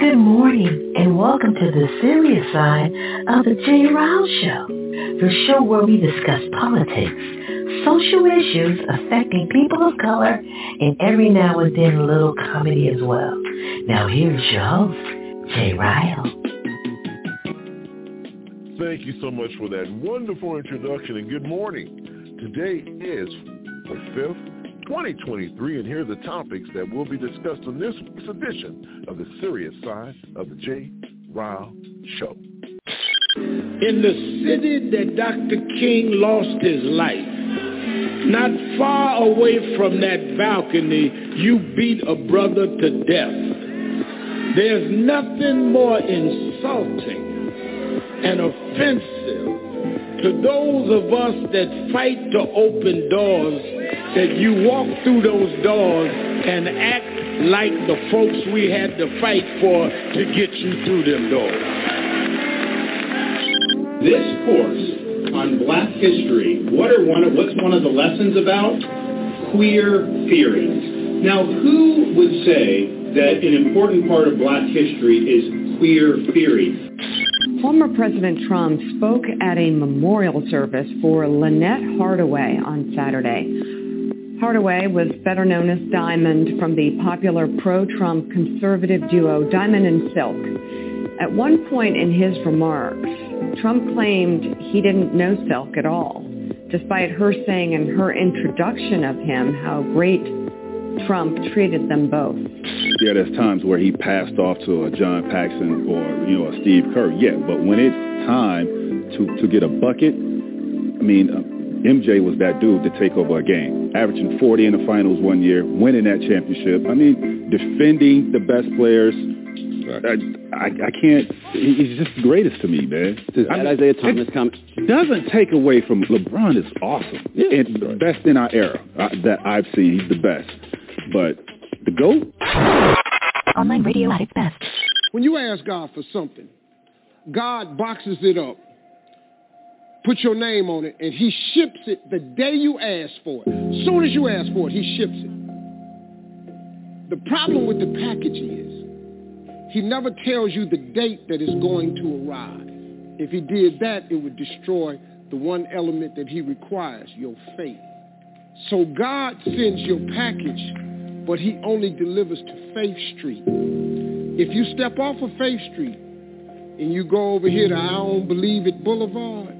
Good morning and welcome to the serious side of the Jay Ryle Show, the show where we discuss politics, social issues affecting people of color, and every now and then a little comedy as well. Now here's your host, Jay Ryle. Thank you so much for that wonderful introduction and good morning. Today is the 5th 2023, and here are the topics that will be discussed on this week's edition of the serious side of the J. Ryle Show. In the city that Dr. King lost his life, not far away from that balcony, you beat a brother to death. There's nothing more insulting and offensive to those of us that fight to open doors that you walk through those doors and act like the folks we had to fight for to get you through them doors. This course on black history, what are one of, what's one of the lessons about? Queer theories. Now, who would say that an important part of black history is queer theory? Former President Trump spoke at a memorial service for Lynette Hardaway on Saturday. Hardaway was better known as Diamond from the popular pro-Trump conservative duo Diamond and Silk. At one point in his remarks, Trump claimed he didn't know Silk at all, despite her saying in her introduction of him how great Trump treated them both. Yeah, there's times where he passed off to a John Paxson or, you know, a Steve Kerr. Yeah, but when it's time to, to get a bucket, I mean, uh, MJ was that dude to take over a game, averaging 40 in the finals one year, winning that championship. I mean, defending the best players. I, I, I can't. He's just the greatest to me, man. That Isaiah Thomas comment doesn't take away from LeBron. Is awesome yeah, and the best in our era uh, that I've seen. He's the best, but the goat. Online radio at its best. When you ask God for something, God boxes it up put your name on it, and he ships it the day you ask for it. Soon as you ask for it, he ships it. The problem with the package is he never tells you the date that it's going to arrive. If he did that, it would destroy the one element that he requires, your faith. So God sends your package, but he only delivers to Faith Street. If you step off of Faith Street and you go over here to I Don't Believe It Boulevard,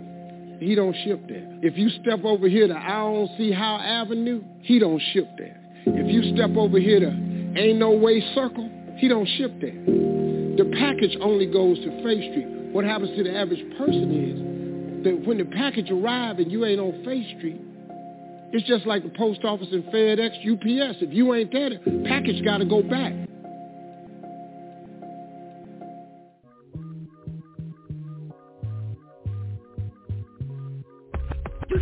he don't ship there. If you step over here to I don't see how Avenue, he don't ship there. If you step over here to Ain't No Way Circle, he don't ship there. The package only goes to Faith Street. What happens to the average person is that when the package arrives and you ain't on Faith Street, it's just like the post office and FedEx, UPS. If you ain't there, the package got to go back.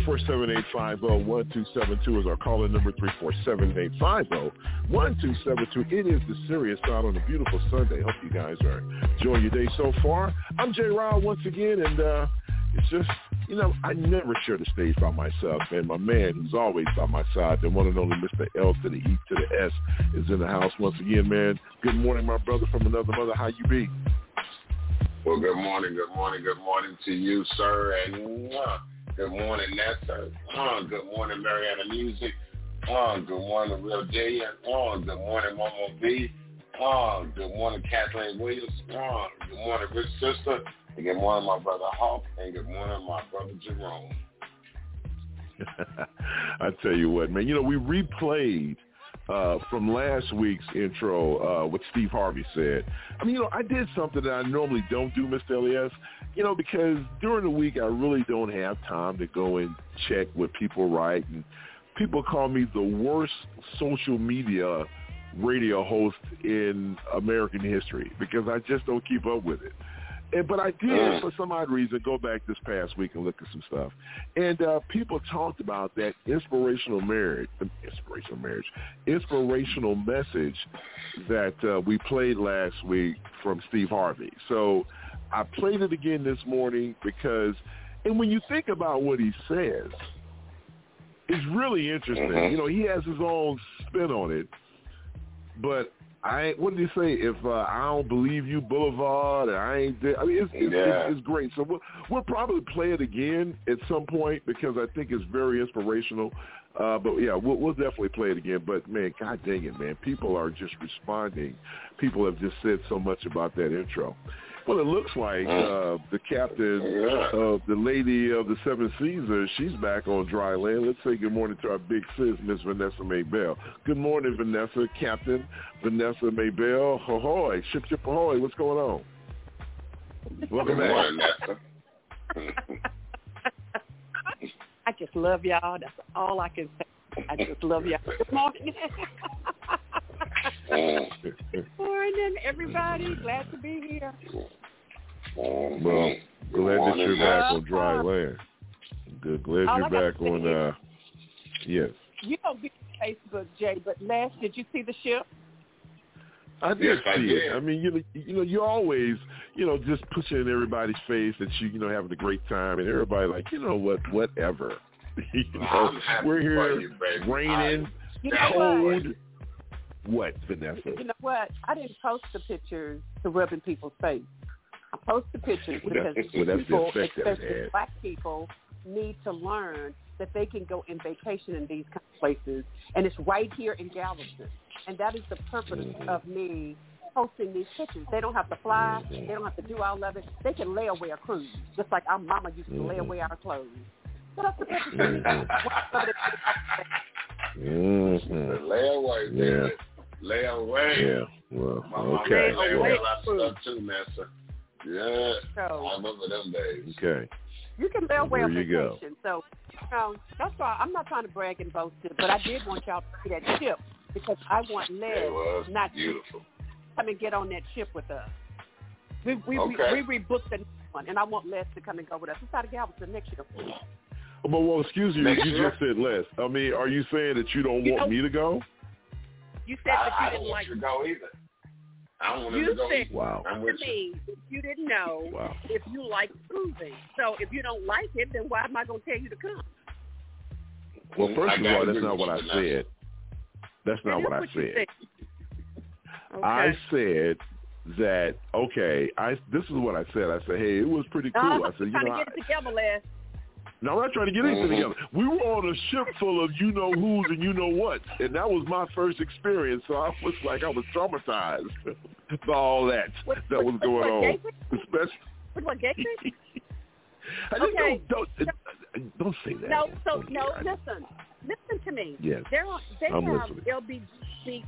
347-850-1272 is our calling number, 347-850-1272. It is the serious side on a beautiful Sunday. Hope you guys are enjoying your day so far. I'm Jay Ryle once again, and uh, it's just, you know, I never share the stage by myself, and My man who's always by my side, the one and only Mr. L to the E to the S is in the house once again, man. Good morning, my brother from another mother. How you be? Well, good morning, good morning, good morning to you, sir, and uh, Good morning, Nessa. Uh, good morning, Mariana Music. Uh, good morning, Real J. Uh, good morning, Momo B. Uh, good morning, Kathleen Williams. Good morning, Rich Sister. And good morning, my brother Hawk. And good morning, my brother Jerome. I tell you what, man. You know, we replayed uh, from last week's intro, uh, what Steve Harvey said. I mean, you know, I did something that I normally don't do, Mr. Elias, you know, because during the week I really don't have time to go and check what people write. And people call me the worst social media radio host in American history because I just don't keep up with it. And, but I did, for some odd reason, go back this past week and look at some stuff. And uh, people talked about that inspirational marriage, inspirational marriage, inspirational message that uh, we played last week from Steve Harvey. So I played it again this morning because, and when you think about what he says, it's really interesting. Mhm. You know, he has his own spin on it, but I what did he say? If uh, I don't believe you, Boulevard, and I ain't there. I mean, it's it's, Yeah. it's, it's great. So we'll we'll probably play it again at some point because I think it's very inspirational. Uh, but yeah, we'll, we'll definitely play it again. But man, god dang it, man, people are just responding. People have just said so much about that intro. Well, it looks like uh, the captain of the Lady of the Seven Seas, uh, she's back on dry land. Let's say good morning to our big sis, Miss Vanessa Maybell. Good morning, Vanessa, Captain Vanessa Maybell. Ahoy, ship ship ahoy. What's going on? Welcome Good back. morning, Nessa. I just love y'all. That's all I can say. I just love y'all. Good morning. morning, everybody. Glad to be here. Well, glad that you're back on dry land. Good. Glad All you're I back on. Uh, yes, You don't be on Facebook, Jay, but Les, did you see the ship? I did Yes, I see did. it. I mean, you know, you know, you always, you know, just pushing in everybody's face that you, you know, having a great time, and everybody like, you know what, whatever. you know, we're here, raining, You know what? cold. What, Vanessa? You know what? I didn't post the pictures to rub in people's face. I post the pictures Well, because well, that's people, effect especially black people, need to learn that they can go in vacation in these kind of places, and it's right here in Galveston. And that is the purpose Mm-hmm. of me posting these pictures. They don't have to fly. They don't have to do all of it. They can lay away a cruise, just like our mama used to lay Mhm. away our clothes. So that's the purpose of Mhm. The hmm layaway, baby. Yeah. Layaway. Yeah. Well, My mama okay. lay away a lot of stuff too, Nessa. Yeah. So I remember them days. okay. You can lay away a There you go. So, you know, that's why I'm not trying to brag and boast it, but I did want y'all to see that ship because I want It Les not to beautiful. come and get on that ship with us. We we Okay. we, we rebooked the next one, and I want Les to come and go with us. It's out of Galveston next year. But well, excuse you, Next you year? just said less. I mean, are you saying that you don't You want know- me to go? You said I, that you don't didn't want like you to go either. I don't want You to go said- either. Wow. I'm to with you. me that you didn't know Wow. if you like cruising. So if you don't like it, then why am I going to tell you to come? Well, mm, first of all, that's not what I said. That's not what I is said. Okay. I said that okay. I this is what I said. I said, hey, it was pretty uh-huh. cool. I'm I said, you trying know, to I, get it together, Les. no, I'm not trying to get anything together. Mm-hmm. We were on a ship full of you know who's and you know what, and that was my first experience. So I was like, I was traumatized by all that What, that was going what, on. Gabriel? Especially, What, what, Gabriel? I just Okay. don't don't don't say that. No, on- so on no. here. Listen, listen to me. Yes. There are they I'm have listening. LBG,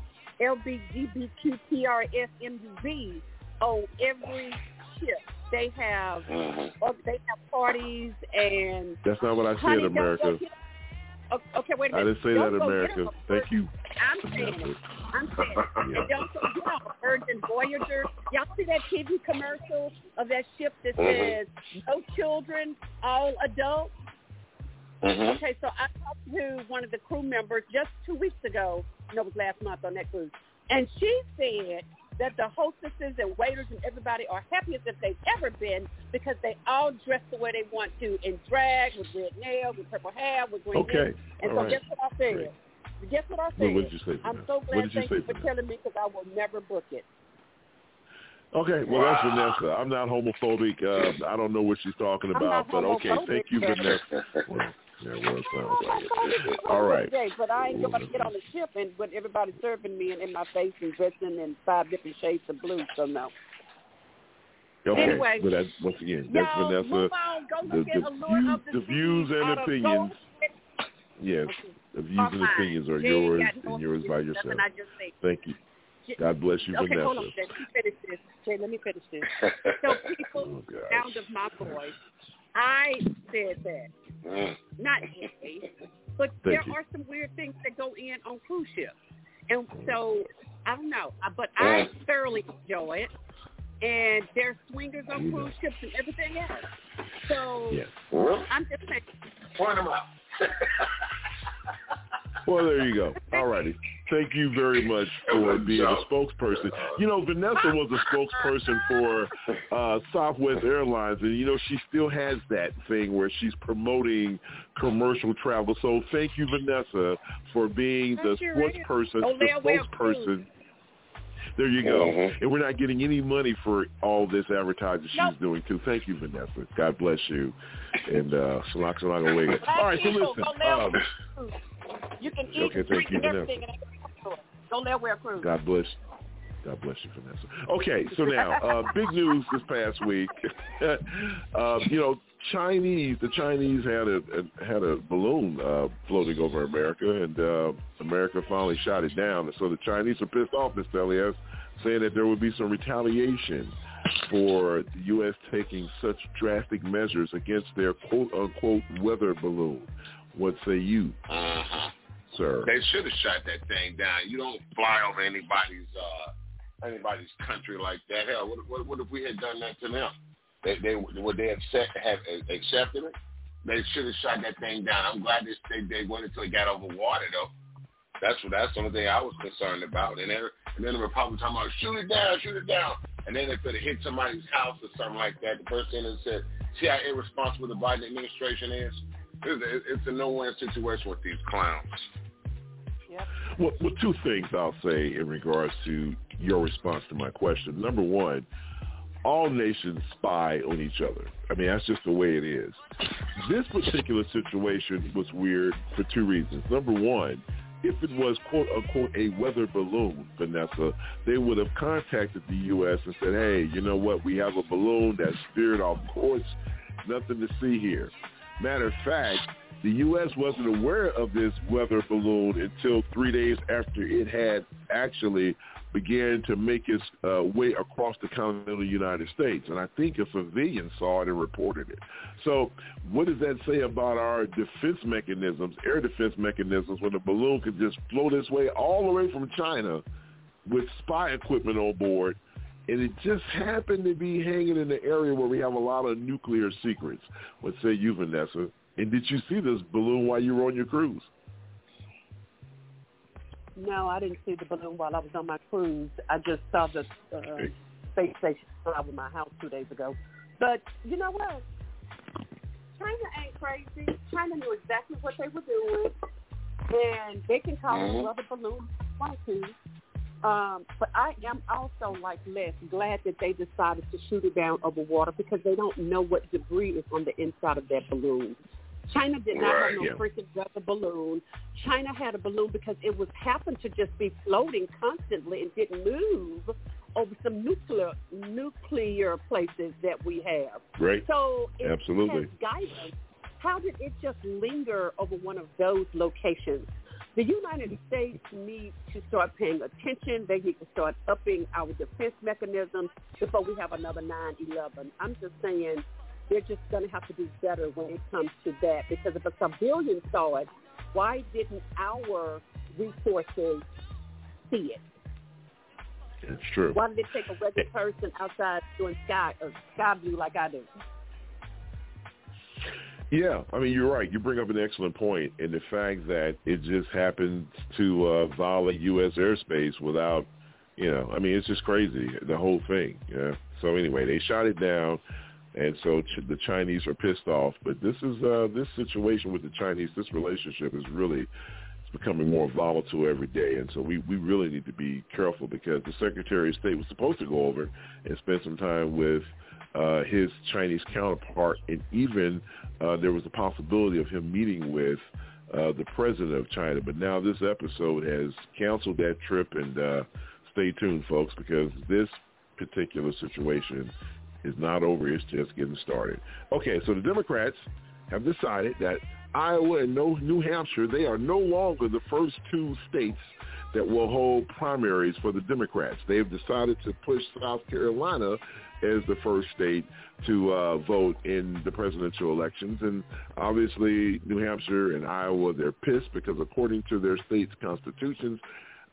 LBGTRSMUV on every ship. They have Mhm. or they have parties and That's not what I honey, said, America. Okay, wait a I minute. I didn't say Don't that, America. Thank you. I'm saying. I'm saying it. Yeah. Don't go get on Virgin Voyager. Y'all see that TV commercial of that ship that Mhm. says no children, all adults? Mhm. Okay, so I talked to one of the crew members just two weeks ago. No, it was last month on that cruise, and she said that the hostesses and waiters and everybody are happiest if they've ever been because they all dress the way they want to in drag with red nails, with purple hair, with green Okay. hair. And All so right. guess what I said? Great. Guess what I What, said? what did you say? I'm Vanessa? so glad. you Thank you for Vanessa? telling me because I will never book it. Okay, well that's Vanessa. I'm not homophobic. Uh, I don't know what she's talking about, but okay, thank you, Vanessa. Well, yeah, well, sounds like it. All right. Jay, but I ain't going to get on the ship and with everybody serving me and in my face and dressing in five different shades of blue. So no. Okay, Anyway. but that's once again, that's Vanessa. move on. Go The, the, view- the, the views and opinions. Yes, the views and opinions are yours and yours by yourself. Thank you. God bless you, Okay, Vanessa. hold on. Let me finish this. Jay, let me finish this. So people, Oh, gosh. sound of my voice, I said that. Mm. Not Jay. But Thank there you. are some weird things that go in on cruise ships. And so I don't know, uh, but I thoroughly enjoy it. And there's swingers on cruise know. ships and everything else. So Yeah. I'm just saying. Point them out. Well, there you go. All righty. Thank you very much for being a spokesperson. You know, Vanessa was a spokesperson for uh, Southwest Airlines, and you know she still has that thing where she's promoting commercial travel. So thank you, Vanessa, for being the Thank you, spokesperson, Oh, the spokesperson. There you go. Mhm. And we're not getting any money for all this advertising she's Nope. doing too. Thank you, Vanessa. God bless you. And uh Shalak Shalak Awega. All right, so People, listen. Um. You can eat, Okay, thank drink, you, and Vanessa. Everything. And everything. Go there, wear cruise. God bless. God bless you, Vanessa. Okay, so now, uh, big news this past week. uh, you know, Chinese. The Chinese had a, a had a balloon uh, floating over America, and uh, America finally shot it down. And so the Chinese are pissed off, Mr. Elias, saying that there would be some retaliation for the U.S. taking such drastic measures against their quote unquote weather balloon. What say you, Uh-huh. Sir? They should have shot that thing down. You don't fly over anybody's uh anybody's country like that. Hell, what, what, what if we had done that to them? They, they would they have accepted it? They should have shot that thing down. I'm glad they they, waited until it got over water though. That's what that's the only thing I was concerned about. And and then the Republicans talking about shoot it down, shoot it down. And then they could have hit somebody's house or something like that, the first thing that said, see how irresponsible the Biden administration is. It's a, it's a no-win situation with these clowns. Well, well, two things I'll say in regards to your response to my question. Number one, all nations spy on each other. I mean, that's just the way it is. This particular situation was weird for two reasons. Number one, if it was quote unquote a weather balloon, Vanessa, they would have contacted the U.S. and said, hey, you know what, we have a balloon that's veered off course, nothing to see here. Matter of fact, the U.S. wasn't aware of this weather balloon until three days after it had actually began to make its uh, way across the continental United States. And I think a civilian saw it and reported it. So what does that say about our defense mechanisms, air defense mechanisms, when the balloon could just float its way all the way from China with spy equipment on board and it just happened to be hanging in the area where we have a lot of nuclear secrets. What say you, Vanessa? And did you see this balloon while you were on your cruise? No, I didn't see the balloon while I was on my cruise. I just saw the uh, space station fly over my house two days ago. But you know what? China ain't crazy. China knew exactly what they were doing, and they can call it Mhm. another balloon if they want to. Um, but I am also, like Les, glad that they decided to shoot it down over water because they don't know what debris is on the inside of that balloon. China did not Right, have no yeah. freaking weather balloon. China had a balloon because it was happened to just be floating constantly and didn't move over some nuclear nuclear places that we have. Right. So it Absolutely. has guidance. How did it just linger over one of those locations? The United States needs to start paying attention. They need to start upping our defense mechanisms before we have another 9-11. I'm just saying they're just going to have to do better when it comes to that because if a civilian saw it, why didn't our resources see it? It's true. Why did it take a regular person outside doing sky or sky blue like I do? Yeah, I mean, you're right. You bring up an excellent point in the fact that it just happened to uh, violate U.S. airspace without, you know, I mean, it's just crazy, the whole thing. Yeah. So anyway, they shot it down, and so ch- the Chinese are pissed off. But this is uh, this situation with the Chinese, this relationship is really it's becoming more volatile every day, and so we we really need to be careful because the Secretary of State was supposed to go over and spend some time with uh, his Chinese counterpart, and even uh, there was a possibility of him meeting with uh, the president of China. But now this episode has canceled that trip, and uh, stay tuned, folks, because this particular situation is not over. It's just getting started. Okay, so the Democrats have decided that Iowa and New Hampshire, they are no longer the first two states that will hold primaries for the Democrats. They have decided to push South Carolina as the first state to uh, vote in the presidential elections. And obviously New Hampshire and Iowa, they're pissed because according to their state's constitutions,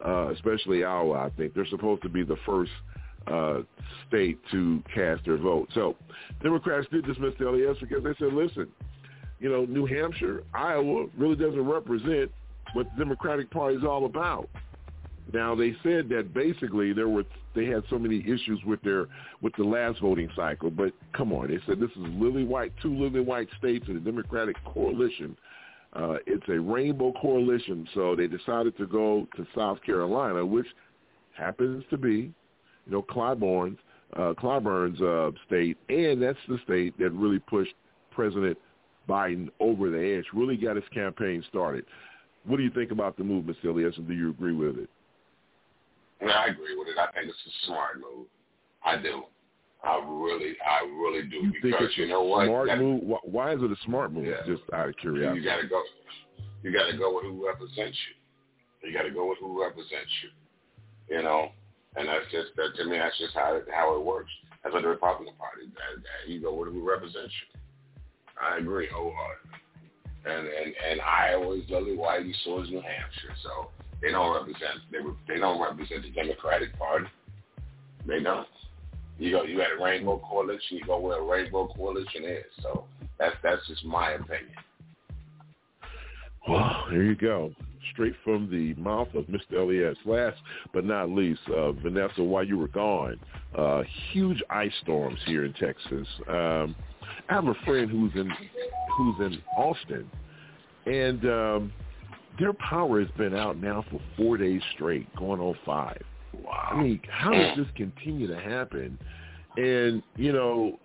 uh, especially Iowa. I think they're supposed to be the first uh, state to cast their vote. So Democrats did dismiss the LES because they said, listen, you know, New Hampshire, Iowa really doesn't represent what the Democratic Party is all about. Now they said that basically there were they had so many issues with their with the last voting cycle, but come on, they said this is lily white, two lily white states in the Democratic coalition. Uh, it's a rainbow coalition, so they decided to go to South Carolina, which happens to be, you know, Clyburn's uh, Clyburn's uh, state, and that's the state that really pushed President Biden over the edge, really got his campaign started. What do you think about the move, Ms. And do you agree with it? Yeah, I agree with it. I think it's a smart move. I do. I really, I really do. You because you know what? smart That- move? Why- Why is it a smart move? Yeah. Just out of curiosity. You got to go. You got to go with who represents you. You got to go with who represents you. You know, and that's just that to me. That's just how it, how it works. That's what the Republican Party. That, that you go with who represents you. I agree wholeheartedly. And and and Iowa is lily white, and so is New Hampshire. So they don't represent they they don't represent the Democratic Party. They don't. You go you had a rainbow coalition. You go where a rainbow coalition is. So that's that's just my opinion. Well, there you go. Straight from the mouth of Mr. Elias. Last but not least, uh, Vanessa, while you were gone, uh, huge ice storms here in Texas. Um, I have a friend who's in who's in Austin, and um, their power has been out now for four days straight, going on five. Wow. I mean, how does this continue to happen? And you know,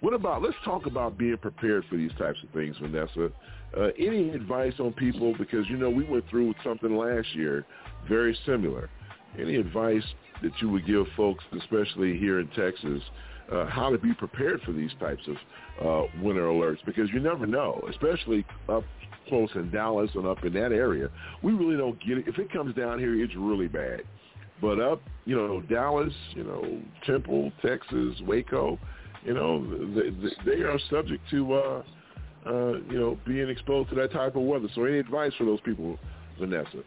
what about, let's talk about being prepared for these types of things, Vanessa. Uh, any advice on people, because, you know, we went through something last year very similar. Any advice that you would give folks, especially here in Texas, uh, how to be prepared for these types of uh, winter alerts? Because you never know, especially up close in Dallas and up in that area. We really don't get it. If it comes down here, it's really bad. But up, you know, Dallas, you know, Temple, Texas, Waco, you know, they, they are subject to, uh, uh, you know, being exposed to that type of weather. So any advice for those people, Vanessa?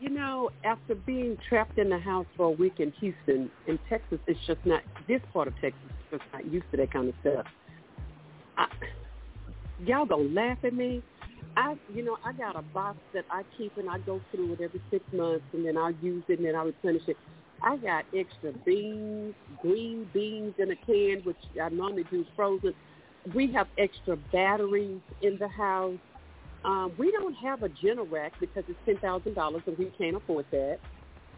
You know, after being trapped in the house for a week in Houston, in Texas, it's just not, this part of Texas is just not used to that kind of stuff. I, y'all gonna laugh at me. I, you know, I got a box that I keep and I go through it every six months and then I use it and then I replenish it. I got extra beans, green beans in a can, which I normally do frozen. We have extra batteries in the house. Um, we don't have a Generac because it's ten thousand dollars and we can't afford that.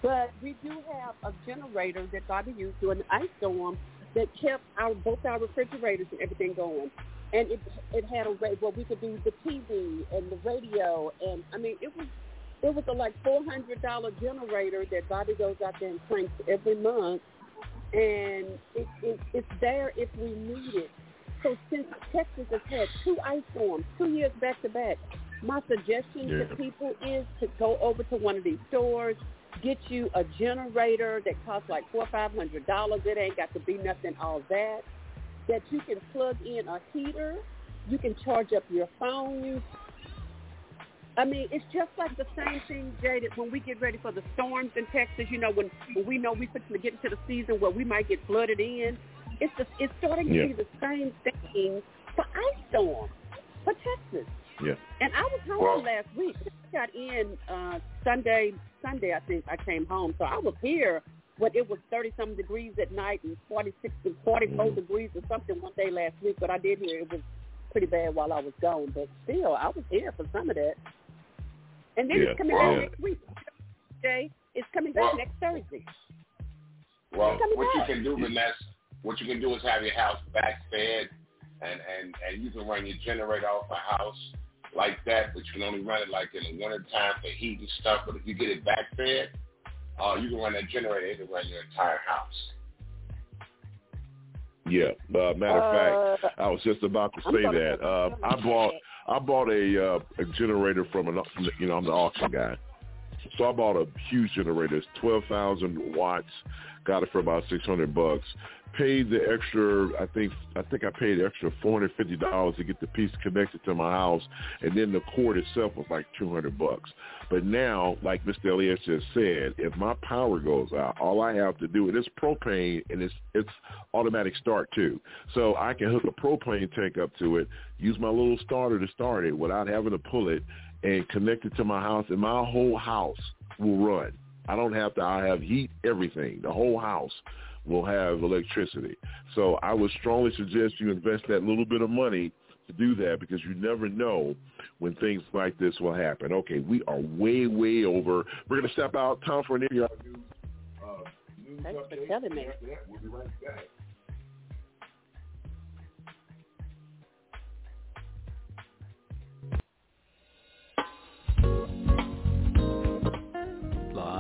But we do have a generator that Bobby used during the ice storm that kept our both our refrigerators and everything going. And it it had a way where we could do the TV and the radio and I mean it was it was a like four hundred dollar generator that Bobby goes out there and cranks every month, and it, it it's there if we need it. So since Texas has had two ice storms, two years back to back, my suggestion Yeah. to people is to go over to one of these stores, get you a generator that costs like four or five hundred dollars. It ain't got to be nothing all that. That you can plug in a heater. You can charge up your phone. I mean, it's just like the same thing, Jaded, when we get ready for the storms in Texas, you know, when, when we know we're fixing to get into the season where we might get flooded in. It's just, it's starting to Yeah. be the same thing for ice storms for Texas. Yeah. And I was home Well- last week. I got in uh Sunday Sunday I think I came home. So I was here when it was thirty something degrees at night and forty six to forty four Mhm. degrees or something one day last week, but I did hear it was pretty bad while I was gone. But still I was here for some of that. And then Yeah. it's coming Well- back next week. Jay, it's coming back Well- next Thursday. Well, what you can do, Vanessa, what you can do is have your house back fed, and and and you can run your generator off a house like that, but you can only run it like in the winter time for heat and stuff. But if you get it back fed, uh, you can run that generator. It can run your entire house. Yeah. Uh, matter of fact, Uh, I was just about to say that. Uh, I bought I bought a uh, a generator from an from the, you know I'm the auction guy, So I bought a huge generator. It's 12,000 watts. Got it for about 600 bucks paid the extra. I think I think I paid extra four hundred fifty dollars to get the piece connected to my house, and then the cord itself was like two hundred bucks. But now, like Mr. Elias just said, if my power goes out, all I have to do it's propane and it's it's automatic start too, so I can hook a propane tank up to it, use my little starter to start it without having to pull it, and connect it to my house, and my whole house will run. I don't have to. I have heat, everything, the whole house will have electricity. So I would strongly suggest you invest that little bit of money to do that because you never know when things like this will happen. Okay, we are way, way over. We're going to step out. Time for an news. Uh, news Thanks for telling me. We'll be right back.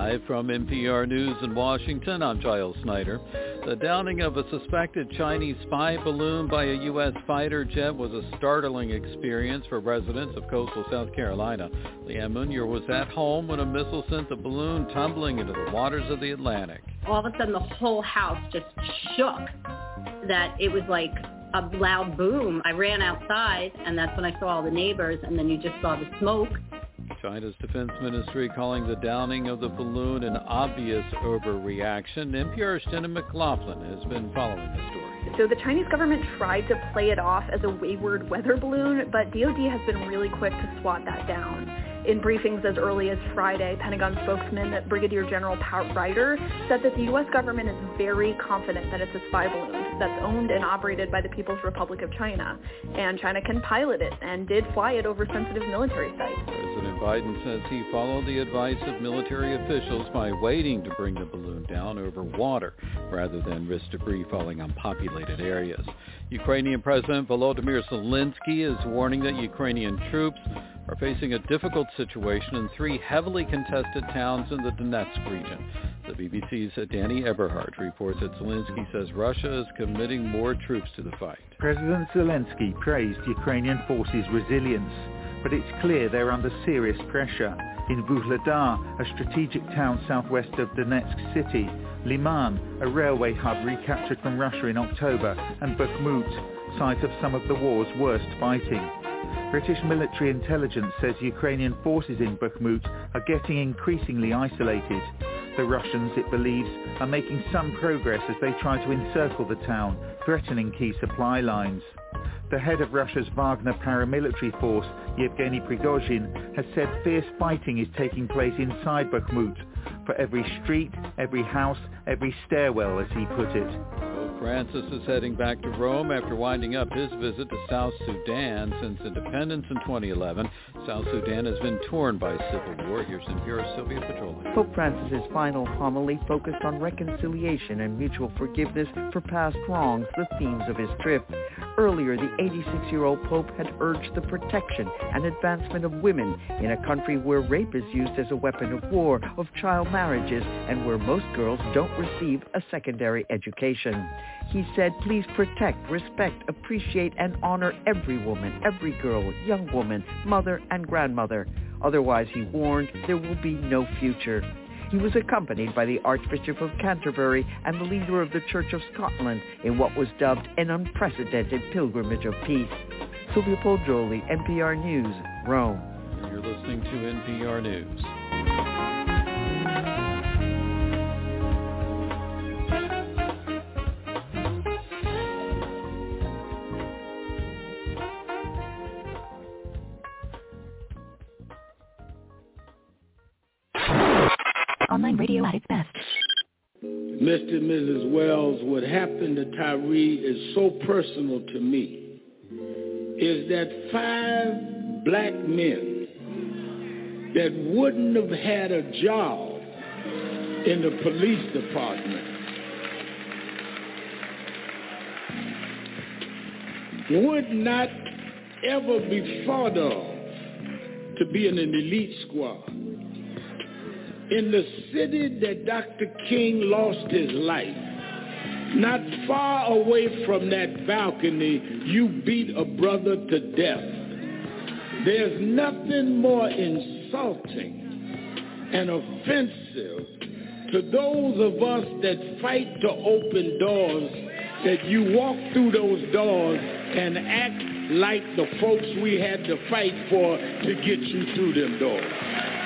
Live from NPR News in Washington, I'm Giles Snyder. The downing of a suspected Chinese spy balloon by a U.S. fighter jet was a startling experience for residents of coastal South Carolina. Leanne Munier was at home when a missile sent the balloon tumbling into the waters of the Atlantic. All of a sudden, the whole house just shook. That it was like a loud boom. I ran outside, and that's when I saw all the neighbors, and then you just saw the smoke. China's defense ministry calling the downing of the balloon an obvious overreaction. NPR's Jenna McLaughlin has been following the story. So the Chinese government tried to play it off as a wayward weather balloon, but DoD has been really quick to swat that down. In briefings as early as Friday, Pentagon spokesman Brigadier General Pat Ryder said that the U.S. government is very confident that it's a spy balloon that's owned and operated by the People's Republic of China, and China can pilot it and did fly it over sensitive military sites. President Biden says he followed the advice of military officials by waiting to bring the balloon down over water rather than risk debris falling on populated areas. Ukrainian President Volodymyr Zelensky is warning that Ukrainian troops are facing a difficult situation in three heavily contested towns in the Donetsk region. The BBC's Danny Aeberhard reports that Zelensky says Russia is committing more troops to the fight. President Zelensky praised Ukrainian forces' resilience, but it's clear they're under serious pressure. In Vuhledar, a strategic town southwest of Donetsk city, Lyman, a railway hub recaptured from Russia in October, and Bakhmut, site of some of the war's worst fighting. British military intelligence says Ukrainian forces in Bakhmut are getting increasingly isolated. The Russians, it believes, are making some progress as they try to encircle the town, threatening key supply lines. The head of Russia's Wagner paramilitary force, Yevgeny Prigozhin, has said fierce fighting is taking place inside Bakhmut for every street, every house, every stairwell, as he put it. Francis is heading back to Rome after winding up his visit to South Sudan since independence in 2011. South Sudan has been torn by civil war. Here's NPR's Sylvia Poggioli. Pope Francis's final homily focused on reconciliation and mutual forgiveness for past wrongs, the themes of his trip. Earlier, the 86-year-old Pope had urged the protection and advancement of women in a country where rape is used as a weapon of war, of child marriages, and where most girls don't receive a secondary education. He said, please protect, respect, appreciate, and honor every woman, every girl, young woman, mother, and grandmother. Otherwise, he warned, there will be no future. He was accompanied by the Archbishop of Canterbury and the leader of the Church of Scotland in what was dubbed an unprecedented pilgrimage of peace. Sylvia Poggioli, NPR News, Rome. You're listening to NPR News. Online radio at its best. Mr. and Mrs. Wells, what happened to Tyre is so personal to me. Is that five black men that wouldn't have had a job in the police department would not ever be thought of to be in an elite squad. In the city that Dr. King lost his life, not far away from that balcony, you beat a brother to death. There's nothing more insulting and offensive to those of us that fight to open doors, that you walk through those doors and act like the folks we had to fight for to get you through them doors.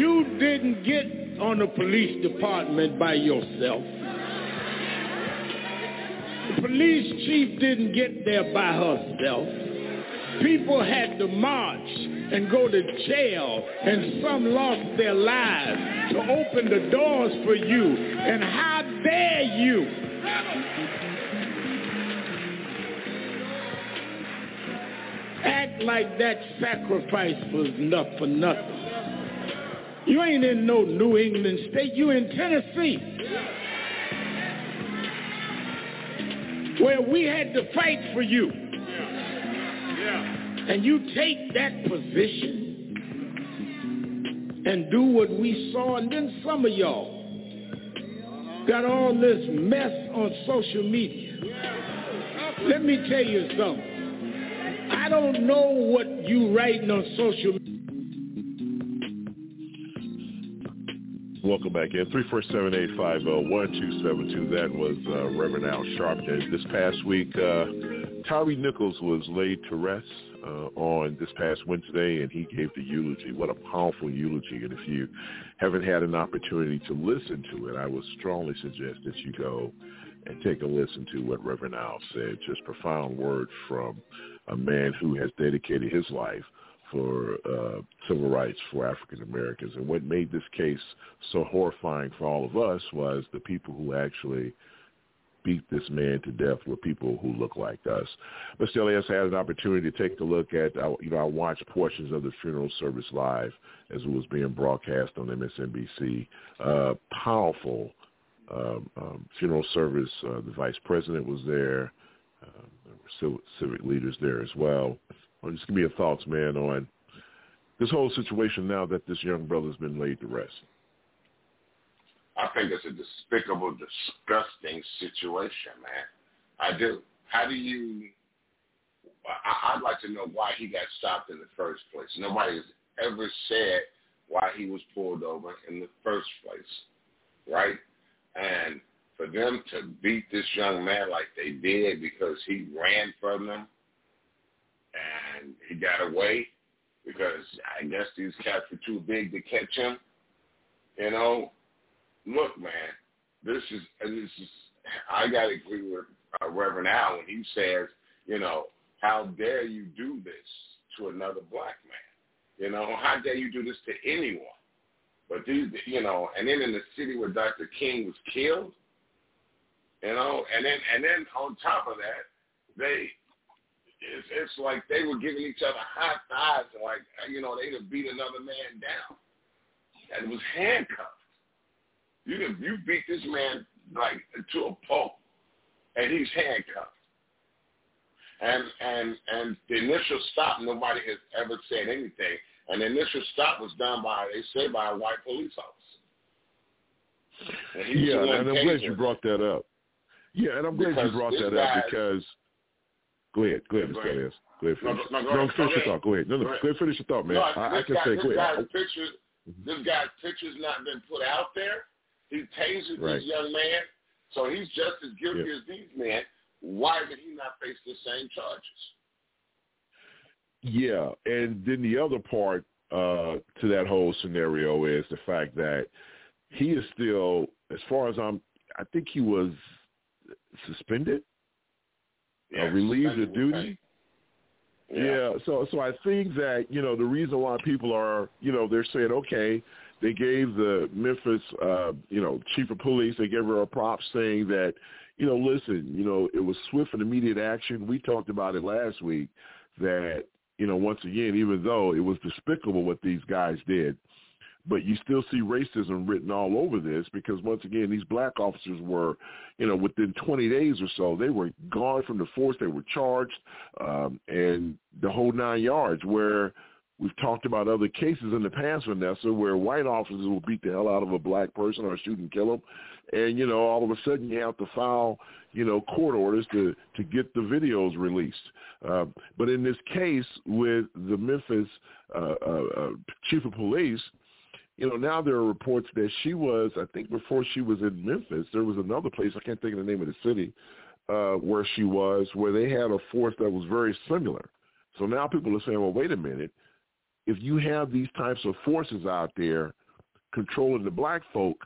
You didn't get on the police department by yourself. The police chief didn't get there by herself. People had to march and go to jail, and some lost their lives to open the doors for you. And how dare you? Act like that sacrifice was enough for nothing. You ain't in no New England state. You in Tennessee. Where we had to fight for you. And you take that position and do what we saw. And then some of y'all got all this mess on social media. Let me tell you something. I don't know what you writing on social media. Welcome back in. 347-850-1272. That was uh, Reverend Al Sharpton. This past week, uh, Tyre Nichols was laid to rest uh, on this past Wednesday, and he gave the eulogy. What a powerful eulogy. And if you haven't had an opportunity to listen to it, I would strongly suggest that you go and take a listen to what Reverend Al said. Just profound word from a man who has dedicated his life for uh, civil rights for African Americans. And what made this case so horrifying for all of us was the people who actually beat this man to death were people who look like us. But still, as I had an opportunity to take a look at, you know, I watched portions of the funeral service live as it was being broadcast on MSNBC. Uh, powerful um, um, funeral service. Uh, the vice president was there. Uh, there were civic leaders there as well. Well, just give me your thoughts, man, on this whole situation now that this young brother's been laid to rest. I think it's a despicable, disgusting situation, man. I do. How do you? I'd like to know why he got stopped in the first place. Nobody has ever said why he was pulled over in the first place, right? And for them to beat this young man like they did because he ran from them and he got away because I guess these cats were too big to catch him. You know, look, man, this is this is I got to agree with uh, Reverend Al when he says, you know, how dare you do this to another black man? You know, how dare you do this to anyone? But these, you know, and then in the city where Dr. King was killed, you know, and then and then on top of that, they it's, it's like they were giving each other high fives and like you know they'd have beat another man down and it was handcuffed. You you beat this man like to a pulp, and he's handcuffed. And and and the initial stop, nobody has ever said anything. And the initial stop was done by they say by a white police officer. And yeah, and I'm glad you brought that up. Yeah, and I'm glad you brought that up because Go ahead. Go ahead, Mr. Elias. Go ahead. Finish. No, no, no, finish your thought. Go ahead. No, no, go ahead. Finish your thought, man. No, I, I can guy, say, go ahead. Guy's pictures, mm-hmm. This guy's picture's not been put out there. He tasered right. this young man, so he's just as guilty yep. as these men. Why did he not face the same charges? Yeah, and then the other part uh, to that whole scenario is the fact that he is still, as far as I'm, I think he was suspended yeah, relieved of duty. Yeah. yeah. So so I think that you know the reason why people are you know they're saying okay they gave the Memphis uh, you know chief of police they gave her a prop saying that you know listen you know it was swift and immediate action. We talked about it last week that you know once again even though it was despicable what these guys did but you still see racism written all over this because once again these black officers were you know within 20 days or so they were gone from the force they were charged um, and the whole nine yards where We've talked about other cases in the past, Vanessa, where white officers will beat the hell out of a black person or shoot and kill them, and you know all of a sudden you have to file you know court orders to to get the videos released. Uh, but in this case with the Memphis uh, uh, uh, chief of police, you know now there are reports that she was I think before she was in Memphis there was another place I can't think of the name of the city uh, where she was where they had a force that was very similar. So now people are saying, well, wait a minute if you have these types of forces out there controlling the black folk,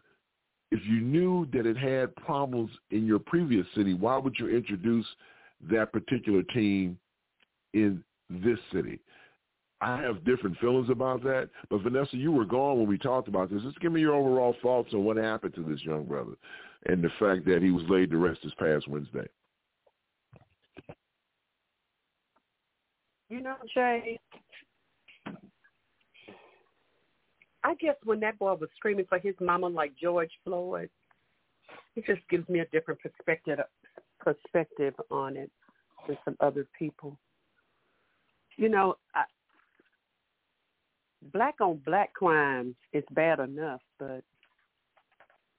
if you knew that it had problems in your previous city, why would you introduce that particular team in this city? I have different feelings about that. But Vanessa, you were gone when we talked about this. Just give me your overall thoughts on what happened to this young brother and the fact that he was laid to rest this past Wednesday. You know, Jay, I guess when that boy was screaming for his mama like George Floyd, it just gives me a different perspective perspective on it than some other people. You know, I, black on black crimes is bad enough, but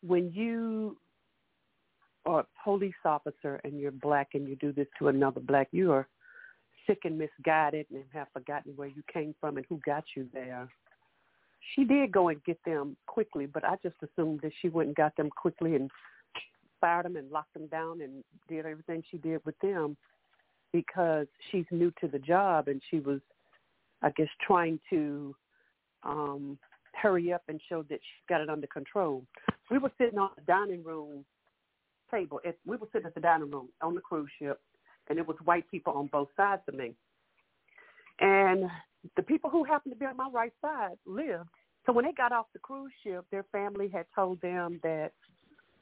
when you are a police officer and you're black and you do this to another black, you are sick and misguided and have forgotten where you came from and who got you there. She did go and get them quickly, but I just assumed that she went and got them quickly and fired them and locked them down and did everything she did with them because she's new to the job and she was, I guess, trying to um, hurry up and show that she got it under control. We were sitting on the dining room table. At, we were sitting at the dining room on the cruise ship, and it was white people on both sides of me. And the people who happened to be on my right side lived. So when they got off the cruise ship, their family had told them that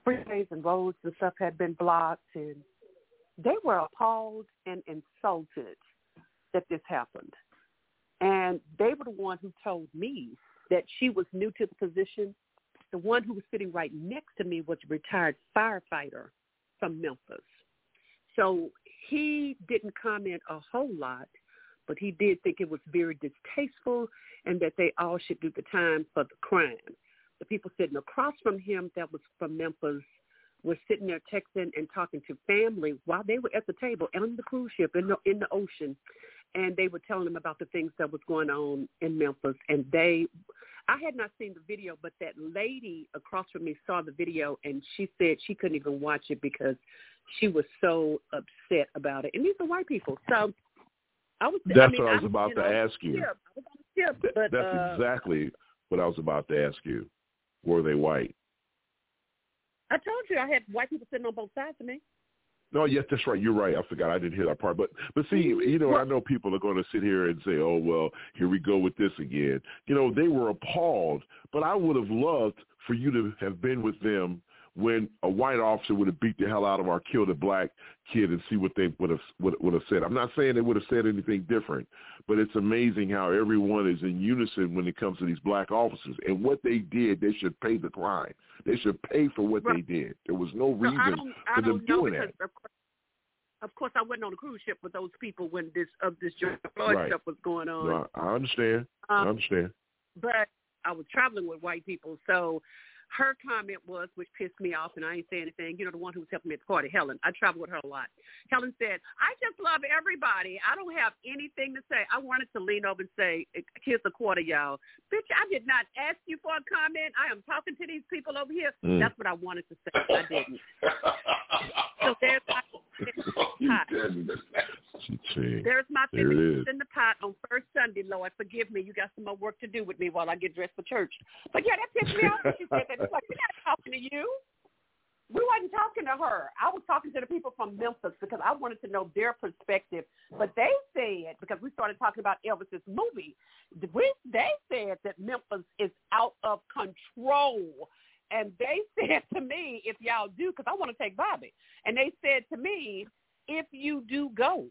freeways and roads and stuff had been blocked, and they were appalled and insulted that this happened. And they were the one who told me that she was new to the position. The one who was sitting right next to me was a retired firefighter from Memphis. So he didn't comment a whole lot but he did think it was very distasteful and that they all should do the time for the crime. The people sitting across from him that was from Memphis were sitting there texting and talking to family while they were at the table on the cruise ship in the in the ocean and they were telling them about the things that was going on in Memphis and they I had not seen the video but that lady across from me saw the video and she said she couldn't even watch it because she was so upset about it and these are white people so I was. That's I mean, what I was I, about you to ask you. Skip. I was on but, That's uh, exactly what I was about to ask you. Were they white? I told you I had white people sitting on both sides of me. No, yes, that's right. You're right. I forgot. I didn't hear that part. But but see, mm-hmm. you know, I know people are going to sit here and say, "Oh, well, here we go with this again." You know, they were appalled. But I would have loved for you to have been with them when a white officer would have beat the hell out of or killed a black kid and see what they would have would, would have said. I'm not saying they would have said anything different, but it's amazing how everyone is in unison when it comes to these black officers. And what they did, they should pay the crime. They should pay for what Right. they did. There was no reason I don't, I for them doing that. of course, of course I wasn't on a cruise ship with those people when this of this George Floyd Right. stuff was going on. No, I understand. I Um, understand. but I was traveling with white people, so her comment was, which pissed me off, and I ain't saying anything. You know, the one who was helping me at the party, Helen. I travel with her a lot. Helen said, "I just love everybody. I don't have anything to say." I wanted to lean over and say, "Here's a quarter, y'all." Bitch, I did not ask you for a comment. I am talking to these people over here. Mm. That's what I wanted to say. I didn't. So there's my pot. There's my there it fifty is. in the pot on first Sunday, Lord. Forgive me. You got some more work to do with me while I get dressed for church. But yeah, that pissed me off she said that. Like, we're not talking to you. We wasn't talking to her. I was talking to the people from Memphis because I wanted to know their perspective. But they said, because we started talking about Elvis's movie, we, they said that Memphis is out of control. And they said to me, if y'all do, because I want to take Bobby, and they said to me, if you do go,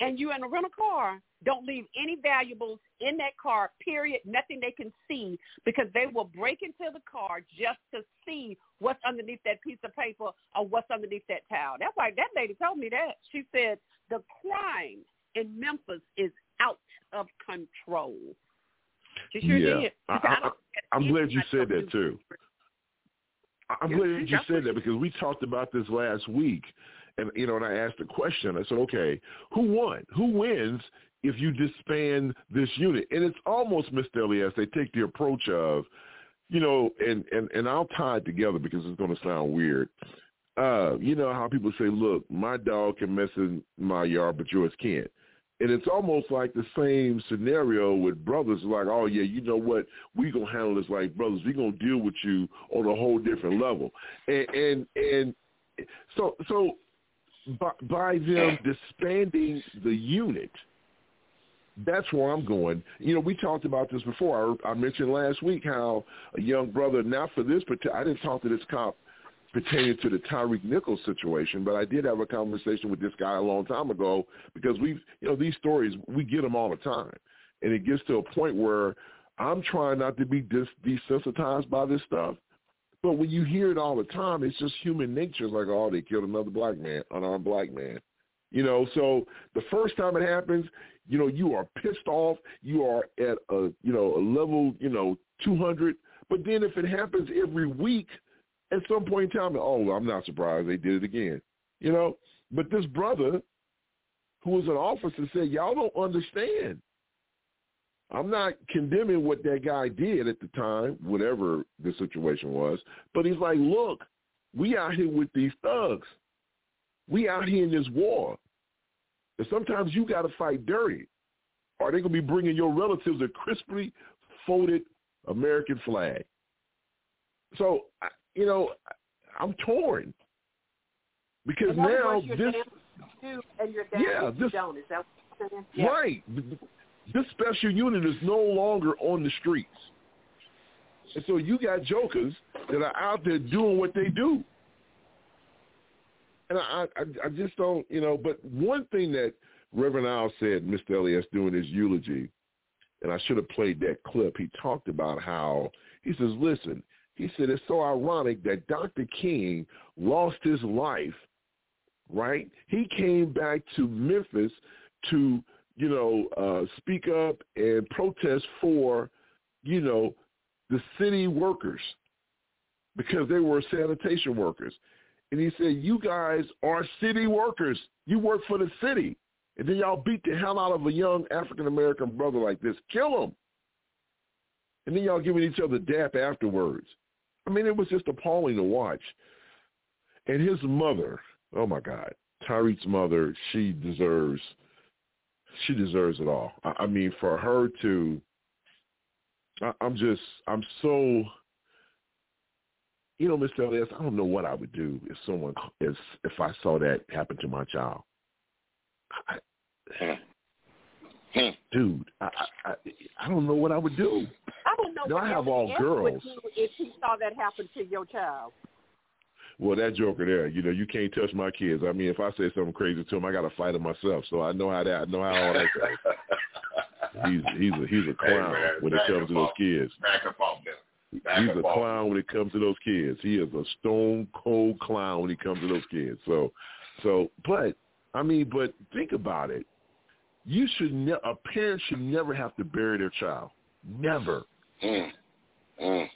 and you're in a rental car, don't leave any valuables in that car, period, nothing they can see, because they will break into the car just to see what's underneath that piece of paper or what's underneath that towel. That's why that lady told me that. She said the crime in Memphis is out of control. She sure yeah, did. I, I'm glad you said that too. I'm glad you said that because we talked about this last week, and you know, and I asked a question. I said, okay, who won? Who wins if you disband this unit? And it's almost, Mr. Elias, they take the approach of, you know, and and and I'll tie it together because it's going to sound weird. Uh, you know how people say, look, my dog can mess in my yard, but yours can't. And it's almost like the same scenario with brothers. Like, oh yeah, you know what? We're gonna handle this like brothers. We gonna deal with you on a whole different level. And and and so so by, by them disbanding the unit, that's where I'm going. You know, we talked about this before. I, I mentioned last week how a young brother, not for this, but I didn't talk to this cop pertaining to the Tyreek Nichols situation, but I did have a conversation with this guy a long time ago because we've, you know, these stories, we get them all the time. And it gets to a point where I'm trying not to be dis- desensitized by this stuff. But when you hear it all the time, it's just human nature. It's like, oh, they killed another black man, unarmed black man. You know, so the first time it happens, you know, you are pissed off. You are at a, you know, a level, you know, 200. But then if it happens every week – at some point in time, oh, I'm not surprised they did it again. You know, but this brother who was an officer said, y'all don't understand. I'm not condemning what that guy did at the time, whatever the situation was, but he's like, look, we out here with these thugs. We out here in this war. And sometimes you got to fight dirty, or they're going to be bringing your relatives a crisply folded American flag. So you know, I'm torn because now this, yeah, this, yeah. right. This special unit is no longer on the streets, and so you got jokers that are out there doing what they do. And I, I, I just don't, you know. But one thing that Reverend Al said, Mr. Elias, during his eulogy, and I should have played that clip. He talked about how he says, "Listen, he said it's so ironic that Dr. King lost his life, right? He came back to Memphis to, you know, uh, speak up and protest for, you know, the city workers because they were sanitation workers. And he said, you guys are city workers. You work for the city. And then y'all beat the hell out of a young African-American brother like this. Kill him. And then y'all giving each other dap afterwards. I mean, it was just appalling to watch. And his mother, oh my God, Tyreek's mother, she deserves, she deserves it all. I, I mean, for her to, I, I'm just, I'm so, you know, Mr. Elias, I don't know what I would do if someone, if, if I saw that happen to my child. I, hmm. Hmm. dude, I, I I don't know what I would do. I don't know. Now, what I have all girls. If you saw that happen to your child. Well, that joker there, you know, you can't touch my kids. I mean, if I say something crazy to him, I got to fight him myself. So I know how that. I know how all that goes. he's he's a he's a clown hey, man, when it comes to those kids. Back up off them. He's a clown when it comes to those kids. He is a stone cold clown when it comes to those kids. So, so, but I mean, but think about it. You should ne- a parent should never have to bury their child. Never. Mm. Mm.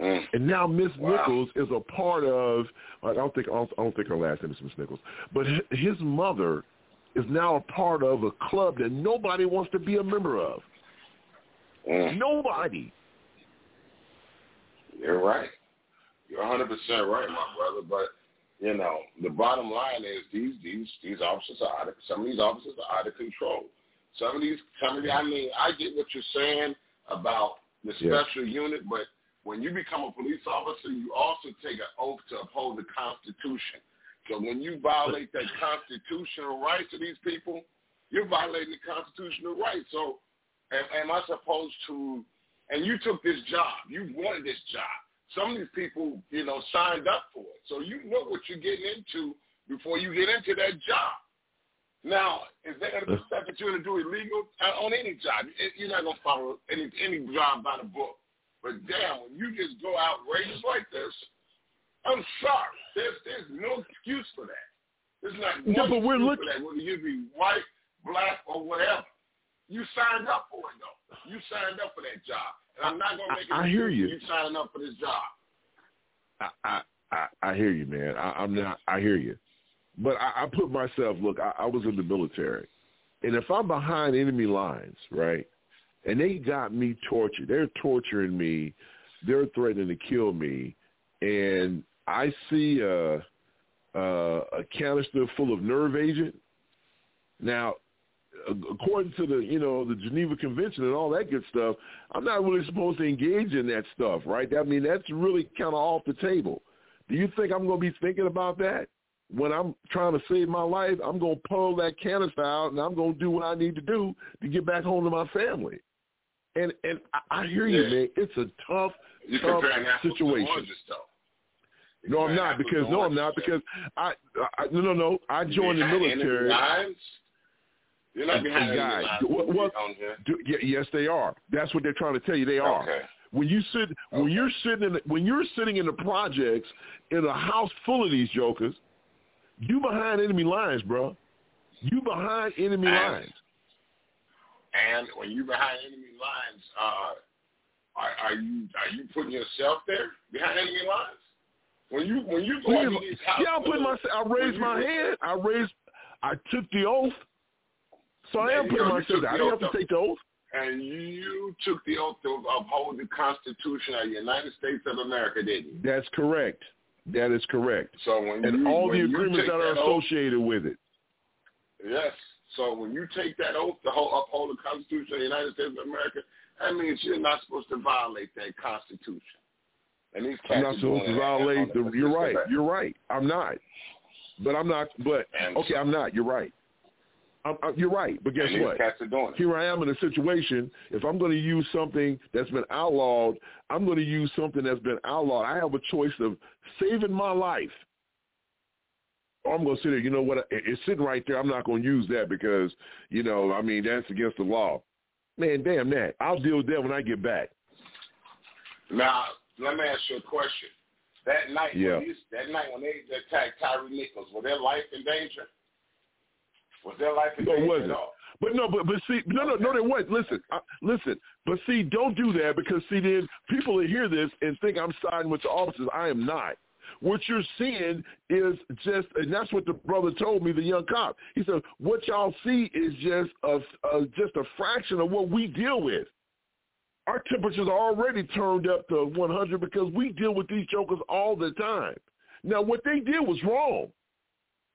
Mm. And now Miss Wow. Nichols is a part of. I don't think I don't, I don't think her last name is Miss Nichols, but his mother is now a part of a club that nobody wants to be a member of. Mm. Nobody. You're right. You're 100 percent right, my brother. But you know, the bottom line is these these these officers are out of some of these officers are out of control. Some of these, some of the, I mean, I get what you're saying about the Yeah. special unit, but when you become a police officer, you also take an oath to uphold the Constitution. So when you violate that constitutional rights of these people, you're violating the constitutional rights. So am, am I supposed to? And you took this job. You wanted this job. Some of these people, you know, signed up for it. So you know what you're getting into before you get into that job. Now, is there going to be stuff that you're going to do illegal Uh, on any job? You're not going to follow any any job by the book. But damn, when you just go outrageous like this, I'm sorry. There's there's no excuse for that. There's not Yeah, one but we're excuse look- for that, whether you be white, black, or whatever. You signed up for it though. You signed up for that job, and I'm not gonna make it. I hear you. You signing up for this job. I I I, I hear you, man. I, I'm not. I hear you, but I, I put myself. Look, I, I was in the military, and if I'm behind enemy lines, right, and they got me tortured, they're torturing me, they're threatening to kill me, and I see a a, a canister full of nerve agent. Now, according to the you know the Geneva Convention and all that good stuff, I'm not really supposed to engage in that stuff, right? I mean, that's really kind of off the table. Do you think I'm going to be thinking about that when I'm trying to save my life? I'm going to pull that canister out and I'm going to do what I need to do to get back home to my family. And and I, I hear you, Yeah. man. It's a tough, You're tough situation. No, I'm not because no, I'm not because I, I no no no. I joined the military. Lines? You're not behind Guys, lines. what, what, do, yeah, yes, they are. That's what they're trying to tell you. They are. Okay. When you sit, when you're sitting in, the, when you're sitting in the projects in a house full of these jokers, you behind enemy lines, bro. You behind enemy And- lines. And when you behind enemy lines, uh, are, are you are you putting yourself there behind enemy lines? When you when you go Yeah, into these houses, I put my, I raised my hand. I raised, I took the oath. So I am putting myself there. I didn't have to take the oath. and you took the oath to uphold the Constitution of the United States of America, didn't you? That's correct. That is correct. So when And you, all when the agreements that are oath- associated with it. Yes. So when you take that oath to hold, uphold the Constitution of the United States of America, that means you're not supposed to violate that Constitution. And these I'm not supposed to violate the. You're right. You're right. I'm not. But I'm not. But And okay, I'm not. You're right. I'm, I'm, you're right. But guess what? cats are doing it. Here I am in a situation. If I'm going to use something that's been outlawed, I'm going to use something that's been outlawed. I have a choice of saving my life. Or I'm going to sit there. You know what? It's sitting right there. I'm not going to use that because you know. I mean, that's against the law. Man, damn that. I'll deal with that when I get back. Now, let me ask you a question. That night, Yeah. when these, that night when they attacked Tyre Nichols, was their life in danger? Was their life in No, wasn't. at all? But no, but but see, no, no, no, there was. Listen, uh, listen. But see, don't do that because see, then people will hear this and think I'm siding with the officers. I am not. What you're seeing is just, and that's what the brother told me, the young cop. He said, what y'all see is just a, a just a fraction of what we deal with. Our temperatures are already turned up to 100 because we deal with these jokers all the time. Now, what they did was wrong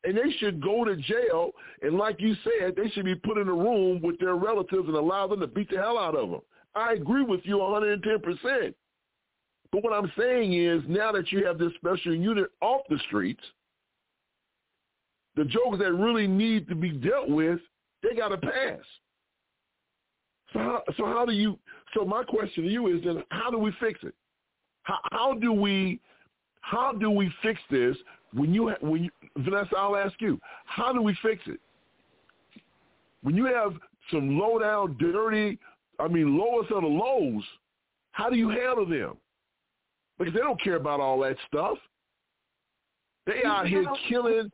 and they should go to jail. And like you said, they should be put in a room with their relatives and allow them to beat the hell out of them. I agree with you 110%. But what I'm saying is now that you have this special unit off the streets, the jokers that really need to be dealt with, they got to pass. So how, so how do you? So my question to you is then, how do we fix it? How, how do we? How do we fix this? When you when you, Vanessa, I'll ask you, how do we fix it? When you have some low down, dirty, I mean lowest of the lows, how do you handle them? Because they don't care about all that stuff. They out here killing.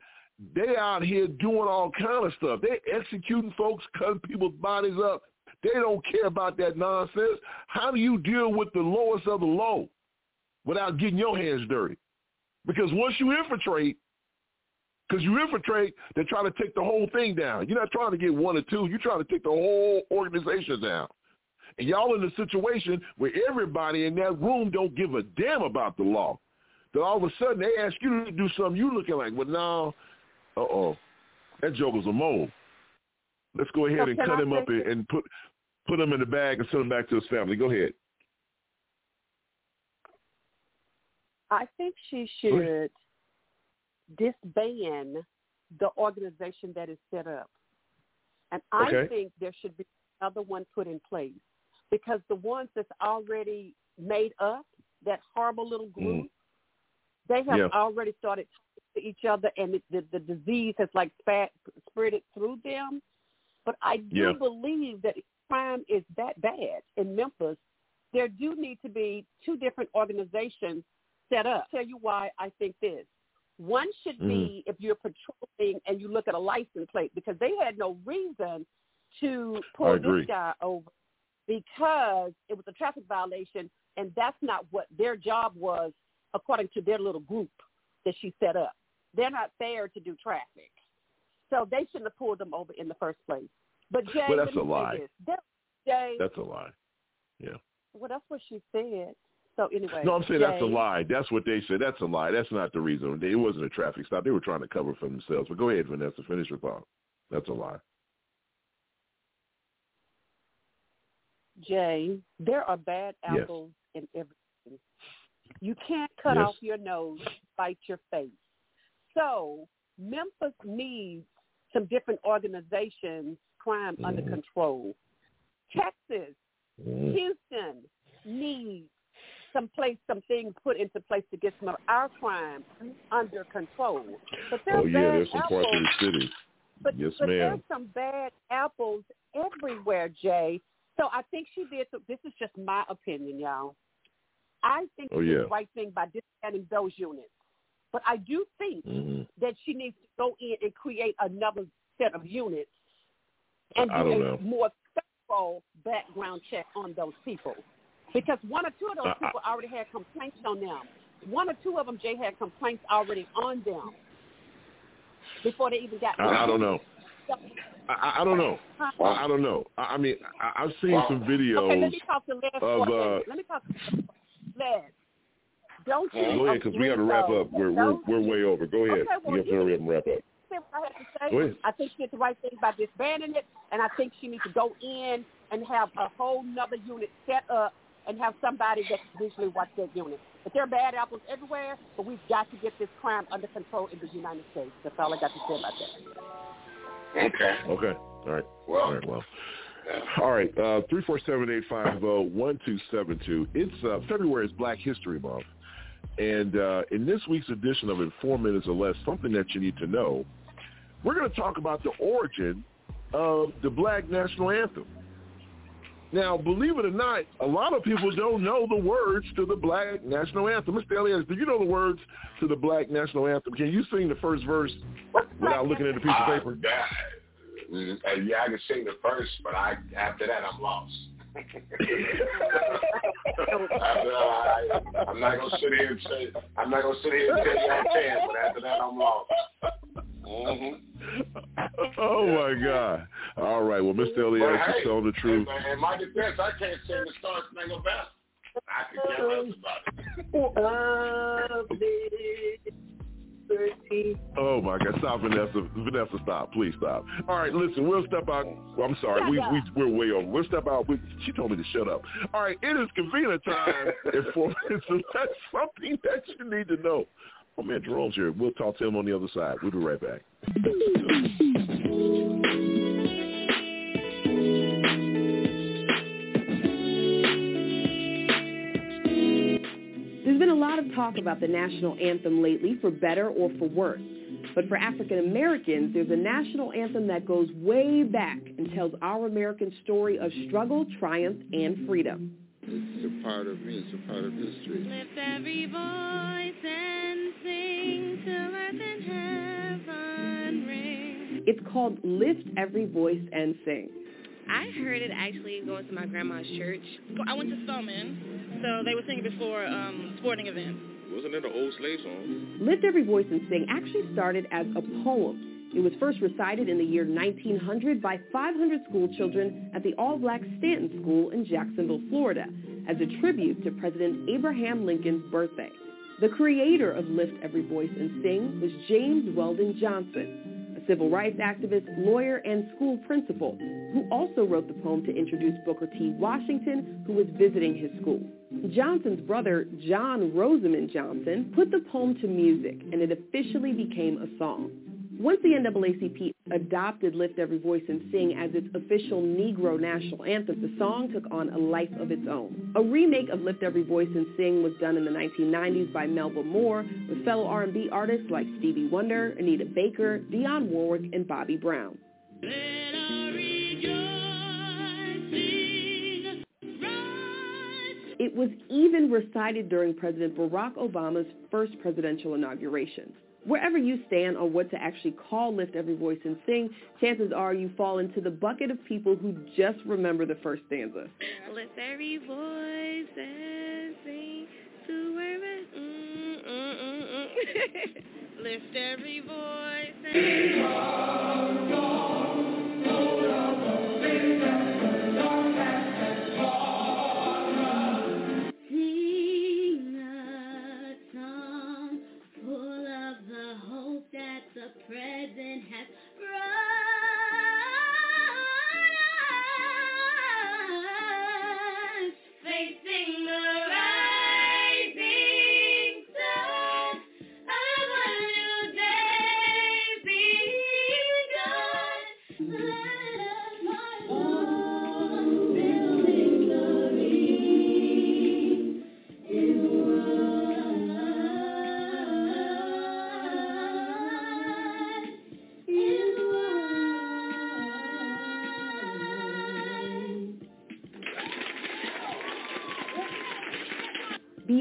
They out here doing all kind of stuff. They executing folks, cutting people's bodies up. They don't care about that nonsense. How do you deal with the lowest of the low without getting your hands dirty? Because once you infiltrate, because you infiltrate, they're trying to take the whole thing down. You're not trying to get one or two. You're trying to take the whole organization down. And y'all in a situation where everybody in that room don't give a damn about the law. Then all of a sudden they ask you to do something you looking like, well, now, uh-oh, that joker's a mole. Let's go ahead So and cut I him up and, and put put him in the bag and send him back to his family. Go ahead. I think she should disband the organization that is set up. And I Okay. think there should be another one put in place because the ones that's already made up, that horrible little mm. group, they have Yeah. already started talking to each other and the, the, the disease has like spat, spread it through them. But I do Yeah. believe that crime is that bad in Memphis, there do need to be two different organizations set up. tell you why I think this. One should be mm-hmm. if you're patrolling and you look at a license plate because they had no reason to pull this guy over because it was a traffic violation, and that's not what their job was according to their little group that she set up. They're not there to do traffic, so they shouldn't have pulled them over in the first place. But Jay, well, that's a lie. That, Jay, that's a lie. Yeah. Well, that's what she said. So anyway. No, I'm saying that's a lie. That's what they said. That's a lie. That's not the reason. It wasn't a traffic stop. They were trying to cover for themselves. But go ahead, Vanessa. Finish your thought. That's a lie. Jay, there are bad apples yes. in everything. You can't cut yes. off your nose, bite your face. So Memphis needs some different organizations, crime mm. under control. Texas, mm. Houston needs some place, some things put into place to get some of our crime under control. But oh yeah, there's some apples, parts of the city. But, yes, but ma'am. there's some bad apples everywhere, Jay. So I think she did. So this is just my opinion, y'all. I think oh, she yeah. did the right thing by disbanding those units. But I do think mm-hmm. that she needs to go in and create another set of units and do a know. more thorough background check on those people. Because one or two of those Uh, people already had complaints on them. One or two of them, Jay, had complaints already on them before they even got. I, I don't know. I, I don't know. I, I don't know. I, I mean, I, I've seen some videos Okay, let me talk to Les of. for a Uh. Let me talk to Les. Don't you go ahead, because we got to wrap up. We're we're, we're way over. Go ahead. Okay, well, you have to hurry up and wrap up. I have to say. Go ahead. I think she did the right thing by disbanding it, and I think she needs to go in and have a whole nother unit set up and have somebody that can visually watch that unit. But there are bad apples everywhere, but we've got to get this crime under control in the United States. That's all I got to say about that. Okay. Okay. All right. Well. All right. Well. All right. Uh, three four seven eight five zero one two seven two. It's uh, February is Black History Month, and uh, in this week's edition of In Four Minutes or Less, something that you need to know, we're going to talk about the origin of the Black National Anthem. Now, believe it or not, a lot of people don't know the words to the Black National Anthem. Mr. Elias, do you know the words to the Black National Anthem? Can you sing the first verse without looking at the piece of paper? Uh, yeah, yeah, I can sing the first, but I after that I'm lost. I, I'm not gonna sit here and say I'm not gonna sit here and tell you I can, but after that I'm lost. Mm-hmm. Oh my God! All right, well, Mr. Elias But is hey, telling the truth. In, in my defense, I can't sing the Star Spangled Banner. I can care less about it. Oh my God! Stop, Vanessa. Vanessa, stop! Please stop. All right, listen. We'll step out. Well, I'm sorry. We we we're way over. We'll step out. We, she told me to shut up. All right, it is convenient time. in four minutes. So that's something that you need to know. Oh man, Jerome's here. We'll talk to him on the other side. We'll be right back. There's been a lot of talk about the national anthem lately, for better or for worse. But for African Americans, there's a national anthem that goes way back and tells our American story of struggle, triumph, and freedom. It's a part of me. It's a part of history. Lift every voice and sing till earth and heaven ring. It's called Lift Every Voice and Sing. I heard it actually going to my grandma's church. I went to Spelman, so they were singing before um, sporting events. Wasn't it an old slave song? Lift Every Voice and Sing actually started as a poem. It was first recited in the year 1900 by 500 school children at the all-black Stanton School in Jacksonville, Florida, as a tribute to President Abraham Lincoln's birthday. The creator of Lift Every Voice and Sing was James Weldon Johnson, a civil rights activist, lawyer, and school principal, who also wrote the poem to introduce Booker T. Washington, who was visiting his school. Johnson's brother, John Rosamond Johnson, put the poem to music, and it officially became a song. Once the NAACP adopted Lift Every Voice and Sing as its official Negro national anthem, the song took on a life of its own. A remake of Lift Every Voice and Sing was done in the 1990s by Melba Moore with fellow R&B artists like Stevie Wonder, Anita Baker, Dionne Warwick, and Bobby Brown. It was even recited during President Barack Obama's first presidential inauguration. Wherever you stand on what to actually call Lift Every Voice and Sing, chances are you fall into the bucket of people who just remember the first stanza. Lift every voice and sing to. Lift every voice and Sing present has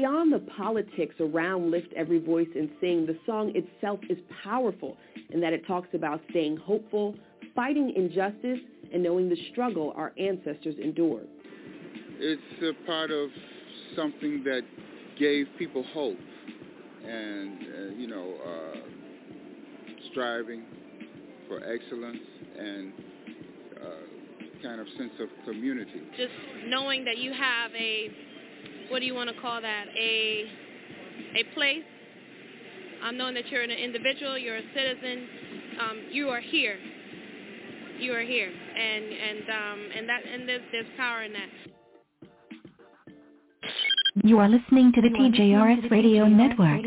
Beyond the politics around Lift Every Voice and Sing, the song itself is powerful in that it talks about staying hopeful, fighting injustice, and knowing the struggle our ancestors endured. It's a part of something that gave people hope and, uh, you know, uh, striving for excellence and uh, kind of sense of community. just knowing that you have a what do you want to call that? A a place. Um, knowing that you're an individual you're a citizen. Um, you are here. You are here. And and um, and that and there's there's power in that. You are listening to the TJRS Radio Network.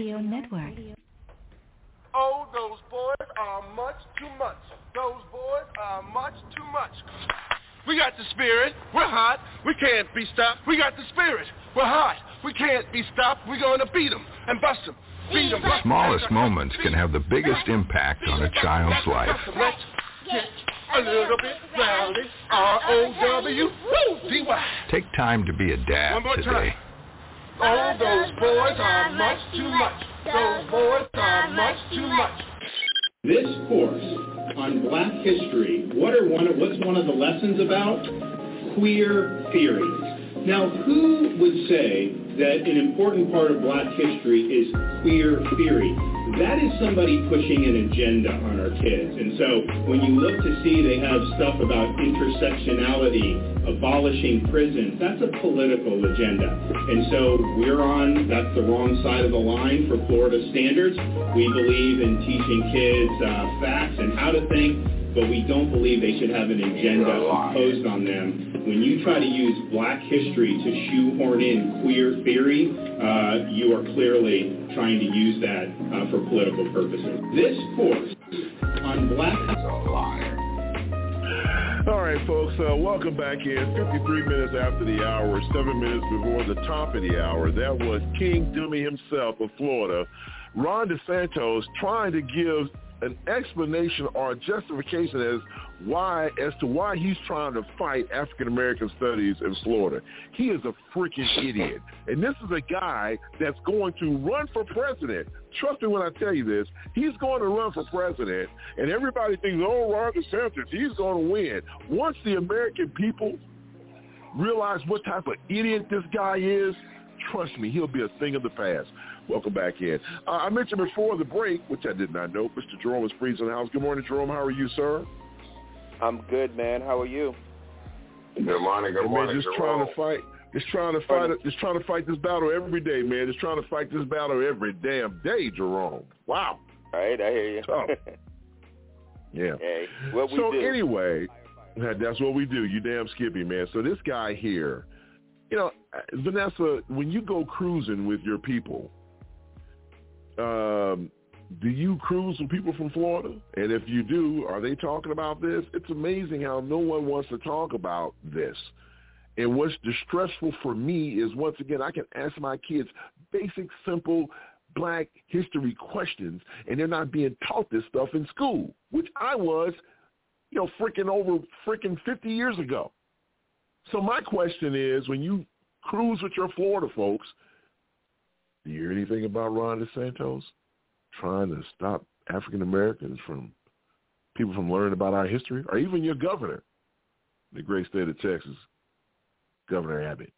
Oh, those boys are much too much. Those boys are much too much. We got the spirit. We're hot. We can't be stopped. We got the spirit. We're hot. We can't be stopped. We're going to beat them and bust them. Beat them. The smallest moments can have the biggest impact on a child's life. Let's get a little bit rowdy. R-O-W-D-Y. Take time to be a dad more today. Oh, those boys are much too much. Those boys are much too much. This course on black history, what are one of, what's one of the lessons about? Queer theories. Now, who would say that an important part of black history is queer theory? That is somebody pushing an agenda on our kids. And so when you look to see they have stuff about intersectionality, abolishing prisons, that's a political agenda. And so we're on, that's the wrong side of the line for Florida standards. We believe in teaching kids uh, facts and how to think, but we don't believe they should have an agenda imposed on them. When you try to use black history to shoehorn in queer theory, uh, you are clearly trying to use that uh, for political purposes. This course on black... All right, folks, uh, welcome back in. 53 minutes after the hour, seven minutes before the top of the hour. That was King Dummy himself of Florida, Ron DeSantis, trying to give an explanation or a justification as why as to why he's trying to fight African American studies in Florida. He is a freaking idiot. And this is a guy that's going to run for president. Trust me when I tell you this. He's going to run for president and everybody thinks, oh, Ron DeSantis, he's going to win. Once the American people realize what type of idiot this guy is, trust me, he'll be a thing of the past. Welcome back in. Uh, I mentioned before the break, which I did not know, Mr. Jerome is freezing the house. Good morning, Jerome. How are you, sir? I'm good, man. How are you? Good morning. Good Hey, man, morning. just Jerome. trying to fight. Just trying to fight. Just trying to fight this battle every day, man. Just trying to fight this battle every damn day, Jerome. Wow. All right, I hear you. Oh. Yeah. hey, what we so do. anyway, that's what we do. You damn Skippy, man. So this guy here, you know, Vanessa, when you go cruising with your people, um, do you cruise with people from Florida? And if you do, are they talking about this? It's amazing how no one wants to talk about this. And what's distressful for me is once again, I can ask my kids basic, simple black history questions, and they're not being taught this stuff in school, which I was, you know, freaking over freaking 50 years ago. So my question is, when you cruise with your Florida folks, do you hear anything about Ron DeSantis? trying to stop African Americans from people from learning about our history, or even your governor, the great state of Texas, Governor Abbott.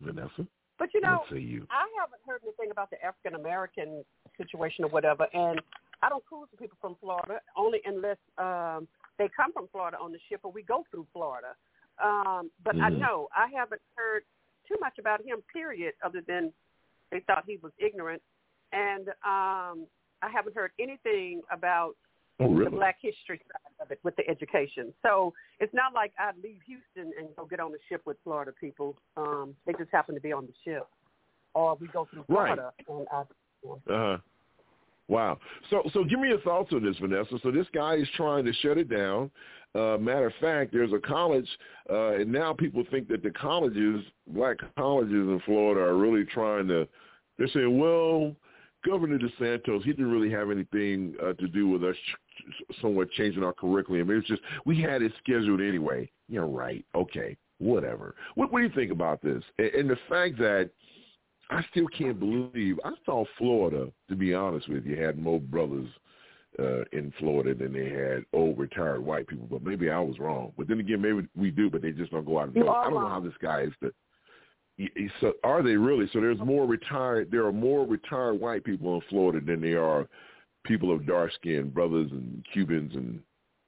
Vanessa, But you know, you? I haven't heard anything about the African American situation or whatever, and I don't cruise with people from Florida only unless um, they come from Florida on the ship or we go through Florida. Um, but I Mhm. know I haven't heard too much about him. Period, other than they thought he was ignorant, and um, I haven't heard anything about Oh, really? the Black History side of it with the education. So it's not like I'd leave Houston and go get on the ship with Florida people. Um, they just happen to be on the ship, or we go through Right. Florida and I. Uh-huh. Wow. So so give me your thoughts on this, Vanessa. So this guy is trying to shut it down. Uh, matter of fact, there's a college, uh, and now people think that the colleges, black colleges in Florida, are really trying to. They're saying, well, Governor DeSantis, he didn't really have anything uh, to do with us somewhat changing our curriculum. It was just we had it scheduled anyway. You're right. Okay, whatever. What, what do you think about this? And, and the fact that I still can't believe I thought Florida, to be honest with you, had more brothers uh, in Florida than they had old retired white people. But maybe I was wrong. But then again, maybe we do, but they just don't go out and vote. I don't know how this guy is. The, he- he- so are they really? So there's more retired. There are more retired white people in Florida than there are people of dark skin, brothers and Cubans and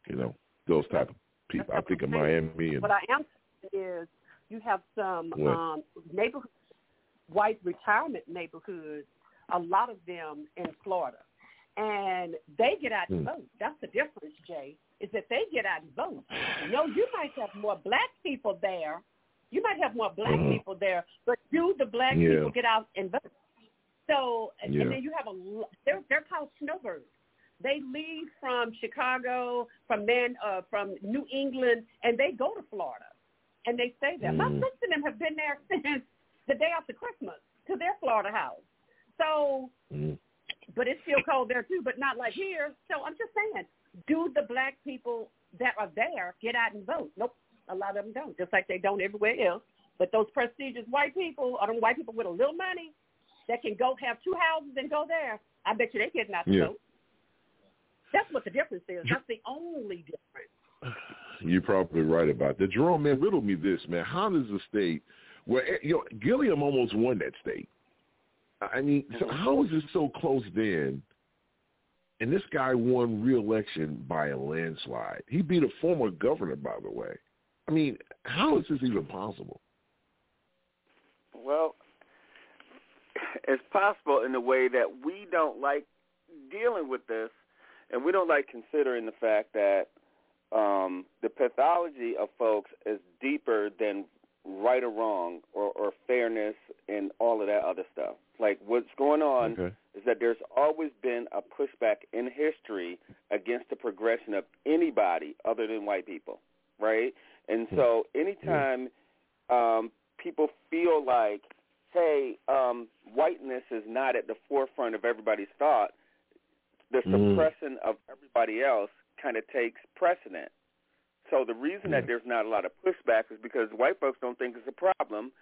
you know those type of people. I think of Miami and What I am is, you have some What? um, neighborhood, white retirement neighborhoods. A lot of them in Florida, and they get out and Hmm. vote. That's the difference, Jay. Is that they get out and vote. No, you might have more black people there. You might have more black Mhm. people there, but do the black Yeah. people get out and vote? So, and, Yeah. and then you have a they're they're called snowbirds. They leave from Chicago, from then uh, from New England, and they go to Florida, and they stay there. My Mm. sister and them have been there since the day after Christmas to their Florida house. So, Mm. but it's still cold there too, but not like here. So I'm just saying, do the black people that are there get out and vote? Nope, a lot of them don't, just like they don't everywhere else. But those prestigious white people, or them white people with a little money, that can go have two houses and go there, I bet you they getting out to Yeah. vote. That's what the difference is. That's the only difference. You're probably right about that. Jerome, man, riddle me this, man. How does the state, where you know, Gillum almost won that state. I mean, so how is it so close then? And this guy won re-election by a landslide. He beat a former governor, by the way. I mean, how is this even possible? Well, it's possible in the way that we don't like dealing with this, and we don't like considering the fact that um, the pathology of folks is deeper than right or wrong or, or fairness and all of that other stuff. Like what's going on Okay. is that there's always been a pushback in history against the progression of anybody other than white people, right? And so anytime um, people feel like, hey, um, whiteness is not at the forefront of everybody's thought, the Mm. suppression of everybody else kind of takes precedent. So the reason that there's not a lot of pushback is because white folks don't think it's a problem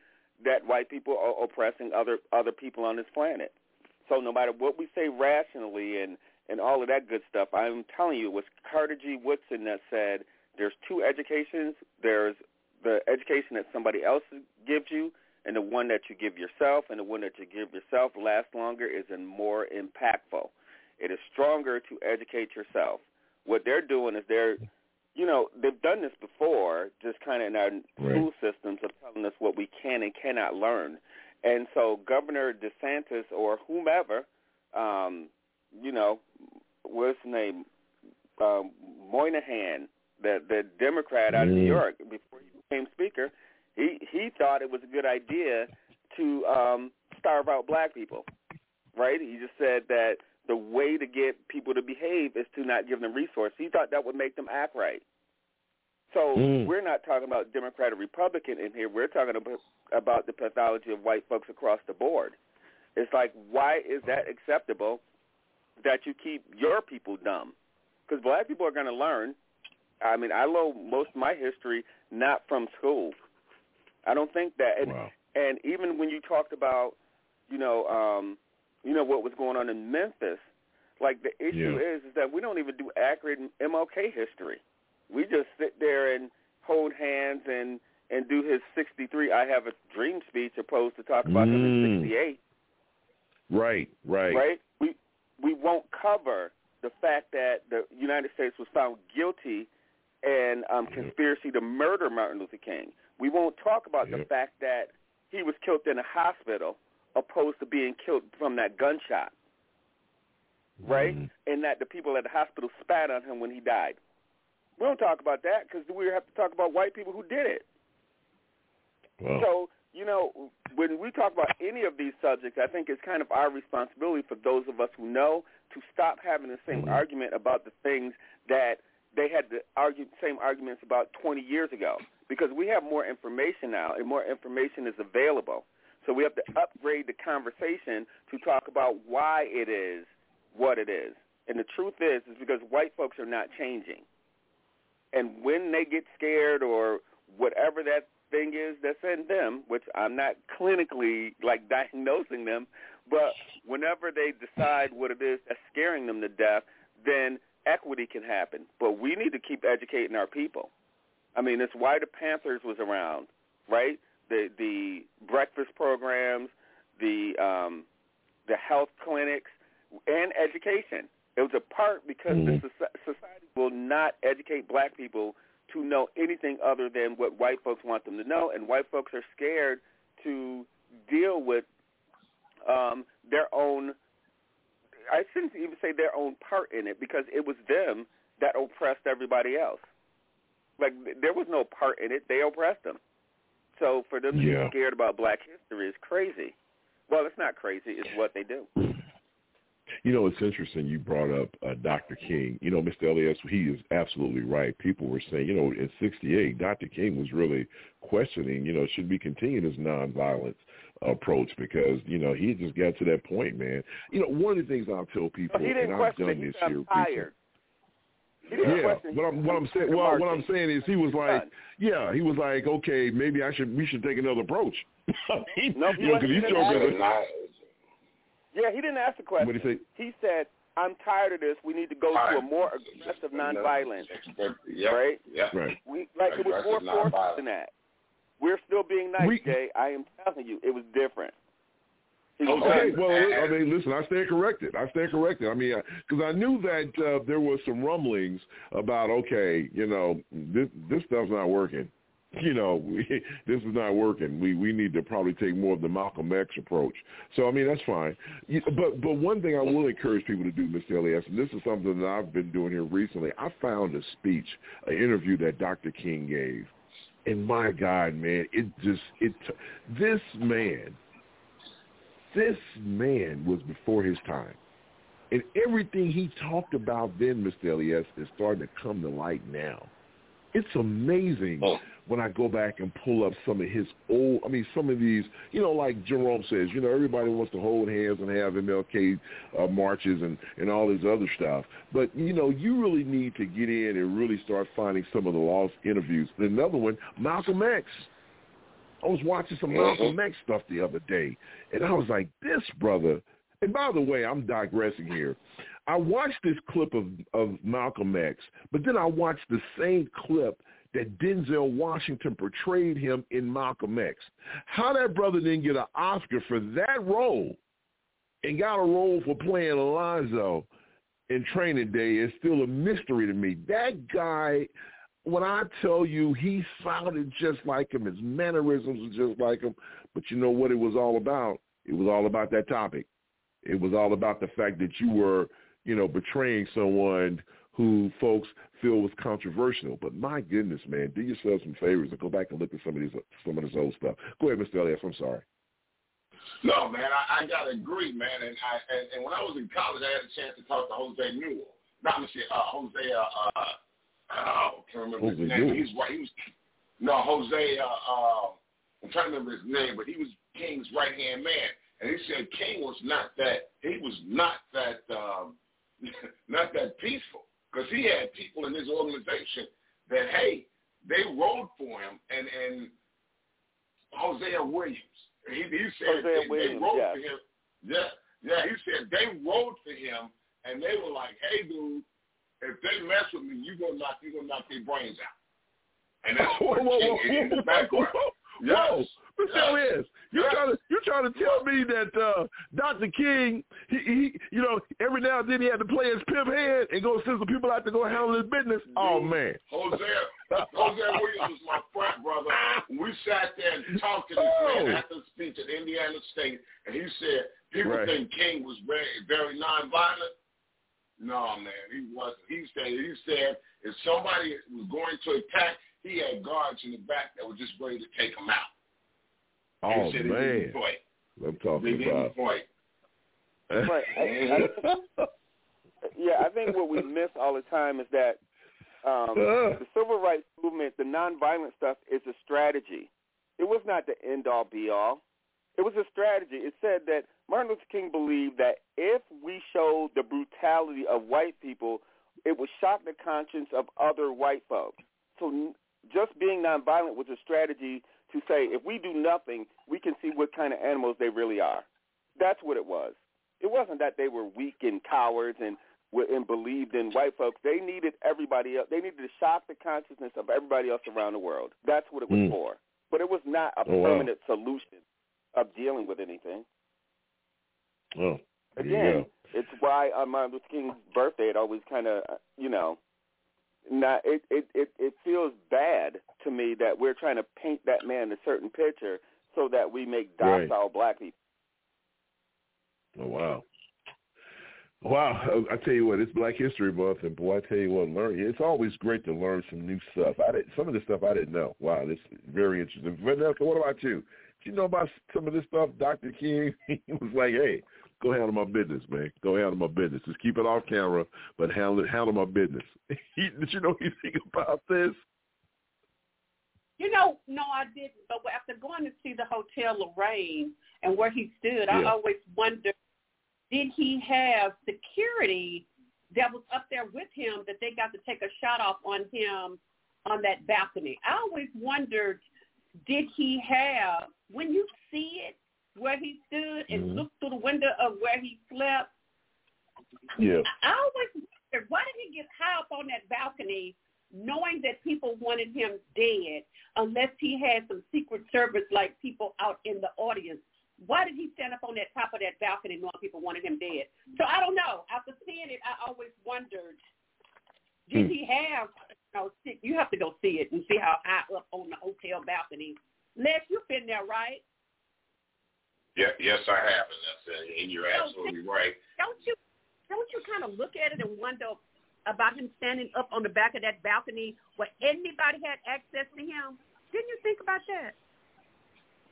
that white people are oppressing other other people on this planet. So no matter what we say rationally and and all of that good stuff, I'm telling you, it was Carter G. Woodson that said there's two educations. There's the education that somebody else gives you, and the one that you give yourself, and the one that you give yourself lasts longer is and more impactful. It is stronger to educate yourself. What they're doing is they're, you know, they've done this before, just kind of in our school systems of telling us what we can and cannot learn. And so Governor DeSantis or whomever, um, you know, what's his name, um, Moynihan, the the Democrat out of New Mm. York, before he became Speaker, he he thought it was a good idea to um, starve out black people. Right? He just said that the way to get people to behave is to not give them resources. He thought that would make them act right. So Mm. we're not talking about Democrat or Republican in here. We're talking about about the pathology of white folks across the board. It's like, why is that acceptable that you keep your people dumb? Because black people are going to learn. I mean, I know most of my history not from school. I don't think that. And, Wow. and even when you talked about, you know, um, you know, what was going on in Memphis. Like the issue Yeah. is, is that we don't even do accurate MLK history. We just sit there and hold hands and and do his 63 I have a dream speech opposed to talk about him Mm. in 68 Right, right. right? We we won't cover the fact that the United States was found guilty and um, conspiracy to murder Martin Luther King. We won't talk about the fact that he was killed in a hospital opposed to being killed from that gunshot, right? Mm-hmm. And that the people at the hospital spat on him when he died. We don't talk about that because we have to talk about white people who did it. Wow. So, you know, when we talk about any of these subjects, I think it's kind of our responsibility for those of us who know to stop having the same mm-hmm. argument about the things that they had the argue, same arguments about 20 years ago because we have more information now and more information is available. So we have to upgrade the conversation to talk about why it is what it is. And the truth is, is because white folks are not changing. And when they get scared or whatever that thing is that's in them, which I'm not clinically like diagnosing them, but whenever they decide what it is that's scaring them to death, then equity can happen. But we need to keep educating our people. I mean, it's why the Panthers was around, right? The the breakfast programs, the um, the health clinics, and education. It was a part because the society will not educate black people to know anything other than what white folks want them to know, and white folks are scared to deal with um, their own. I shouldn't even say their own part in it because it was them that oppressed everybody else. Like there was no part in it; they oppressed them. So for them to Yeah. be scared about Black history is crazy. Well, it's not crazy; it's what they do. You know, it's interesting you brought up uh, Dr. King. You know, Mr. Elias, he is absolutely right. People were saying, you know, in 68, Dr. King was really questioning, you know, should we continue this nonviolence approach because, you know, he just got to that point, man. You know, one of the things I'll tell people, didn't and I've done this said, here "I'm tired." He didn't yeah, question. what I'm what I'm saying well what I'm saying is he was like yeah he was like okay maybe I should we should take another approach. I mean, No, you know, 'cause he he's didn't ask good. it. Yeah, he didn't ask the question. What'd he say? He said, "I'm tired of this. We need to go to a more aggressive nonviolence." Yep. Right? Yep. Right. We like it was more Aggressive forces nonviolence. than that. We're still being nice, We- Jay. I am telling you, it was different. Okay, well, I mean, listen, I stand corrected. I stand corrected. I mean, because I knew that uh, there was some rumblings about, okay, you know, this this stuff's not working. You know, we, this is not working. We we need to probably take more of the Malcolm X approach. So I mean, that's fine. You- But but one thing I will encourage people to do, Mr. Elias, and this is something that I've been doing here recently. I found a speech, an interview that Dr. King gave, and my God, man, it just it this man this man was before his time. And everything he talked about then, Mr. Elias, is starting to come to light now. It's amazing when I go back and pull up some of his old, I mean, some of these, you know, like Jerome says, you know, everybody wants to hold hands and have MLK uh, marches and, and all this other stuff. But, you know, you really need to get in and really start finding some of the lost interviews. Another one, Malcolm X. I was watching some Malcolm mm-hmm. X stuff the other day, and I was like, this brother. And by the way, I'm digressing here. I watched this clip of, of Malcolm X, but then I watched the same clip that Denzel Washington portrayed him in Malcolm X. How that brother didn't get an Oscar for that role and got a role for playing Alonzo in Training Day is still a mystery to me. That guy when I tell you he sounded just like him, his mannerisms were just like him, but you know what it was all about? It was all about that topic. It was all about the fact that you were, you know, betraying someone who folks feel was controversial. But my goodness, man, do yourself some favors and go back and look at some of these some of this old stuff. Go ahead, Mr. Elias. I'm sorry. No, man, I, I gotta agree, man. And I and, and when I was in college, I had a chance to talk to Jose Newell. Not Mr. Uh, Jose. Uh, uh, I can't remember Jose his name. Newell. He's right. He was no Jose. Uh, uh, I'm trying to remember his name, but he was King's right hand man. And he said King was not that. He was not that. Um, not that peaceful because he had people in his organization that hey, they rode for him, and and Hosea Williams. He, he said Hosea they, Williams, they wrote yes. for him. Yeah, Yeah, he said they wrote to him and they were like, "Hey, dude, if they mess with me, you gonna knock you gonna knock their brains out." And that's whoa, what whoa, King whoa, in the background. whoa, Yes. whoa. Michelle Yes. is. You Yes. trying to you trying to tell me that uh Dr. King he, he you know every now and then he had to play his pimp hand and go send some people out to go handle his business. Oh man. Jose, Hosea Williams was my friend, brother. We sat there and talked to this man Oh. after the speech at Indiana State, and he said people Right. think King was very, very nonviolent. No, man, he wasn't. He said he said if somebody was going to attack, he had guards in the back that were just ready to take him out. Oh he said man. didn't. I'm talking didn't about. fight. Right. I, I, yeah, I think what we miss all the time is that um, the civil rights movement, the nonviolent stuff, is a strategy. It was not the end all be all. It was a strategy. It said that Martin Luther King believed that if we showed the brutality of white people, it would shock the conscience of other white folks. So just being nonviolent was a strategy to say if we do nothing, we can see what kind of animals they really are. That's what it was. It wasn't that they were weak and cowards and and believed in white folks. They needed everybody else. They needed to shock the consciousness of everybody else around the world. That's what it was Mm. for. But it was not a Oh, wow. permanent solution of dealing with anything. Oh. Again, it's why on Martin Luther King's birthday it always kind of, uh, you know, not it, it it it feels bad to me that we're trying to paint that man a certain picture so that we make Right. docile black people. Oh wow. Wow, I I tell you what, it's Black History Month, and boy, I tell you what, learn. It's always great to learn some new stuff. I did some of this stuff I didn't know. Wow, this is very interesting. Vanessa, what about you? Did you know about some of this stuff? Dr. King, he was like, "Hey, go handle my business, man. Go handle my business. Just keep it off camera, but handle handle my business." He, did you know anything about this? You know, no, I didn't. But after going to see the Hotel Lorraine and where he stood, I always wondered, did he have security that was up there with him that they got to take a shot off on him on that balcony? I always wondered, did he have, when you see it, where he stood and Mhm. looked through the window of where he slept, Yeah. I always wondered, why did he get high up on that balcony knowing that people wanted him dead unless he had some secret service like people out in the audience? Why did he stand up on that top of that balcony knowing people wanted him dead? So I don't know. After seeing it, I always wondered, did Hmm. he have, you know, you have to go see it and see how high up on the hotel balcony. Les, you've been there, right? Yeah, yes, I have, and that's uh, and you're absolutely right. Don't you don't you kind of look at it and wonder about him standing up on the back of that balcony where anybody had access to him? Didn't you think about that?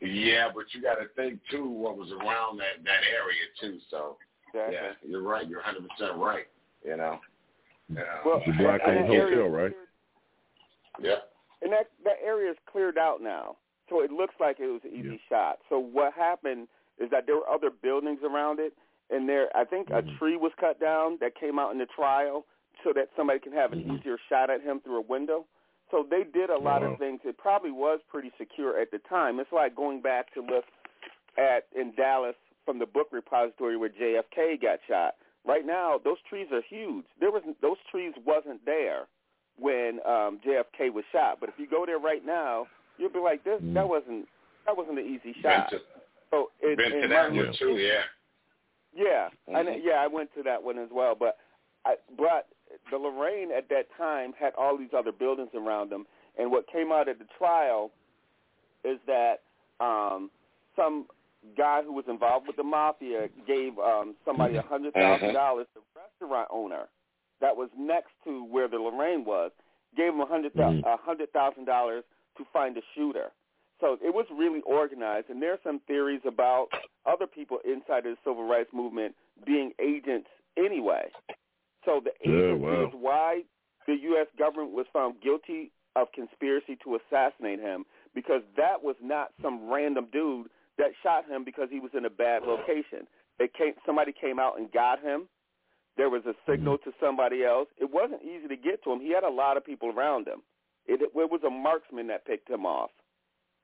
Yeah, but you got to think too what was around that that area too. So Exactly. yeah, you're right. You're 100 percent right. You know. Yeah. Well, The Black and Owned area- Hotel, right? yeah. And that that area is cleared out now, so it looks like it was an easy shot. So what happened is that there were other buildings around it, and there I think a tree was cut down that came out in the trial, so that somebody can have an easier shot at him through a window. So they did a lot Wow. of things. It probably was pretty secure at the time. It's like going back to look at in Dallas from the book repository where JFK got shot. Right now, those trees are huge. There was those trees wasn't there when um, JFK was shot. But if you go there right now, you'll be like, this that wasn't that wasn't an easy Been shot. to, So it, been to that one too. Yeah. yeah, Mhm. and yeah, I went to that one as well. But I, but the Lorraine at that time had all these other buildings around them, and what came out at the trial is that um, some guy who was involved with the mafia gave um, somebody a hundred thousand dollars. The restaurant owner that was next to where the Lorraine was gave him a hundred Mhm. a hundred thousand dollars to find a shooter. So it was really organized, and there are some theories about other people inside of the civil rights movement being agents anyway. So the Yeah, wow. is why the U.S. government was found guilty of conspiracy to assassinate him because that was not some random dude that shot him because he was in a bad location. It came, somebody came out and got him. There was a signal mm-hmm. to somebody else. It wasn't easy to get to him. He had a lot of people around him. It, it was a marksman that picked him off.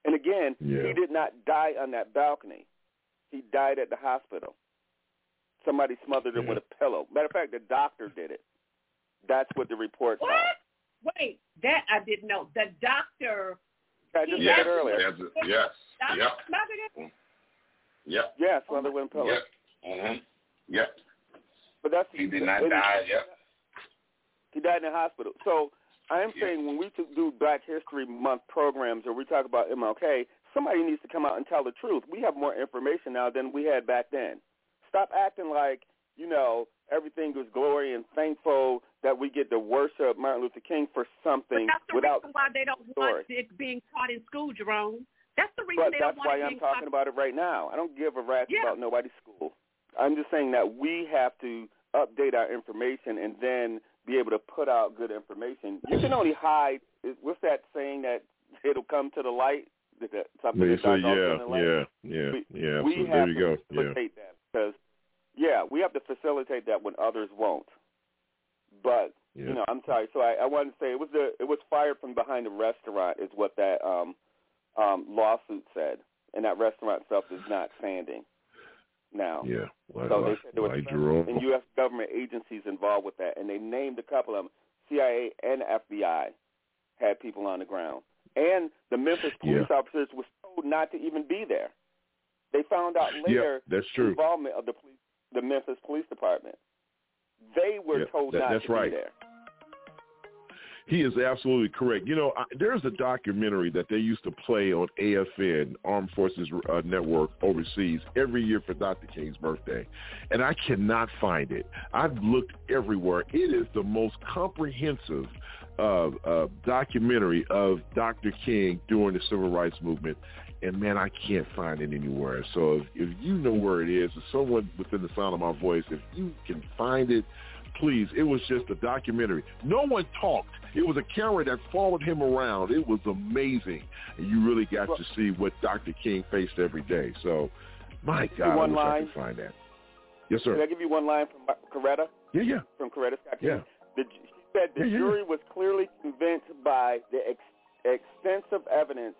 And again, Yeah. he did not die on that balcony. He died at the hospital. somebody smothered it with a pillow. Matter of fact, the doctor did it. That's what the report What? Wait, that I didn't know. The doctor. I just he said it earlier. Yes, yes, yep, smothered it? yep, Yeah, smothered with a pillow. yep, hmm yep. But that's He did not and- die. Yep. He died in the hospital. So I am saying when we t- do Black History Month programs or we talk about MLK, somebody needs to come out and tell the truth. We have more information now than we had back then. Stop acting like, you know, everything was glory and thankful that we get to worship Martin Luther King for something That's the without reason why they don't story. want it being taught in school, Jerome. That's the reason But they that's don't want it. But that's why it I'm being talking taught. about it right now. I don't give a rat's Yeah. about nobody's school. I'm just saying that we have to update our information and then be able to put out good information. You can only hide. What's that saying that it'll come to the light? That- that Something They that's say, dark also yeah, in the light? yeah, yeah, We- yeah. we So have there you to go. Yeah. facilitate that because, yeah, we have to facilitate that when others won't. But Yeah. you know, I'm sorry. So I, I wanted to say it was the it was fired from behind the restaurant is what that um, um, lawsuit said, and that restaurant itself is not standing now. Yeah. Like, So they said there was like and U.S. government agencies involved with that, and they named a couple of them. CIA and FBI had people on the ground, and the Memphis police Yeah. officers were told not to even be there. They found out later that's true. involvement of the police, the Memphis Police Department. They were Yeah, told that- not that's to right. be there. He is absolutely correct. You know, I, there's a documentary that they used to play on AFN, Armed Forces uh, Network, overseas every year for Dr. King's birthday, and I cannot find it. I've looked everywhere. It is the most comprehensive uh, uh, documentary of Dr. King during the Civil Rights Movement, and man, I can't find it anywhere. So if, if you know where it is, if someone within the sound of my voice, if you can find it, please. It was just a documentary. No one talked. It was a camera that followed him around. It was amazing. And you really got to see what Dr. King faced every day. So, my God, I one wish I line? could find that. Yes, sir. Can I give you one line from Coretta? Yeah, yeah. From Coretta Scott King? Yeah. The, she said the Yeah, yeah. jury was clearly convinced by the ex, extensive evidence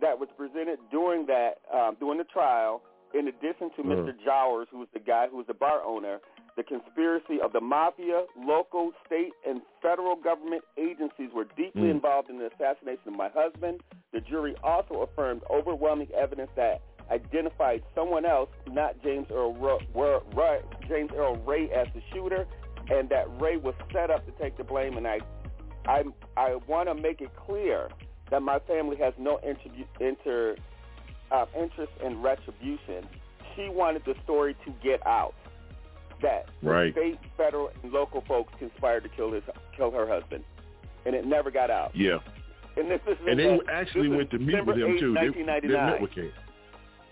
that was presented during that um, during the trial. In addition to Uh-huh. Mr. Jowers, who was the guy who was the bar owner, the conspiracy of the mafia, local, state, and federal government agencies were deeply Mm. involved in the assassination of my husband. The jury also affirmed overwhelming evidence that identified someone else, not James Earl, Ro- James Earl Ray, as the shooter, and that Ray was set up to take the blame. And I, I, I want to make it clear that my family has no inter, inter uh, interest in retribution. She wanted the story to get out that Right. state, federal, and local folks conspired to kill his kill her husband, and it never got out. Yeah. And this is And they actually this went to meet December with him 8, too. They, they met with King.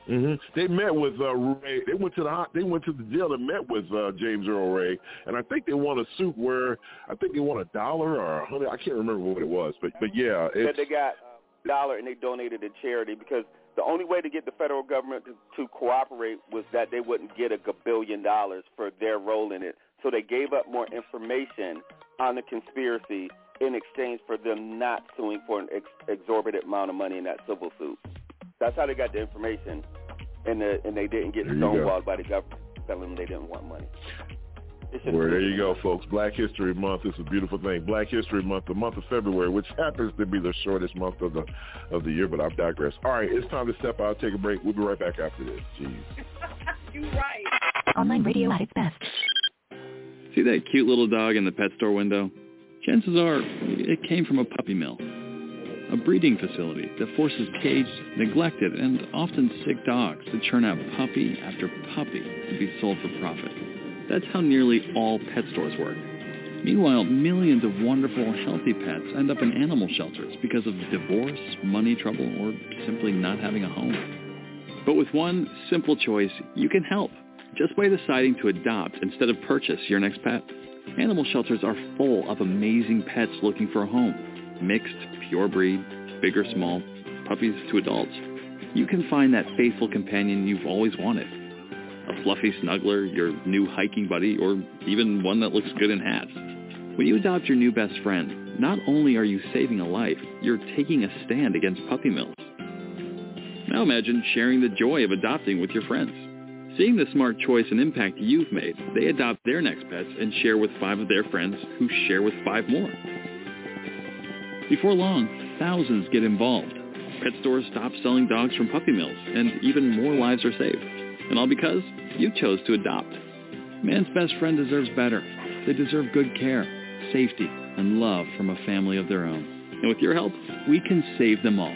hmm They met with uh, Ray. They went to the they went to the jail and met with uh, James Earl Ray, and I think they won a suit where I think they won a dollar or a hundred. I can't remember what it was, but but yeah, it's, they got a dollar and they donated to charity because the only way to get the federal government to, to cooperate was that they wouldn't get a billion dollars for their role in it. So they gave up more information on the conspiracy in exchange for them not suing for an ex- exorbitant amount of money in that civil suit. That's how they got the information, and the, and they didn't get There you go. stonewalled by the government telling them they didn't want money. It should've Where there you go, folks. Black History Month is a beautiful thing. Black History Month, the month of February, which happens to be the shortest month of the of the year, but I digress. All right, it's time to step out, take a break. We'll be right back after this. Jeez. You're right. Online radio at its best. See that cute little dog in the pet store window? Chances are it came from a puppy mill, a breeding facility that forces caged, neglected, and often sick dogs to churn out puppy after puppy to be sold for profit. That's how nearly all pet stores work. Meanwhile, millions of wonderful, healthy pets end up in animal shelters because of divorce, money trouble, or simply not having a home. But with one simple choice, you can help just by deciding to adopt instead of purchase your next pet. Animal shelters are full of amazing pets looking for a home. Mixed, pure breed, big or small, puppies to adults. You can find that faithful companion you've always wanted. Fluffy snuggler, your new hiking buddy, or even one that looks good in hats. When you adopt your new best friend, not only are you saving a life, you're taking a stand against puppy mills. Now imagine sharing the joy of adopting with your friends. Seeing the smart choice and impact you've made, they adopt their next pets and share with five of their friends who share with five more. Before long, thousands get involved. Pet stores stop selling dogs from puppy mills, and even more lives are saved. And all because you chose to adopt. Man's best friend deserves better. They deserve good care, safety, and love from a family of their own. And with your help, we can save them all.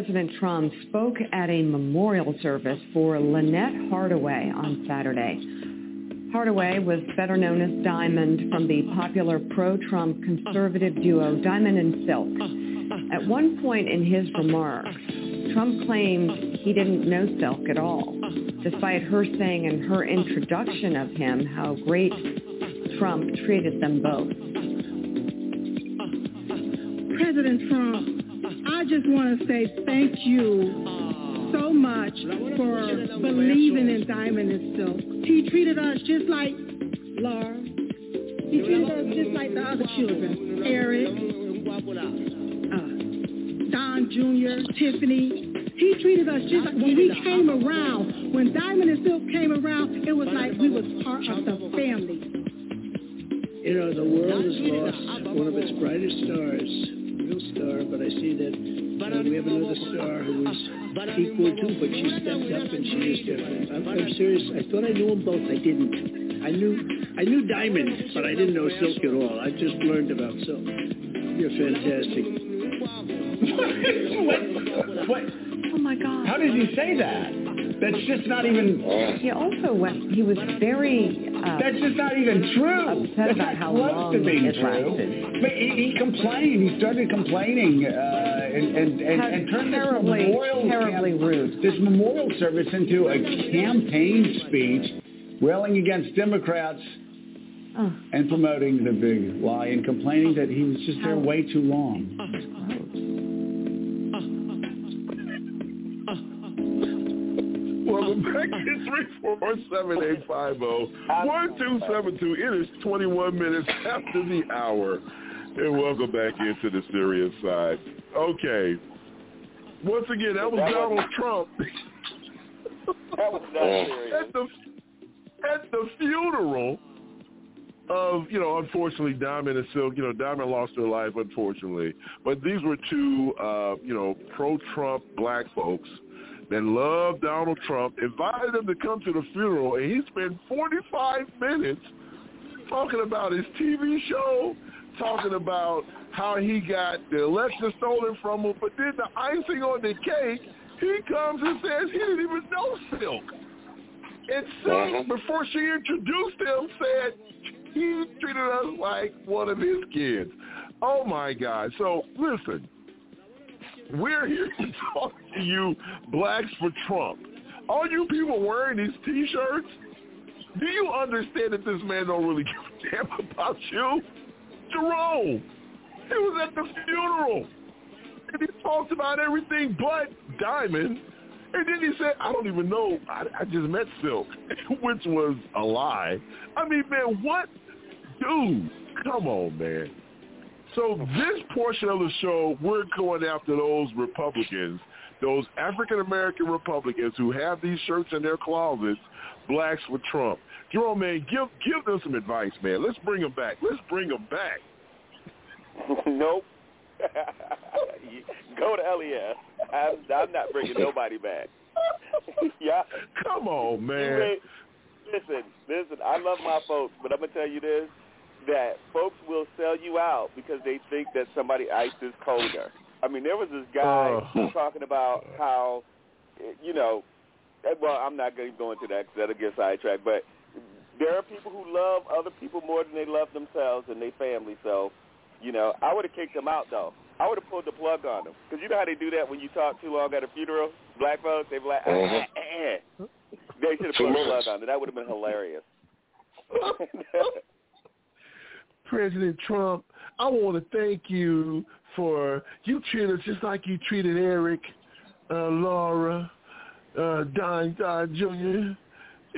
President Trump spoke at a memorial service for Lynette Hardaway on Saturday. Hardaway was better known as Diamond from the popular pro-Trump conservative duo Diamond and Silk. At one point in his remarks, Trump claimed he didn't know Silk at all, despite her saying in her introduction of him how great Trump treated them both. President Trump, I just want to say thank you so much for believing in Diamond and Silk. He treated us just like Lara. He treated us just like the other children. Eric, uh, Don Jr., Tiffany. He treated us just like when we came around. When Diamond and Silk came around, it was like we was part of the family. You know, the world has lost one of its brightest stars, star, but I see that we have another star who is equal to, but she stepped up and she is different. I'm, I'm serious. I thought I knew them both. I didn't. I knew I knew Diamond, but I didn't know Silk at all. I just learned about Silk. You're fantastic. what? What? Oh my God. How did you say that? That's just not even. He also went, he was very uh, That's just not even true. upset That's about not how long it true. lasted. But he, he complained. He started complaining uh, and and and, and turned this terribly, memorial terribly camp- rude. this memorial service into a campaign speech, railing against Democrats Oh. and promoting the big lie and complaining that he was just there way too long. Back to 347-850-1272. It is 21 minutes after the hour. And welcome back into the serious side. Okay. Once again, that was Donald Trump. That was not serious. at the at the funeral of, you know, unfortunately Diamond and Silk, you know, Diamond lost her life unfortunately. But these were two uh, you know, pro Trump black folks that loved Donald Trump, invited him to come to the funeral and he spent forty five minutes talking about his TV show, talking about how he got the election stolen from him, but then the icing on the cake, he comes and says he didn't even know Silk. And Silk, uh-huh. before she introduced him, said he treated us like one of his kids. Oh my God. So listen, we're here to talk to you blacks for Trump. All you people wearing these t-shirts, do you understand that this man don't really give a damn about you? Jerome, he was at the funeral. And he talked about everything but Diamond. And then he said, I don't even know. I, I just met Silk, which was a lie. I mean, man, what? Dude, come on, man. So this portion of the show, we're going after those Republicans, those African-American Republicans who have these shirts in their closets, blacks for Trump. Jerome, man, give give them some advice, man. Let's bring them back. Let's bring them back. nope. Go to LES. I'm, I'm not bringing nobody back. yeah. Come on, man. listen, listen. I love my folks, but I'm gonna tell you this: that folks will sell you out because they think that somebody iced is colder. I mean, there was this guy Oh. talking about how, you know, well, I'm not going to go into that because that'll get sidetracked. But there are people who love other people more than they love themselves and their family. So, you know, I would have kicked them out though. I would have pulled the plug on them because you know how they do that when you talk too long at a funeral. Black folks, they be like, ah, Mhm. ah, ah. they should have pulled the plug on it. That would have been hilarious. President Trump, I want to thank you for you treated us just like you treated Eric, uh, Lara, uh, Don, Don Jr.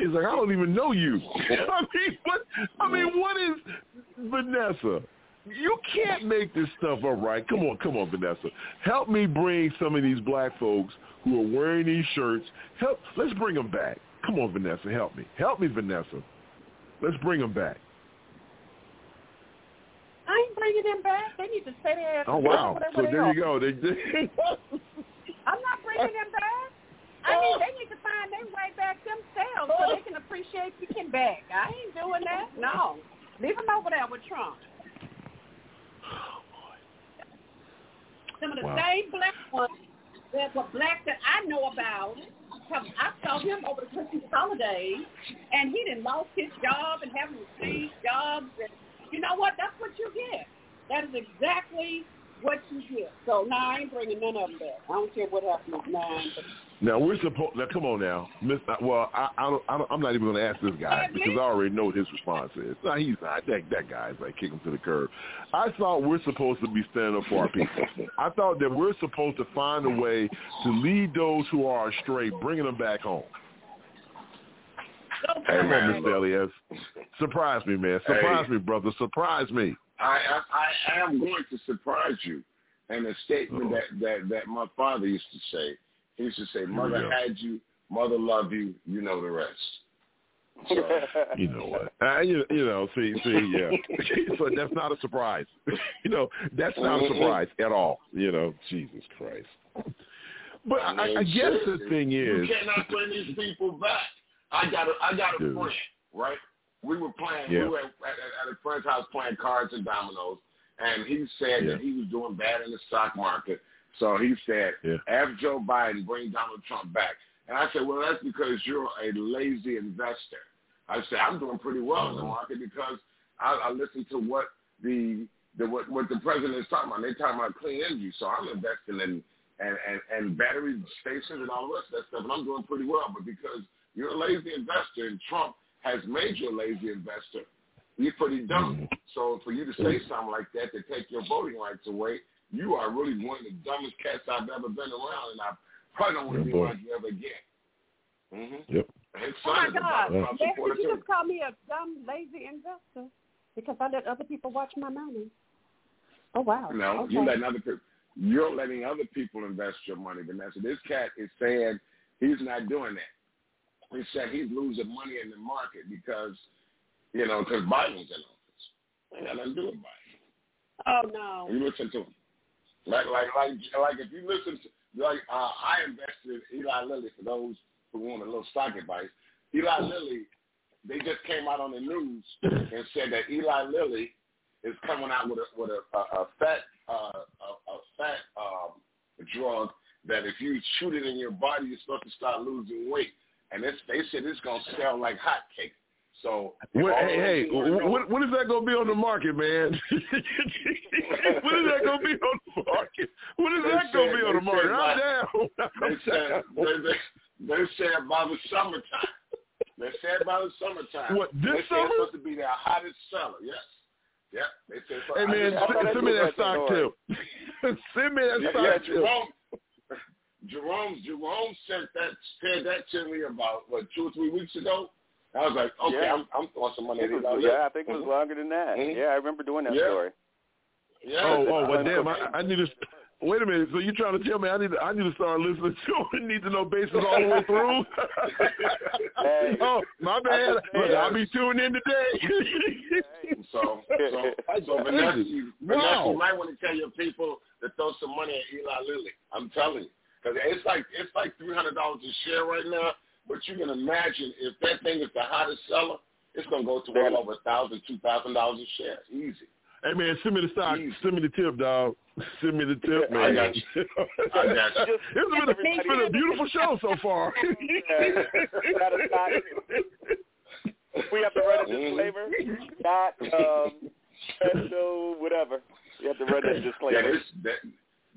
He's like, I don't even know you. I mean, what? I mean, what is Vanessa? You can't make this stuff up, right? Come on, come on, Vanessa. Help me bring some of these black folks who are wearing these shirts. Help. Let's bring them back. Come on, Vanessa. Help me. Help me, Vanessa. Let's bring them back. Bringing them back. They need to stay oh, there. Oh wow! So they there you go. They, they, I'm not bringing them back. I mean, they need to find their way back themselves so they can appreciate picking back. I ain't doing that. No. Leave them over there with Trump. Some of the Wow. same black ones that what black that I know about. I saw him over the Christmas holidays, and he didn't lost his job and having to change jobs. And you know what? That's what you get. That is exactly what you get. So now I ain't bringing none of them back. I don't care what happens with nine. Now we're supposed. Now come on now, Miss. Uh, well, I, I don't, I don't. I'm not even going to ask this guy because I already know what his response is. No, he's not. That that guy's like kick him to the curb. I thought we're supposed to be standing up for our people. I thought that we're supposed to find a way to lead those who are astray, bringing them back home. Come on, Mr. Elias. Surprise me, man. Surprise Hey. me, brother. Surprise me. I, I I am going to surprise you. And a statement that, that that my father used to say. He used to say, "Mother had you, mother loved you. You know the rest." So, You know what? Uh, you, you know, see, see, yeah. so that's not a surprise. you know, that's not a surprise at all. You know, Jesus Christ. But I, I guess the thing is, you cannot bring these people back. I got a I got a Dude. friend, right? We were playing. Yeah. We were at, at, at a friend's house playing cards and dominoes, and he said Yeah. that he was doing bad in the stock market. So he said, Yeah. "Have Joe Biden bring Donald Trump back." And I said, "Well, that's because you're a lazy investor." I said, "I'm doing pretty well in the mm-hmm. market because I, I listen to what the the what, what the president is talking about. They're talking about clean energy, so I'm investing in and, and, and battery stations and all the rest of that stuff, and I'm doing pretty well. But because you're a lazy investor and Trump has made you a lazy investor, you're pretty dumb. So for you to say something like that to take your voting rights away, you are really one of the dumbest cats I've ever been around, and I probably don't want to be boy. like you ever again. Mm-hmm. Yep. Oh my God, it. I'm Lex, supportive did you just call me a dumb, lazy investor because I let other people watch my money? Oh wow. No, okay. you're letting other people. You're letting other people invest your money, Vanessa. This cat is saying he's not doing that. He said he's losing money in the market because, you know, because Biden's in office. Ain't got nothing to do with Biden. Oh no. You listen to him. Like, like, like, like if you listen to, like, uh, I invested in Eli Lilly for those who want a little stock advice. Eli Lilly, they just came out on the news and said that Eli Lilly is coming out with a with a, a, a fat uh, a, a fat um, drug that if you shoot it in your body, you're supposed to start losing weight. And it's, they said it's gonna sell like hotcakes. So what, hey, hey, what, what is that going to be on the market, man? what is that going to be on the market? What is They that going to be on the market? said I'm down. They said they, they, they said by the summertime. They said by the summertime. What, this they summer? Supposed to be their hottest seller. Yes. Yep. They said. so- Hey, I man, send, send me that stock tip. send me that Yeah, stock yeah, tip. Jerome. Jerome, Jerome sent that said that to me about what two or three weeks ago. I was like, okay, Yeah. I'm I'm throwing some money. Was- at Eli yeah, Lilly. I think it was Mhm. longer than that. Mhm. Yeah, I remember doing that Yeah. story. Yeah. Oh, oh, well, damn! I, I need to. Wait a minute. So you're trying to tell me I need to, I need to start listening to it? Need to know bases all the way through? Hey. oh, my bad. Look, I'll be tuned in today. So, so, so Vanessa, you, Vanessa, you might want to tell your people to throw some money at Eli Lilly. I'm telling you, because it's like it's like three hundred dollars a share right now. But you can imagine if that thing is the hottest seller, it's gonna go to well over a thousand, two thousand dollars a share. Easy. Hey man, send me the stock. Send me the tip, dog. Send me the tip, I man. got you. I got you. It's been a, it's been a beautiful show so far. We have to run a disclaimer, not um, special, whatever. We have to run that disclaimer. this, that,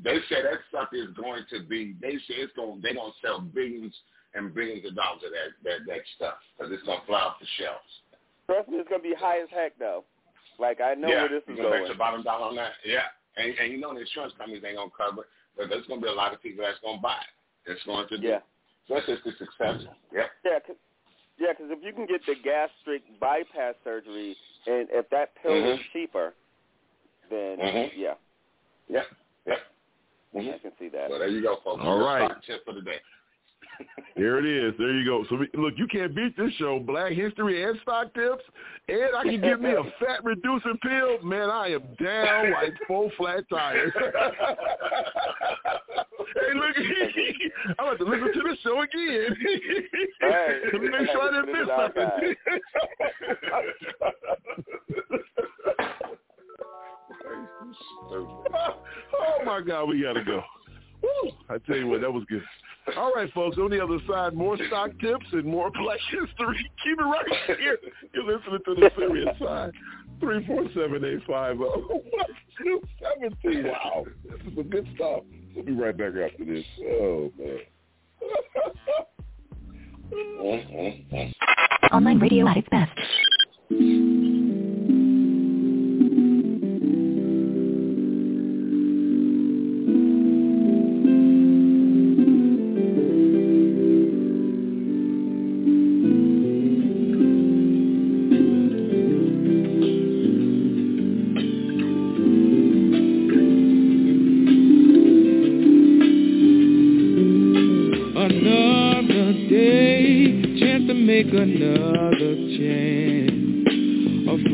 they say that stuff is going to be. They say it's going. They're going to sell billions and billions of dollars of that that that stuff because it's going to fly off the shelves. Trust me, it's gonna be high as heck though. Like I know yeah, where this is gonna bet your bottom dollar on that. Yeah, and and you know the insurance companies ain't gonna cover it, but there's gonna be a lot of people that's gonna buy it. It's going to be. Yeah. So that's just the success. Yep. Yeah, cause, yeah, 'cause if you can get the gastric bypass surgery, and if that pill is Mhm. cheaper, then Mhm. yeah, Yep. Yep. I can see that. So there you go, folks. All Your right. stock tip for the day. There it is. There you go. So we, look, you can't beat this show. Black history and stock tips, and I can give me a fat reducing pill. Man, I am down like four flat tires. hey, look, I'm about to listen to the show again Hey, to make sure I didn't miss something. oh my God, we gotta go. Woo. I tell you what, that was good. All right, folks. On the other side, more stock tips and more Black History. Keep it right here. You're listening to the serious side. Three four seven eight five zero one two seventeen. Wow, this is some good stuff. We'll be right back after this. Oh man. Online radio at its best.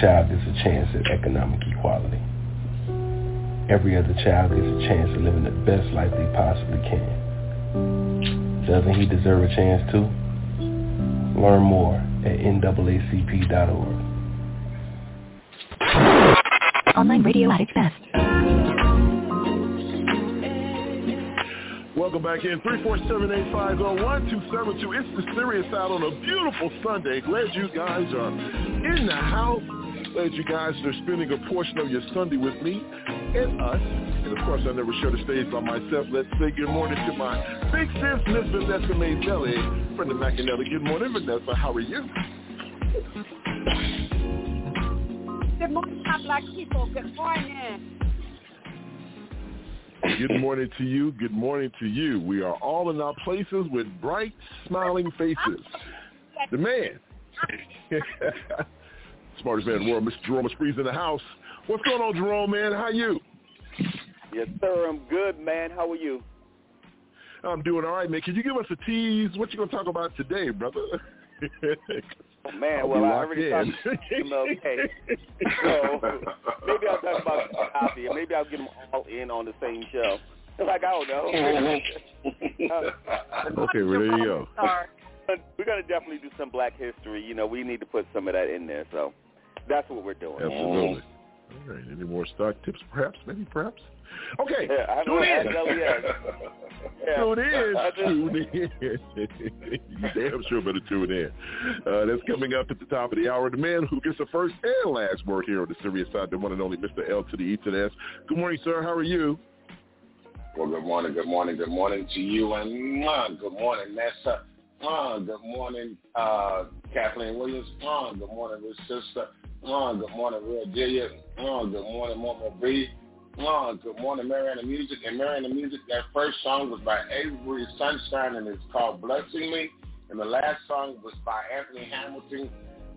child gets a chance at economic equality. Every other child gets a chance at living the best life they possibly can. Doesn't he deserve a chance too? Learn more at NAACP.org. Online radio at its best. Welcome back in. 347-850-1272. It's the Serious Out on a beautiful Sunday. Glad you guys are in the house. Glad you guys are spending a portion of your Sunday with me and us. And of course, I never share the stage by myself. Let's say good morning to my big sis, Miss Vanessa Mazelli, friend of McAnally. Good morning, Vanessa. How are you? Good morning, my black people. Good morning. Good morning to you. Good morning to you. We are all in our places with bright, smiling faces. The man. Smartest man in the world, Mr. Jerome Esprit's in the house. What's going on, Jerome, man? How you? Yes, sir. I'm good, man. How are you? I'm doing all right, man. Can you give us a tease? What you going to talk about today, brother? Oh, man, I'll well, I already in. talked to MLK. So maybe I'll talk about copy, and maybe I'll get them all in on the same show. Like, I don't know. Uh, okay, well, there you go. We're going to definitely do some black history. You know, we need to put some of that in there. So that's what we're doing. Absolutely. All right. Any more stock tips, perhaps? Maybe, perhaps? Okay. Yeah, I know. tune I in. know, yeah. Yeah. Tune in. I just- Tune in. you damn sure better tune in. Uh, that's coming up at the top of the hour. The man who gets the first and last word here on the serious side, the one and only Mr. L to the E to the S. Good morning, sir. How are you? Well, good morning, good morning, good morning to you, and uh, good morning, Nessa. Uh, good morning, uh, Kathleen Williams. Uh, good morning, Miss Sister. Uh, good morning, Real Delia. Uh, good morning, Mama B. Uh, good morning, Mariana Music. And Mariana Music, that first song was by Avery Sunshine, and it's called Blessing Me. And the last song was by Anthony Hamilton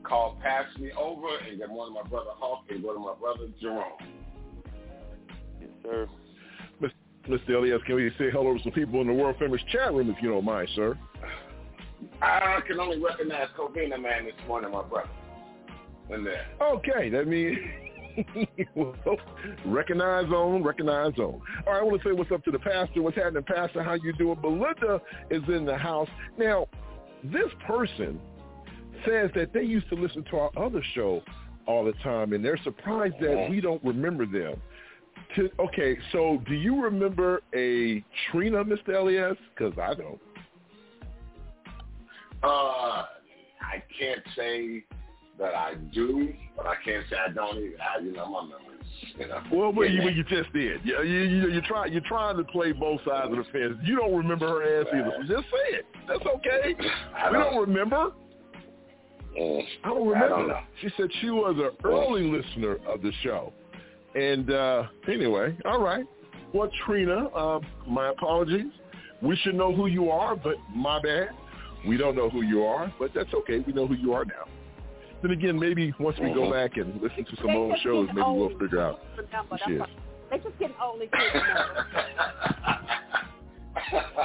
called Pass Me Over. And good morning, my brother Hawk, and good morning, my brother Jerome. Yes, sir. Mr. Elias, can we say hello to some people in the world famous chat room if you don't mind, sir? I can only recognize Covina Man this morning, my brother. In there. Uh, okay, that means recognize on, recognize on. All right, I want to say what's up to the pastor. What's happening, pastor? How you doing? Belinda is in the house. Now, this person says that they used to listen to our other show all the time, and they're surprised that uh-huh. we don't remember them. To, okay, so do you remember a Trina, Mr. Elias? Because I don't. Uh, I can't say that I do, but I can't say I don't either. I, you know, my memories. You know. Well, well, you, well, you just did. You, you, you, you're trying. You're trying to play both sides of the fence. You don't remember her ass either. So just say it. That's okay. I we don't- don't remember. Mm, I don't I remember. don't. She said she was an early listener of the show. And uh anyway, all right. Well, Trina, uh, my apologies. We should know who you are, but my bad. We don't know who you are, but that's okay. We know who you are now. Then again, maybe once we go back and listen to some old shows, maybe we'll figure out who she is. They just getting old and can't.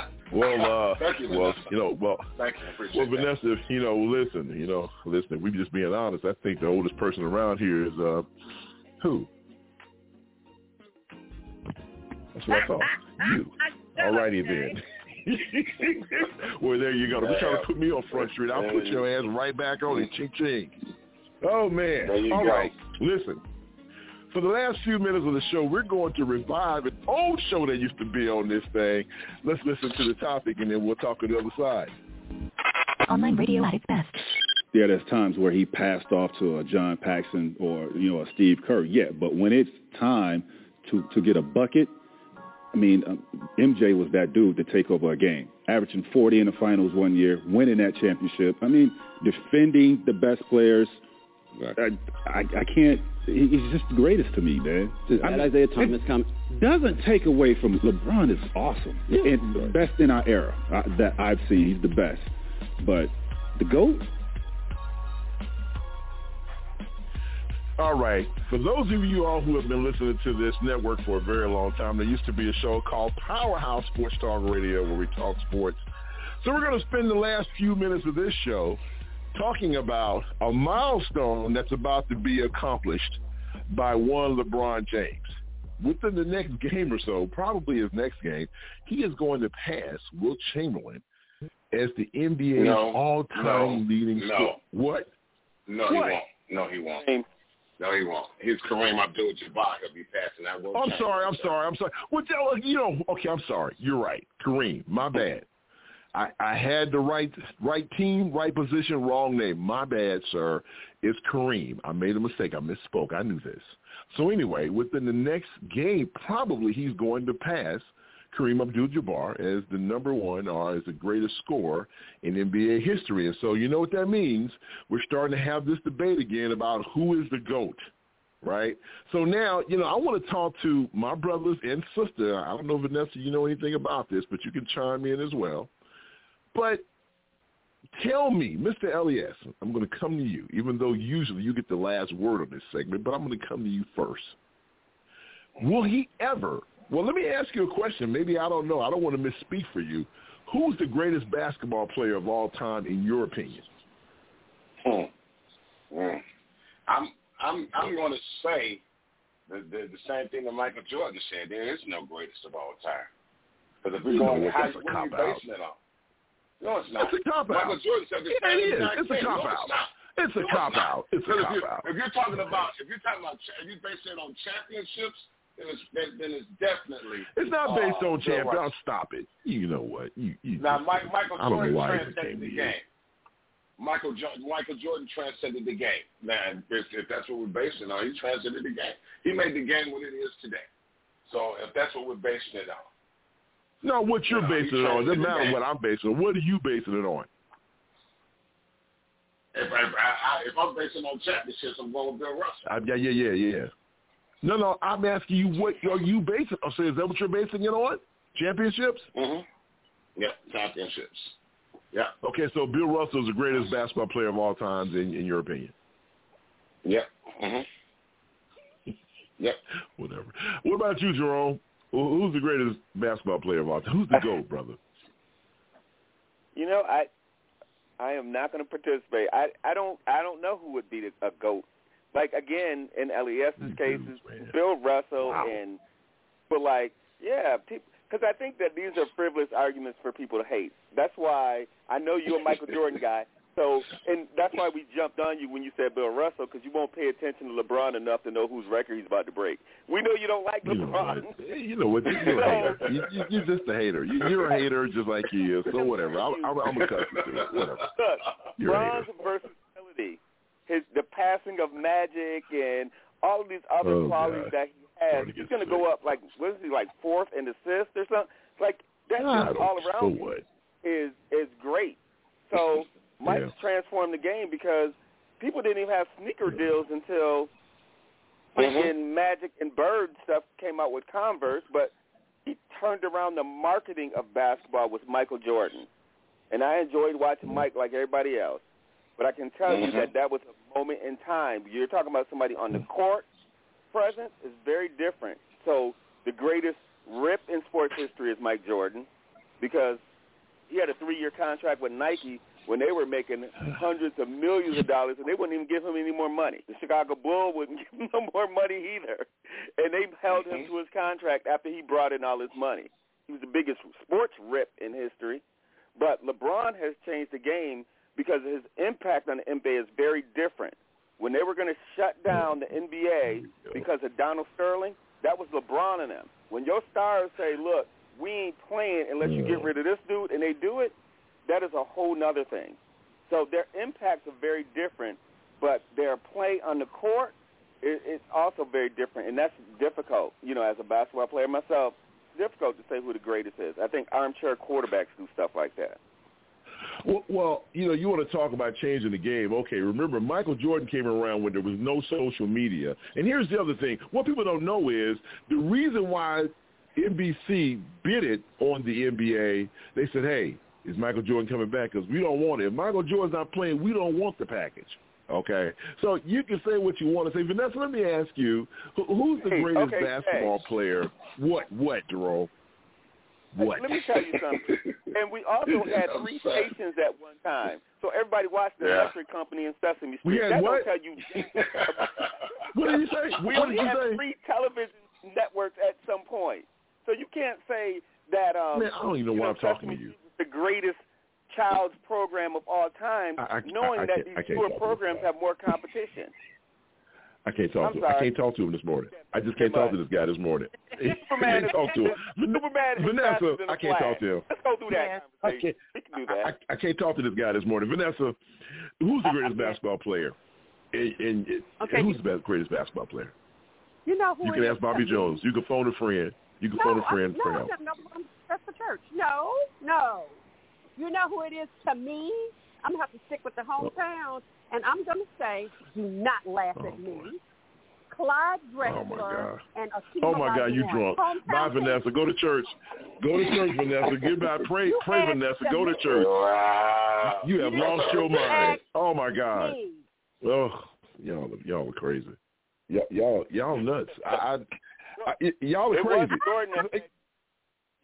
Well, uh, Thank you, well, you know, well, Thank you. I appreciate well. Vanessa, if, you know, listen, you know, listen, we just being honest. I think the oldest person around here is uh, who? That's what I thought. You. All righty then. well, there you go. Don't be trying to put me on Front Street. I'll put your ass right back on it. Ching ching. Oh man. There you All go. right. Listen. For the last few minutes of the show, we're going to revive an old show that used to be on this thing. Let's listen to the topic and then we'll talk on the other side. Online radio at its best. yeah, there's times where he passed off to a John Paxson or you know a Steve Kerr. Yeah, but when it's time to to get a bucket, I mean, um, MJ was that dude to take over a game, averaging 40 in the finals one year, winning that championship. I mean, defending the best players. I, I, I can't. he- He's just the greatest to me, man. I mean, Isaiah Thomas it comment. doesn't take away from LeBron is awesome yeah. and the best in our era uh, that I've seen. He's the best, but the goat. All right. For those of you all who have been listening to this network for a very long time, there used to be a show called Powerhouse Sports Talk Radio where we talk sports. So we're going to spend the last few minutes of this show talking about a milestone that's about to be accomplished by one LeBron James. Within the next game or so, probably his next game, he is going to pass Wilt Chamberlain as the NBA's No, all-time no, leading no. scorer. What? No, he won't. No, he won't. No, he won't. He's Kareem Abdul-Jabbar. He'll be passing that. Will I'm sorry. I'm sorry. I'm sorry. Well, tell- uh, you know, okay. I'm sorry. You're right, Kareem. My bad. I, I had the right right team, right position, wrong name. My bad, sir. It's Kareem. I made a mistake. I misspoke. I knew this. So anyway, within the next game, probably he's going to pass Kareem Abdul-Jabbar as the number one or as the greatest scorer in NBA history. And so you know what that means? We're starting to have this debate again about who is the GOAT right? So now, you know, I want to talk to my brothers and sister. I don't know, Vanessa, you know anything about this, but you can chime in as well. But tell me, Mr. Elias, I'm going to come to you, even though usually you get the last word on this segment, but I'm going to come to you first. Will he ever, well, let me ask you a question. Maybe I don't know. I don't want to misspeak for you. Who's the greatest basketball player of all time in your opinion? Hmm. Hmm. I'm I'm I'm going to say the, the the same thing that Michael Jordan said. There is no greatest of all time. Because if we're going, how, a what are you basing it on? No, it's not. It's a cop-out. Michael Jordan said Yeah, it is. It's a. No, cop-out. not. It's a No, cop out. It's a cop out. If you're talking about if you're talking about if you're basing it on championships, then it's then, then it's definitely It's not based uh, on Bill champion. I'll stop it. You know what? You, you Now, Mike, Michael I don't know Jordan why transcended the game. Michael jo- Michael Jordan transcended the game. Now, if, if that's what we're basing on, he transcended the game. He made the game what it is today. So if that's what we're basing it on, No, what you're No, basing it on. It doesn't matter what I'm basing it on. What are you basing it on? if, I, I, I, if I'm basing on championships, I'm going with Bill Russell. Uh, yeah, yeah, yeah, yeah. No, no, I'm asking you what are you basing oh, so is that what you're basing it on? Championships? Mm-hmm. Yeah, championships. Yeah. Okay, so Bill Russell is the greatest basketball player of all times in, in your opinion. Yep. Mm-hmm. Yep. Whatever. What about you, Jerome? Who's the greatest basketball player of all time? Who's the GOAT, brother? You know, I I am not going to participate. I I don't I don't know who would be the, a goat. Like again, in LES's case, it's Bill Russell and but like yeah, because I think that these are frivolous arguments for people to hate. That's why I know you're a Michael Jordan guy. So, and that's why we jumped on you when you said Bill Russell, because you won't pay attention to LeBron enough to know whose record he's about to break. We know you don't like You know LeBron. what? You know what? You're a hater. You, you, you're just a hater. You, you're a hater just like he is. So whatever. I'm, I'm, I'm accustomed to it. Whatever. Look, You're a versatility, his the passing of magic, and all of these other Oh, qualities God. that he has. He's going to go up like what is he like fourth in assists or something? Like that I just all around what? is is great. So Mike's Yeah. transformed the game because people didn't even have sneaker deals until mm-hmm. when Magic and Bird stuff came out with Converse, but he turned around the marketing of basketball with Michael Jordan. And I enjoyed watching mm. Mike like everybody else. But I can tell you Mhm. that that was a moment in time. You're talking about somebody on the court presence is very different. So the greatest rip in sports history is Mike Jordan because he had a three-year contract with Nike when they were making hundreds of millions of dollars, and they wouldn't even give him any more money. The Chicago Bull wouldn't give him no more money either, and they held him to his contract after he brought in all his money. He was the biggest sports rip in history, but LeBron has changed the game because his impact on the NBA is very different. When they were going to shut down the NBA because of Donald Sterling, that was LeBron and them. When your stars say, "Look, we ain't playing unless you get rid of this dude," and they do it, that is a whole nother thing. So their impacts are very different, but their play on the court is, is also very different, and that's difficult. You know, as a basketball player myself, it's difficult to say who the greatest is. I think armchair quarterbacks do stuff like that. Well, well, you know, you want to talk about changing the game. Okay, remember Michael Jordan came around when there was no social media. And here's the other thing. What people don't know is the reason why NBC bid it on the NBA, they said, hey, is Michael Jordan coming back? Because we don't want it. If Michael Jordan's not playing, we don't want the package. Okay, so you can say what you want to say. Vanessa, let me ask you, who's the Hey, greatest okay, basketball player? What, what, Jerome? What? Let me tell you something. And we also had three stations at one time. So everybody watched the Yeah. Electric Company and Sesame We Street. had that what? don't tell you. What did you say? We only had three television networks at some point. So you can't say that. Um, Man, I don't even know why know, I'm talking to you. The greatest child's program of all time, I- I- knowing I- that these newer programs have more competition. I can't talk I'm to him. I can't talk to him this morning. I just can't talk to this guy this morning. I Superman can't is- talk to him. Superman Vanessa, faster than a I can't talk to him. Let's go through that I can't, We can do that. I, I can't talk to this guy this morning. Vanessa, who's the greatest basketball player? And, and, and who's the best, greatest basketball player? You know who You can is ask Bobby to Jones. You can phone a friend. You can No, phone a friend I, for no, help. no, no, that's the church. No, no. You know who it is to me? I'm gonna have to stick with the hometown, and I'm gonna say, do not laugh at oh, me. Clyde oh, Drexler Oh, God. and Akeem Oh my God, you drunk. Hometown Bye. Vanessa. Go to church. Go to church, Vanessa. Goodbye. Pray, You pray, asked Vanessa. Go to church. Wow. You have You lost your mind. Oh my God. Me. Oh, y'all, y'all are crazy. Y'all, y'all, y'all nuts. I, I, I y- y'all are It was crazy.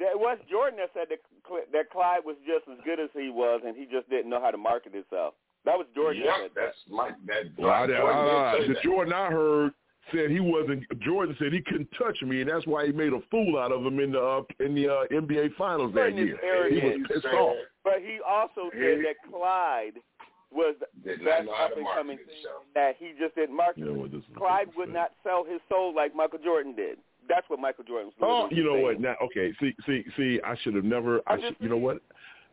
Jordan that said, that- it was Jordan that said that, that Clyde was just as good as he was, and he just didn't know how to market himself. That was Jordan that Yep, that. that's Mike. That Well, I, Jordan I, I, did the that. Jordan I heard said he wasn't. Jordan said he couldn't touch me, and that's why he made a fool out of him in the uh, in the uh, NBA Finals that Jordan is year. He was pissed off. But he also said that Clyde was Did the best up and coming himself. that he just didn't market. You know what? This is Clyde would not sell his soul like Michael Jordan did. That's what Michael Jordan was. Oh, you know what? Now, okay. See, see, see. I should have never. I I'm should, just you know what?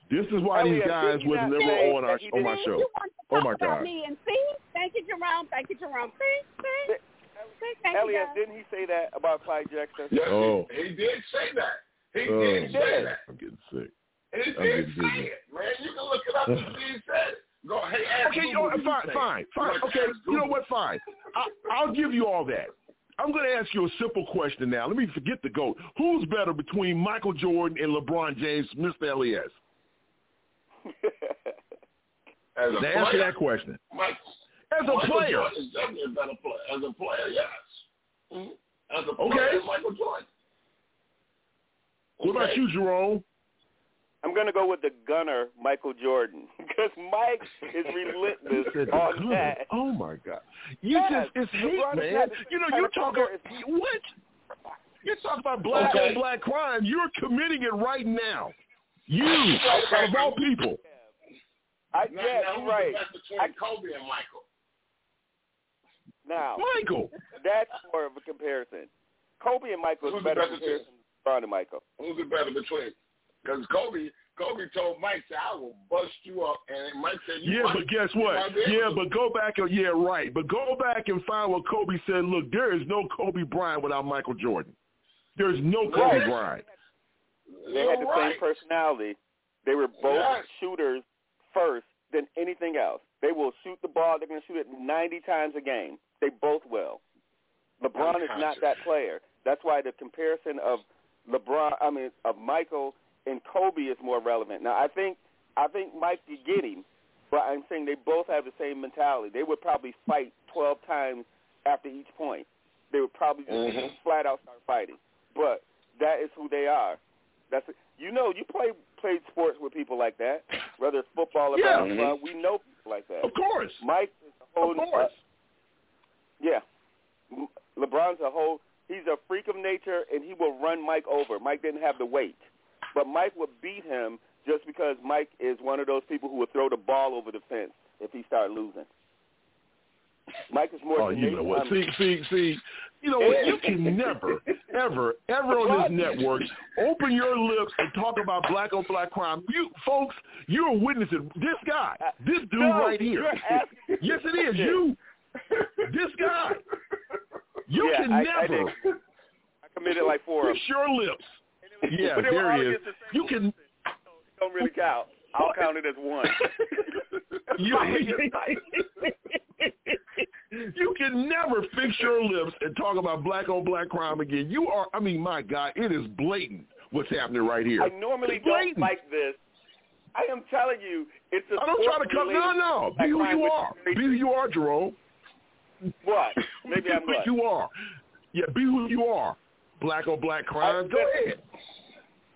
This is why these guys did you was never on our that he on my show. You want to Oh my God. me and see? Thank you, Jerome. Thank you, Jerome. See, see, see. Thank you, Elliot, didn't he say that about Clyde Drexler? Yes, Oh. he, he did say that. He Oh, did say that. I'm getting sick. He I'm did getting say dizzy. it, man. You can look it up and see he said it. Go, hey, ask Okay, Google oh, what fine, fine, fine. Okay, you know what? Fine. I, I'll give you all that. I'm going to ask you a simple question now. Let me forget the GOAT. Who's better between Michael Jordan and LeBron James, Mr. LES? As a Now answer that question. Mike, As a Michael player. Jordan is definitely a better player. As a player, yes. Mhm. As a Okay. player, Michael Jordan. What about you, Jerome? I'm gonna go with the gunner, Michael Jordan, because Mike is relentless on gunner. that. Oh my God! You Yes, just it's hate, LeBron is man. not You know, you of talk about what? You talk about black Okay. on black crime. You're committing it right now. You, of all people. I, Now, yeah, now you're right. the best between I- Kobe and Michael? Now Michael. that's more of a comparison. Kobe and Michael is Who's the better comparison than LeBron and Michael. Who's it better between? Because Kobe, Kobe told Mike, said, "I will bust you up," and Mike said, you Yeah, might- but guess what? might be able Yeah, but go back and yeah, right. But go back and find what Kobe said. Look, there is no Kobe Bryant without Michael Jordan. There's no Kobe Right. Bryant. They had the You're same personality. They were both Yes. shooters first than anything else. They will shoot the ball. They're going to shoot it 90 times a game. They both will. LeBron is not that player. That's why the comparison of LeBron, I mean, of Michael and Kobe is more relevant. Now, I think, I think Mike could get him, but I'm saying they both have the same mentality. They would probably fight 12 times after each point. They would probably just Mhm. flat out start fighting. But that is who they are. That's you know you play played sports with people like that, whether it's football or Yeah. basketball. We know people like that. Of course. Mike is a whole. Of course. yeah, LeBron's a whole. He's a freak of nature, and he will run Mike over. Mike didn't have the weight, but Mike would beat him just because Mike is one of those people who would throw the ball over the fence if he started losing. Mike is more. Oh, you know what? See, see, see. You know what? You can never. ever, ever on this network open your lips and talk about black on black crime. You folks, you're witnessing this guy, this dude No, right here. yes, it is you. This guy. You Yeah, can I- I never did. I committed like four of your lips. Yeah, But there it is. You can don't really count. I'll count it as one. you, you can never fix your lips and talk about black on black crime again. You are, I mean, my God, it is blatant what's happening right here. I normally don't like this. I am telling you, it's a I don't try to come. No, no. Be who you are. Be who you are, Jerome. What? Maybe I'm Be what? who you are. Yeah, be who you are. Black on black crime. Oh, go ahead.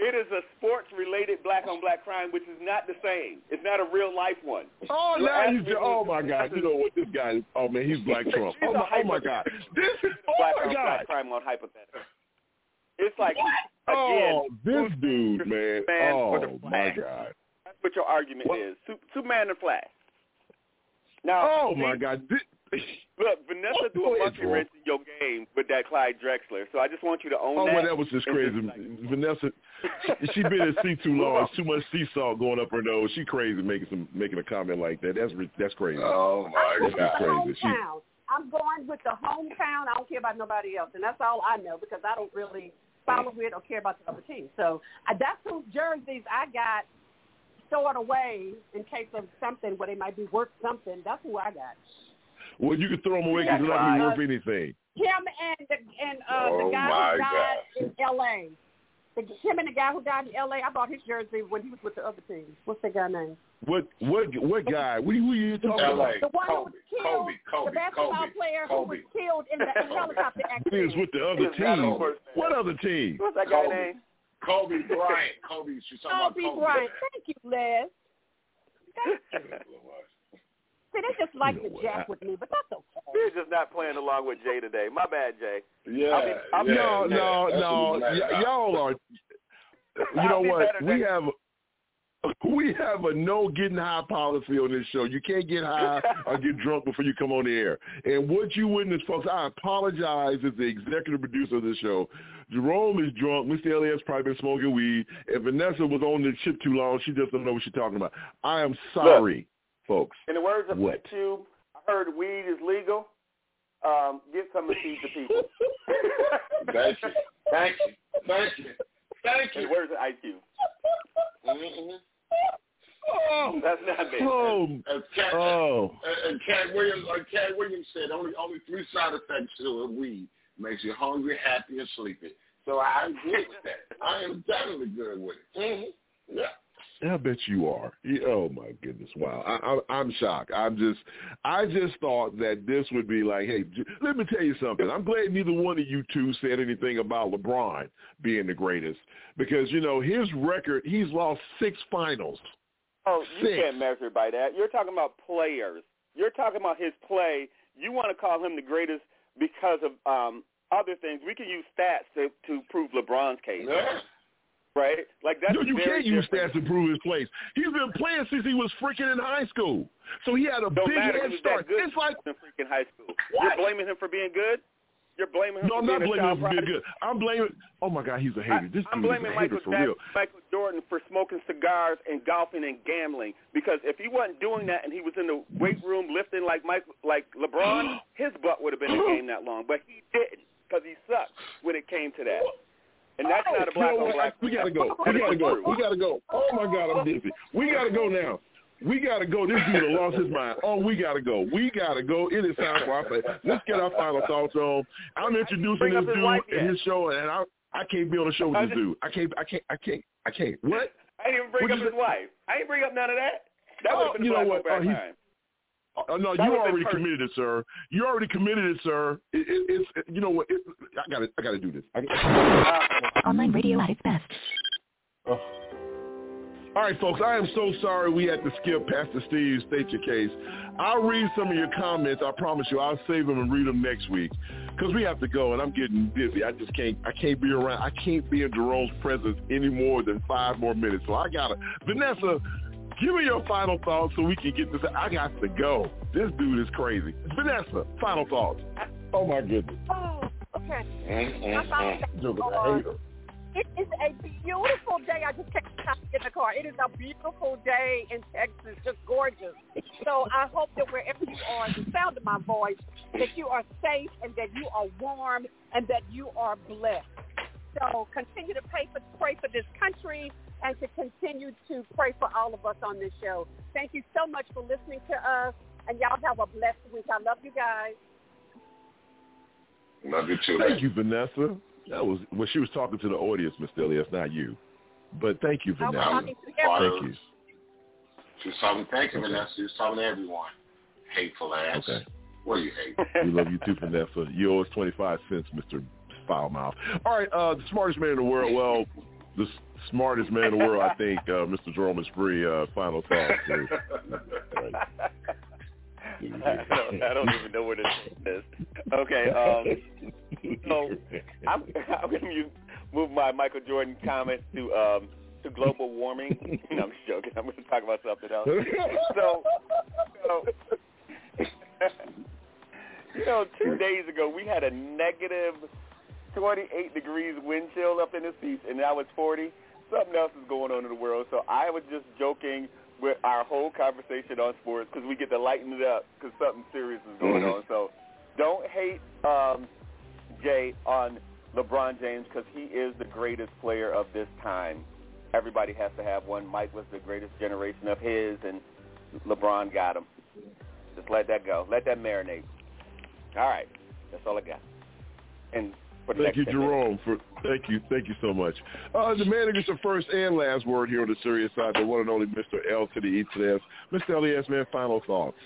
It is a sports-related black-on-black crime, which is not the same. It's not a real-life one. Oh, You're now asking me- oh my God! You know what this guy is? Oh man, he's Black Trump. Oh my, oh my God! This is oh my black-on-black crime on hypothetical. It's like Oh, again, this dude, man! man Oh my? God! that's what your argument is. Su- Superman and Flash. Now, Oh my God! This, Look, Vanessa threw Go a ahead, monkey Jerome. wrench in your game with that Clyde Drexler. So I just want you to own Oh, that. well, that was just and crazy. Vanessa, she, she been at sea too long. Too much sea salt going up her nose. She crazy making some making a comment like that. That's re- that's crazy. Oh my That's just God. crazy. She. I'm going with the hometown. I don't care about nobody else, and that's all I know because I don't really follow it or care about the other team. So uh, that's whose jerseys I got stored away in case of something where they might be worth something. That's who I got. Well, you can throw them away because they're not gonna be worth anything. Him and the and uh, Oh, the guy who died God. in L.A. The, him and the guy who died in L.A. I bought his jersey when he was with the other team. What's that guy name? What what what guy? What, who are you talking LA. about? The one who was killed, Kobe, Kobe, the basketball Kobe, player who was killed in the in the helicopter He was with the other team. What other team? What's that guy Kobe. name? Kobe Bryant. Kobe. She's talking about Kobe Kobe. Bryant. Thank you, Les. See, they just like You know to jack with me, but that's okay. You're just not playing along with Jay today. My bad, Jay. Yeah. I'll be- I'll be- yeah, no, yeah. no, That's no. what he's mad Y- y'all are. You know be what? We next- have we have a no getting high policy on this show. You can't get high or get drunk before you come on the air. And what you witnessed, folks, I apologize as the executive producer of this show. Jerome is drunk. Mr. Elliott's probably been smoking weed. And Vanessa was on the ship too long. She just doesn't know what she's talking about. I am sorry, folks. In the words of What? Cube, I heard weed is legal. Um, get some and feed the people. Thank you. Thank you. Thank you. Thank In you. the IQ? of Ice Cube. Mm-hmm. Oh, That's not me. oh, As Cat, oh. and Katt Williams, like Katt Williams said, only only three side effects to a weed makes you hungry, happy, and sleepy. So I agree with that. I am definitely good with it. Mm-hmm. Yeah. I bet you are. Oh my goodness! Wow, I, I, I'm shocked. I'm just, I just thought that this would be like, hey, j- let me tell you something. I'm glad neither one of you two said anything about LeBron being the greatest because you know his record. He's lost six finals. Oh, you Six. can't measure it by that. You're talking about players. You're talking about his play. You want to call him the greatest because of um, other things. We can use stats to to prove LeBron's case. Right? Like that's No, you can't use stats to prove his place. He's been playing since he was freaking in high school, so he had a Don't big matter. head start. good It's like in freaking high school. What? You're blaming him for being good. You're blaming him no, I'm not blaming him for being good. I'm blaming. Oh my God, he's a hater. This I'm dude blaming is a hater Michael for Jackson, real. Michael Jordan for smoking cigars and golfing and gambling. Because if he wasn't doing that and he was in the weight room lifting like Mike, like LeBron, his butt would have been in the game that long. But he didn't because he sucked when it came to that. And that's oh, not a black You know on what? black. We gotta go. We gotta go. We gotta go. Oh my God, I'm dizzy. We gotta go now. We gotta go. This dude lost his mind. Oh, we gotta go. We gotta go. It is time for our play. Let's get our final thoughts on. I'm introducing this dude and his show, and I I can't be on the show with this dude. I can't. I can't. I can't. I can't. What? I didn't even bring What'd up his say? wife. I didn't bring up none of that. That Oh, would have been you know what? Oh, he's- crime. Oh, no, That you already committed it, sir. You already committed it, sir. It, it, it's you know what? It, I got to I got to do this. I, Online radio at its best. Oh. All right, folks, I am so sorry we had to skip Pastor Steve State Your Case. I'll read some of your comments. I promise you. I'll save them and read them next week because we have to go, and I'm getting busy. I just can't. I can't be around. I can't be in Jerome's presence any more than five more minutes. So I gotta. Vanessa, give me your final thoughts so we can get this. I got to go. This dude is crazy. Vanessa, final thoughts. Oh my goodness. Oh, Okay. At the hater. It is a beautiful day. I just can't stop in the car. It is a beautiful day in Texas, just gorgeous. So I hope that wherever you are, the sound of my voice, that you are safe and that you are warm and that you are blessed. So continue to pray for, pray for this country and to continue to pray for all of us on this show. Thank you so much for listening to us, and y'all have a blessed week. I love you guys. Love you too. Thank you, Vanessa. That was well. She was talking to the audience, Miss Elias, not you. But thank you, Vanessa. talking to. Thank you. She was talking, thank you, Vanessa. She was talking to everyone. Hateful ass. Okay. What do you hate? We love you too, Vanessa. You owe us twenty five cents, Mister Foulmouth. All right, uh, the smartest man in the world. Well, the smartest man in the world, I think, uh, Mr. Jerome Esprit. Uh, final thoughts. I don't, I don't even know where this is. Okay, um, so I'm, I'm going to move my Michael Jordan comment to um, to global warming. no, I'm joking. I'm going to talk about something else. So, so you know, two days ago we had a negative 28 degrees wind chill up in the seats, and now it's 40. Something else is going on in the world. So I was just joking with our whole conversation on sports because we get to lighten it up because something serious is going on. So don't hate um, Jay on LeBron James because he is the greatest player of this time. Everybody has to have one. Mike was the greatest generation of his, and LeBron got him. Just let that go. Let that marinate. All right. That's all I got. And for the Thank you, minutes. Jerome. For thank you, thank you so much. Uh, the man who gets the first and last word here on the serious side, the one and only Mr. L to the E to the S. Mr. Elias, man, final thoughts.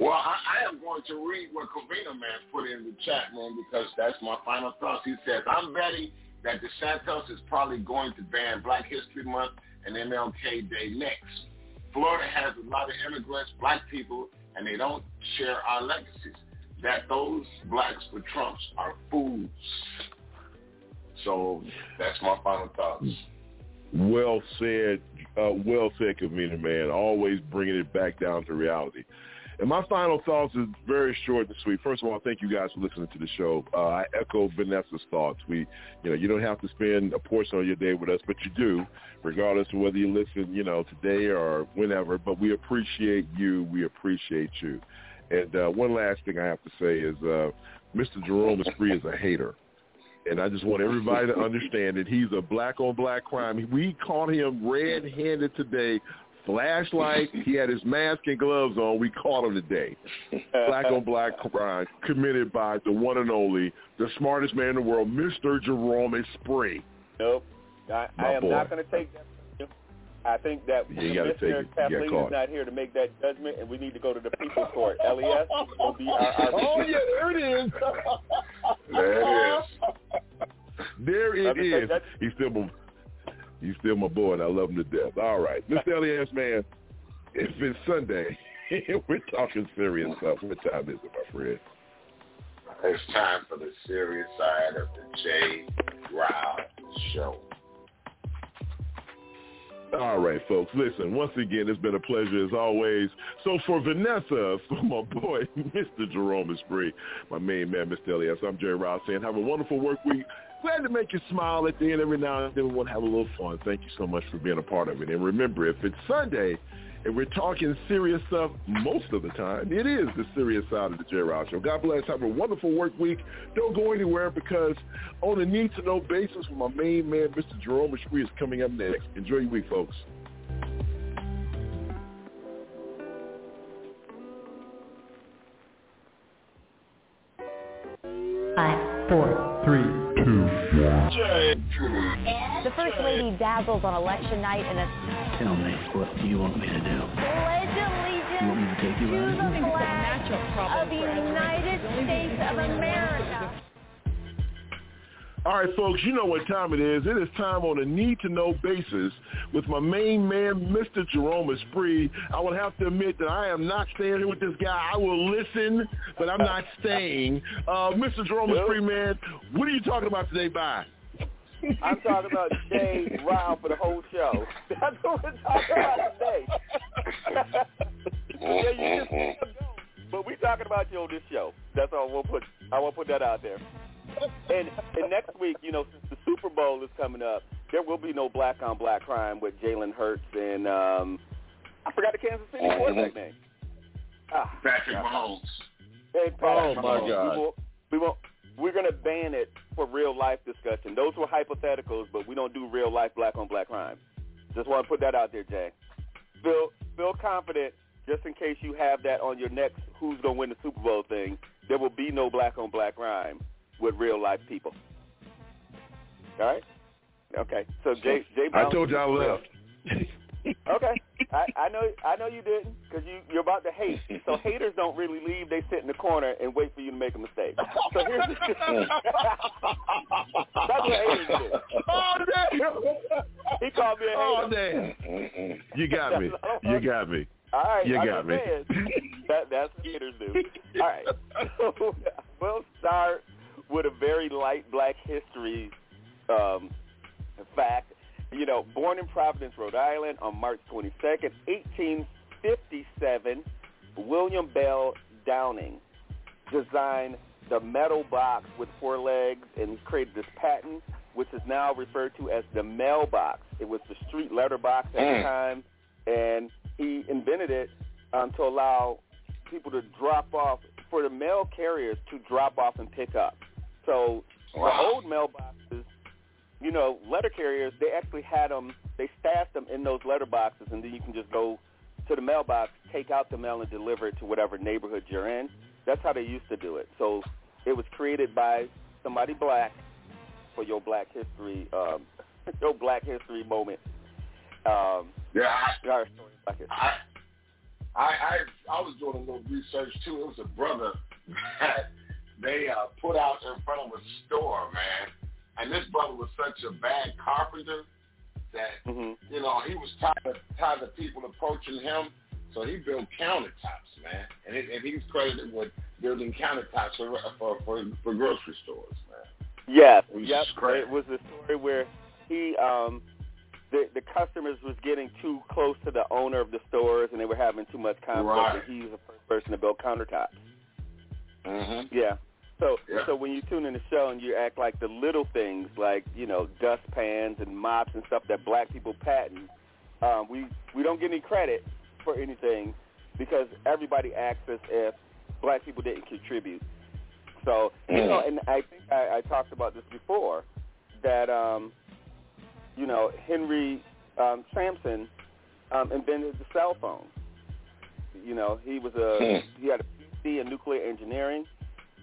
Well, I, I am going to read what Covina Man put in the chat, man, because that's my final thoughts. He says, I'm betting that DeSantis is probably going to ban Black History Month and MLK Day next. Florida has a lot of immigrants, black people, and they don't share our legacies. That those blacks for Trumps are fools. So that's my final thoughts. Well said, uh, well said, Covina Man. Always bringing it back down to reality. And my final thoughts is very short and sweet. First of all, thank you guys for listening to the show. Uh, I echo Vanessa's thoughts. We, you know, you don't have to spend a portion of your day with us, but you do, regardless of whether you listen, you know, today or whenever. But we appreciate you. We appreciate you. And uh, one last thing I have to say is, uh, Mr. Jerome Esprit is a hater. And I just want everybody to understand that he's a black on black crime. We caught him red-handed today. Flashlight. He had his mask and gloves on. We caught him today. Black on black crime committed by the one and only, the smartest man in the world, Mr. Jerome Esprit. Nope. I, I am boy. not going to take that. From you. I think that Yeah, you gotta take Commissioner. You Kathleen is not here to make that judgment, and we need to go to the people's court. LES will be our, our Oh, yeah, there it is. There it is. There it uh, is. say He's still my, he's still my boy, and I love him to death. All right, Mr. Elias, man, if it's Sunday, we're talking serious stuff. What time is it, my friend? It's time for the serious side of the J. Rao Show. All right, folks. Listen, once again, it's been a pleasure as always. So for Vanessa, for my boy, Mr. Jerome Esprit, my main man, Mr. Elias, I'm Jerry Ross saying have a wonderful work week. Glad to make you smile at the end every now and then. We want to have a little fun. Thank you so much for being a part of it. And remember, if it's Sunday and we're talking serious stuff most of the time, it is the serious side of the Jerry Rouse Show. God bless. Have a wonderful work week. Don't go anywhere because on a need-to-know basis, with my main man, Mr. Jerome Esprit, is coming up next. Enjoy your week, folks. Five, four, Three. The First Lady dazzles on election night in a Tell me, what do you want me to do? pledge You want me allegiance to take you to the flag of the United States of America. All right, folks, you know what time it is. It is time on a need-to-know basis with my main man, Mr. Jerome Esprit. I would have to admit that I am not staying here with this guy. I will listen, but I'm not staying. Uh, Mr. Jerome Esprit, man, what are you talking about today, bye? I'm talking about Jay Rao for the whole show. That's what we're talking about today. yeah, you just, but we're talking about you on this show. That's all we'll put. I will put that out there. And and next week, you know, since the Super Bowl is coming up, there will be no black on black crime with Jalen Hurts and um I forgot the Kansas City quarterback name. Ah, Patrick God. Mahomes. Hey, Oh, Patrick my Mahomes. God. We won't, we won't. We're gonna ban it for real life discussion. Those were hypotheticals, but we don't do real life black on black crime. Just want to put that out there, Jay. Feel feel confident, just in case you have that on your next "Who's gonna win the Super Bowl" thing. There will be no black on black crime with real life people. All right. Okay. So Jay, Jay I told you I left. Okay, I, I know I know you didn't because you you're about to hate. So haters don't really leave; they sit in the corner and wait for you to make a mistake. So here's the that's what haters do. Oh damn! He called me a oh, hater. Oh damn! You got me. You got me. All right, You got me. saying, that that's what haters do. All right, so we'll start with a very light Black history um, fact. You know, born in Providence, Rhode Island on March 22nd, 1857, William Bell Downing designed the metal box with four legs and created this patent, which is now referred to as the mailbox. It was the street letterbox at the Mm. time, and he invented it um, to allow people to drop off, for the mail carriers to drop off and pick up. So the old mailboxes, you know, letter carriers, they actually had them, they staffed them in those letter boxes, and then you can just go to the mailbox, take out the mail, and deliver it to whatever neighborhood you're in. That's how they used to do it. So it was created by somebody black for your Black History, um, your Black History moment. Um, Yeah, I, our story, Black History. I, I, I, I was doing a little research too. It was a brother that they uh, put out in front of a store, man. And this brother was such a bad carpenter that Mm-hmm. you know he was tired of tired of people approaching him, so he built countertops, man. And, it, and he's credited with building countertops for for for, for grocery stores, man. Yes, It yep. crazy. It was a story where he, um, the the customers was getting too close to the owner of the stores, and they were having too much conflict. Right. And he was the first person to build countertops. Mm-hmm. Yeah. So Yeah. so when you tune in the show and you act like the little things like you know dustpans and mops and stuff that black people patent, um, we we don't get any credit for anything because everybody acts as if black people didn't contribute. So you know, and I think I, I talked about this before that um, you know Henry um, Sampson um, invented the cell phone. You know, he was a he had a PhD in nuclear engineering.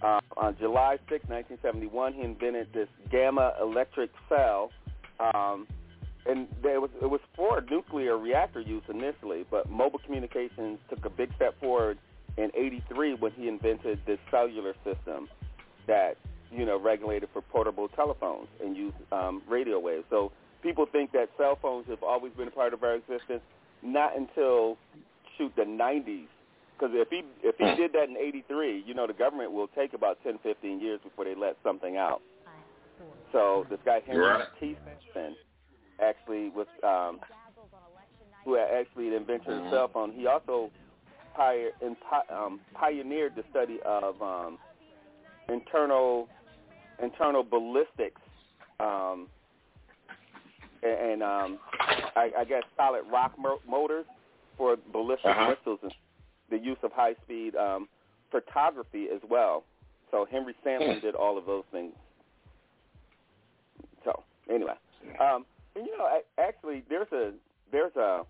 Uh, on July 6, 1971, he invented this gamma electric cell, um, and there was it was for nuclear reactor use initially, but mobile communications took a big step forward in '83 when he invented this cellular system that you know regulated for portable telephones and used um, radio waves. So people think that cell phones have always been a part of our existence. Not until shoot the '90s, because if he if he did that in '83, you know the government will take about 10, 15 years before they let something out. So this guy Henry Right. T. Sampson actually was um, who actually inventor of the cell phone. He also pioneered, um, pioneered the study of um, internal internal ballistics um, and, and um, I, I guess solid rock mo- motors for ballistic Uh-huh. missiles and the use of high speed um, photography as well. So Henry Sampson did all of those things. So anyway, um, and you know, a- actually, there's a there's a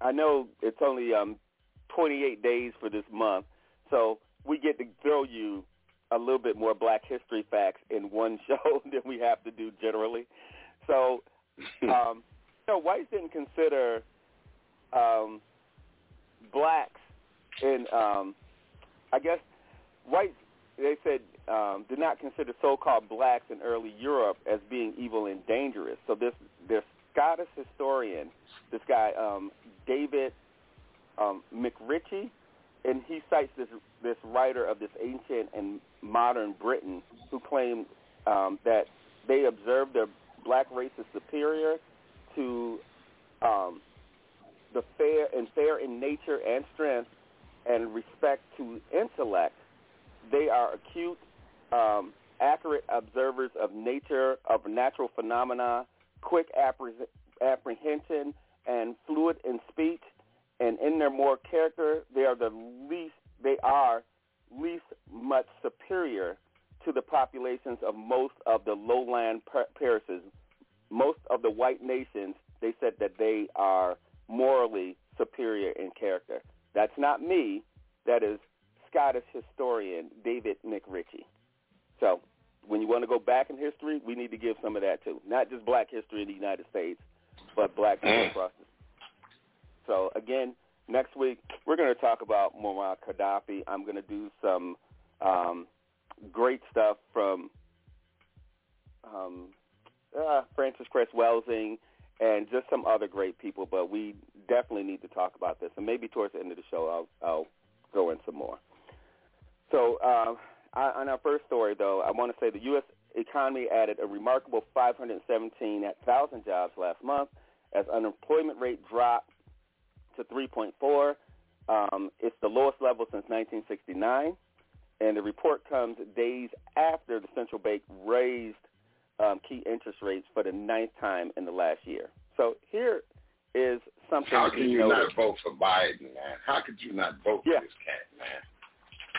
I know it's only um, 28 days for this month, so we get to throw you a little bit more Black History facts in one show than we have to do generally. So, um, you know, whites didn't consider um, blacks in, um, I guess, whites. They said um, did not consider so-called blacks in early Europe as being evil and dangerous. So this this Scottish historian, this guy um, David um, MacRitchie, and he cites this this writer of this ancient and modern Britain who claimed um, that they observed their black race as superior to um, the fair and fair in nature and strength and respect to intellect. They are acute, um, accurate observers of nature, of natural phenomena, quick appre- apprehension, and fluid in speech. And in their moral character, they are the least. They are least much superior to the populations of most of the lowland par- parishes. Most of the white nations, they said that they are morally superior in character. That's not me. That is Scottish historian David MacRitchie. So when you want to go back in history, we need to give some of that too. Not just black history in the United States, but black people across the So again, next week we're going to talk about Muammar Gaddafi. I'm going to do some um, great stuff from um, uh, Frances Cress Welsing and just some other great people. But we definitely need to talk about this, and maybe towards the end of the show, I'll, I'll go in some more. So uh, on our first story, though, I want to say the U.S. economy added a remarkable 517,000 jobs last month as unemployment rate dropped to 3.4. Um, it's the lowest level since 1969, and the report comes days after the central bank raised um, key interest rates for the ninth time in the last year. So here is something. How can you not vote for Biden, man? How could you not vote Yeah. for this cat, man?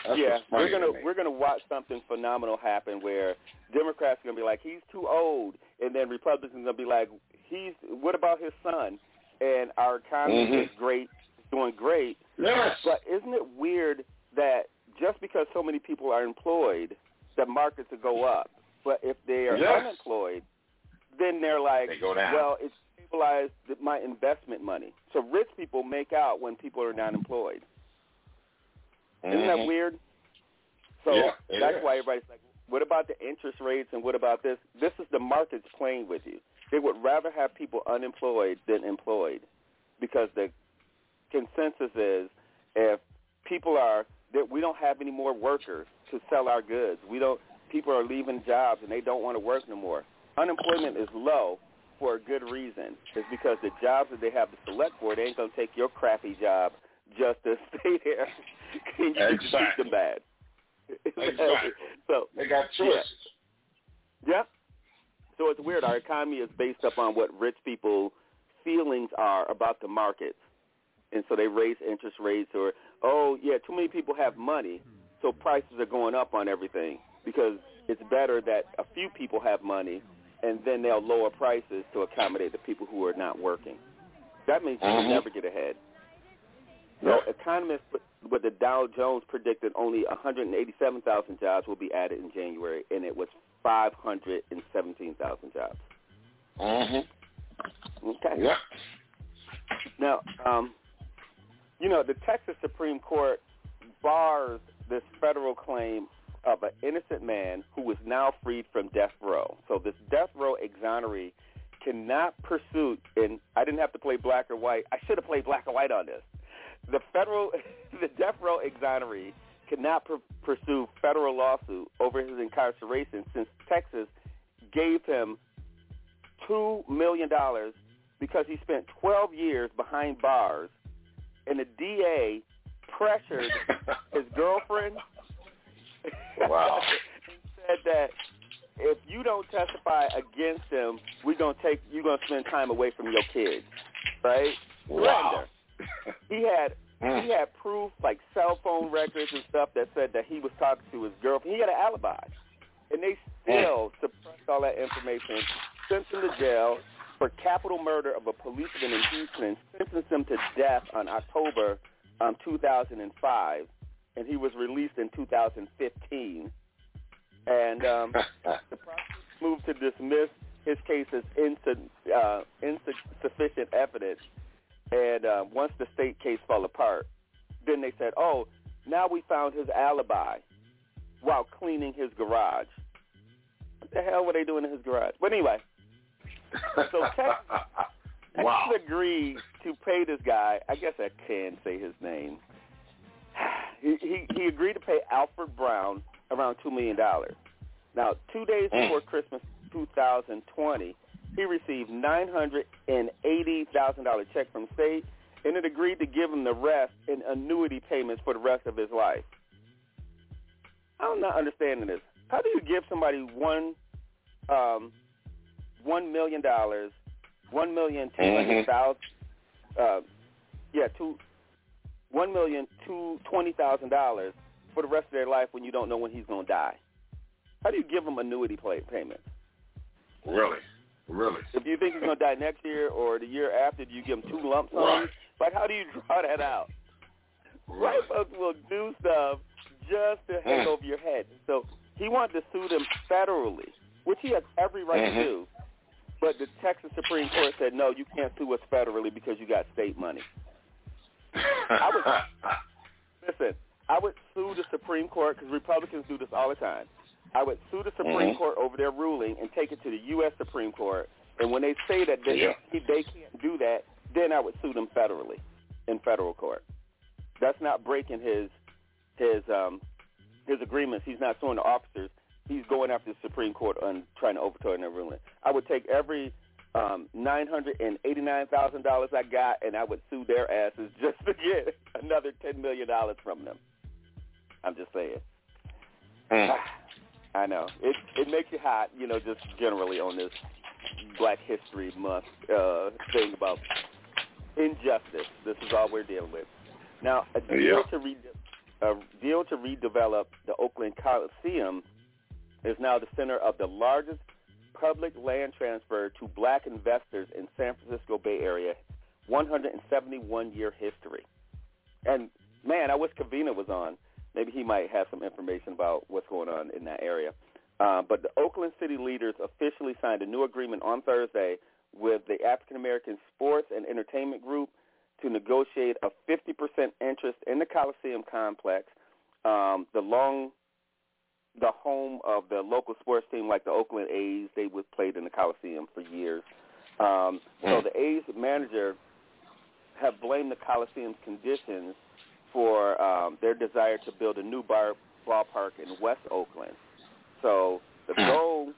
That's yeah, we're gonna to we're gonna watch something phenomenal happen where Democrats are gonna be like, he's too old, and then Republicans are gonna be like, he's what about his son? And our economy Mhm. is great, doing great. Yes. But isn't it weird that just because so many people are employed, the markets will go up, but if they are Yes. unemployed, then they're like, They well, it's stabilized my investment money. So rich people make out when people are not employed. Isn't that Mhm. weird? So Yeah, that's is. why everybody's like, what about the interest rates and what about this? This is the markets playing with you. They would rather have people unemployed than employed because the consensus is if people are that we don't have any more workers to sell our goods. We don't people are leaving jobs and they don't want to work no more. Unemployment is low for a good reason. It's because the jobs that they have to select for, they ain't gonna take your crappy job just to stay there you Exactly. them bad. Exactly. so They got yeah. choices. Yep. So it's weird. Our economy is based upon what rich people feelings are about the markets. And so they raise interest rates or, oh, yeah, too many people have money, so prices are going up on everything because it's better that a few people have money and then they'll lower prices to accommodate the people who are not working. That means you Mhm. will never get ahead. So economists with- with the Dow Jones predicted only 187,000 jobs will be added in January, and it was 517,000 jobs. Mm-hmm. Okay. Yeah. Now, um, you know, the Texas Supreme Court bars this federal claim of an innocent man who is now freed from death row. So this death row exoneree cannot pursue, and I didn't have to play black or white. I should have played black or white on this. The federal, the death row exoneree cannot pr- pursue federal lawsuit over his incarceration since Texas gave him two million dollars because he spent 12 years behind bars, and the DA pressured his girlfriend. Wow. and said that if you don't testify against him, we're gonna take you're gonna spend time away from your kids, right? Wow. He had he had proof like cell phone records and stuff that said that he was talking to his girlfriend. He had an alibi, and they still suppressed all that information, sent him to jail for capital murder of a policeman in Houston, sentenced him to death on October um, 2005, and he was released in 2015. And um, the prosecutor moved to dismiss his case as insu- uh, insufficient evidence. And uh, once the state case fell apart, then they said, "Oh, now we found his alibi while cleaning his garage." What the hell were they doing in his garage? But anyway, so Texas, Wow. Texas agreed to pay this guy. I guess I can say his name. He he, he agreed to pay Alfred Brown around two million dollars. Now, two days before Christmas 2020, he received nine hundred and eighty thousand dollar check from state, and it agreed to give him the rest in annuity payments for the rest of his life. I'm not understanding this. How do you give somebody one um, one million dollars, one million two hundred thousand, uh, yeah, two one million two twenty thousand dollars for the rest of their life when you don't know when he's going to die? How do you give them annuity play payments? Really, really. If you think he's going to die next year or the year after, do you give him two lump sums? Right. Like, how do you draw that out? White folks will do stuff just to hang Mm. over your head. So he wanted to sue them federally, which he has every right Mhm. to do. But the Texas Supreme Court said, no, you can't sue us federally because you got state money. I would listen. I would sue the Supreme Court because Republicans do this all the time. I would sue the Supreme Mhm. Court over their ruling and take it to the U.S. Supreme Court. And when they say that they, Yeah. they can't do that, then I would sue them federally in federal court. That's not breaking his his um his agreements. He's not suing the officers. He's going after the Supreme Court on trying to overturn their ruling. I would take every um, nine hundred and eighty nine thousand dollars I got, and I would sue their asses just to get another ten million dollars from them. I'm just saying. I know it. It makes you hot, you know, just generally on this Black History Month uh, thing about injustice. This is all we're dealing with. Now, a deal Yeah. to re- a deal to redevelop the Oakland Coliseum is now the center of the largest public land transfer to black investors in San Francisco Bay Area, 171 year history. And man, I wish Covina was on. Maybe he might have some information about what's going on in that area. Uh, but the Oakland City leaders officially signed a new agreement on Thursday with the African American Sports and Entertainment Group to negotiate a 50% interest in the Coliseum complex, um, the long, the home of the local sports team like the Oakland A's. They was played in the Coliseum for years. Um, so the A's manager have blamed the Coliseum's conditions for um, their desire to build a new bar, ballpark in West Oakland. So the goal,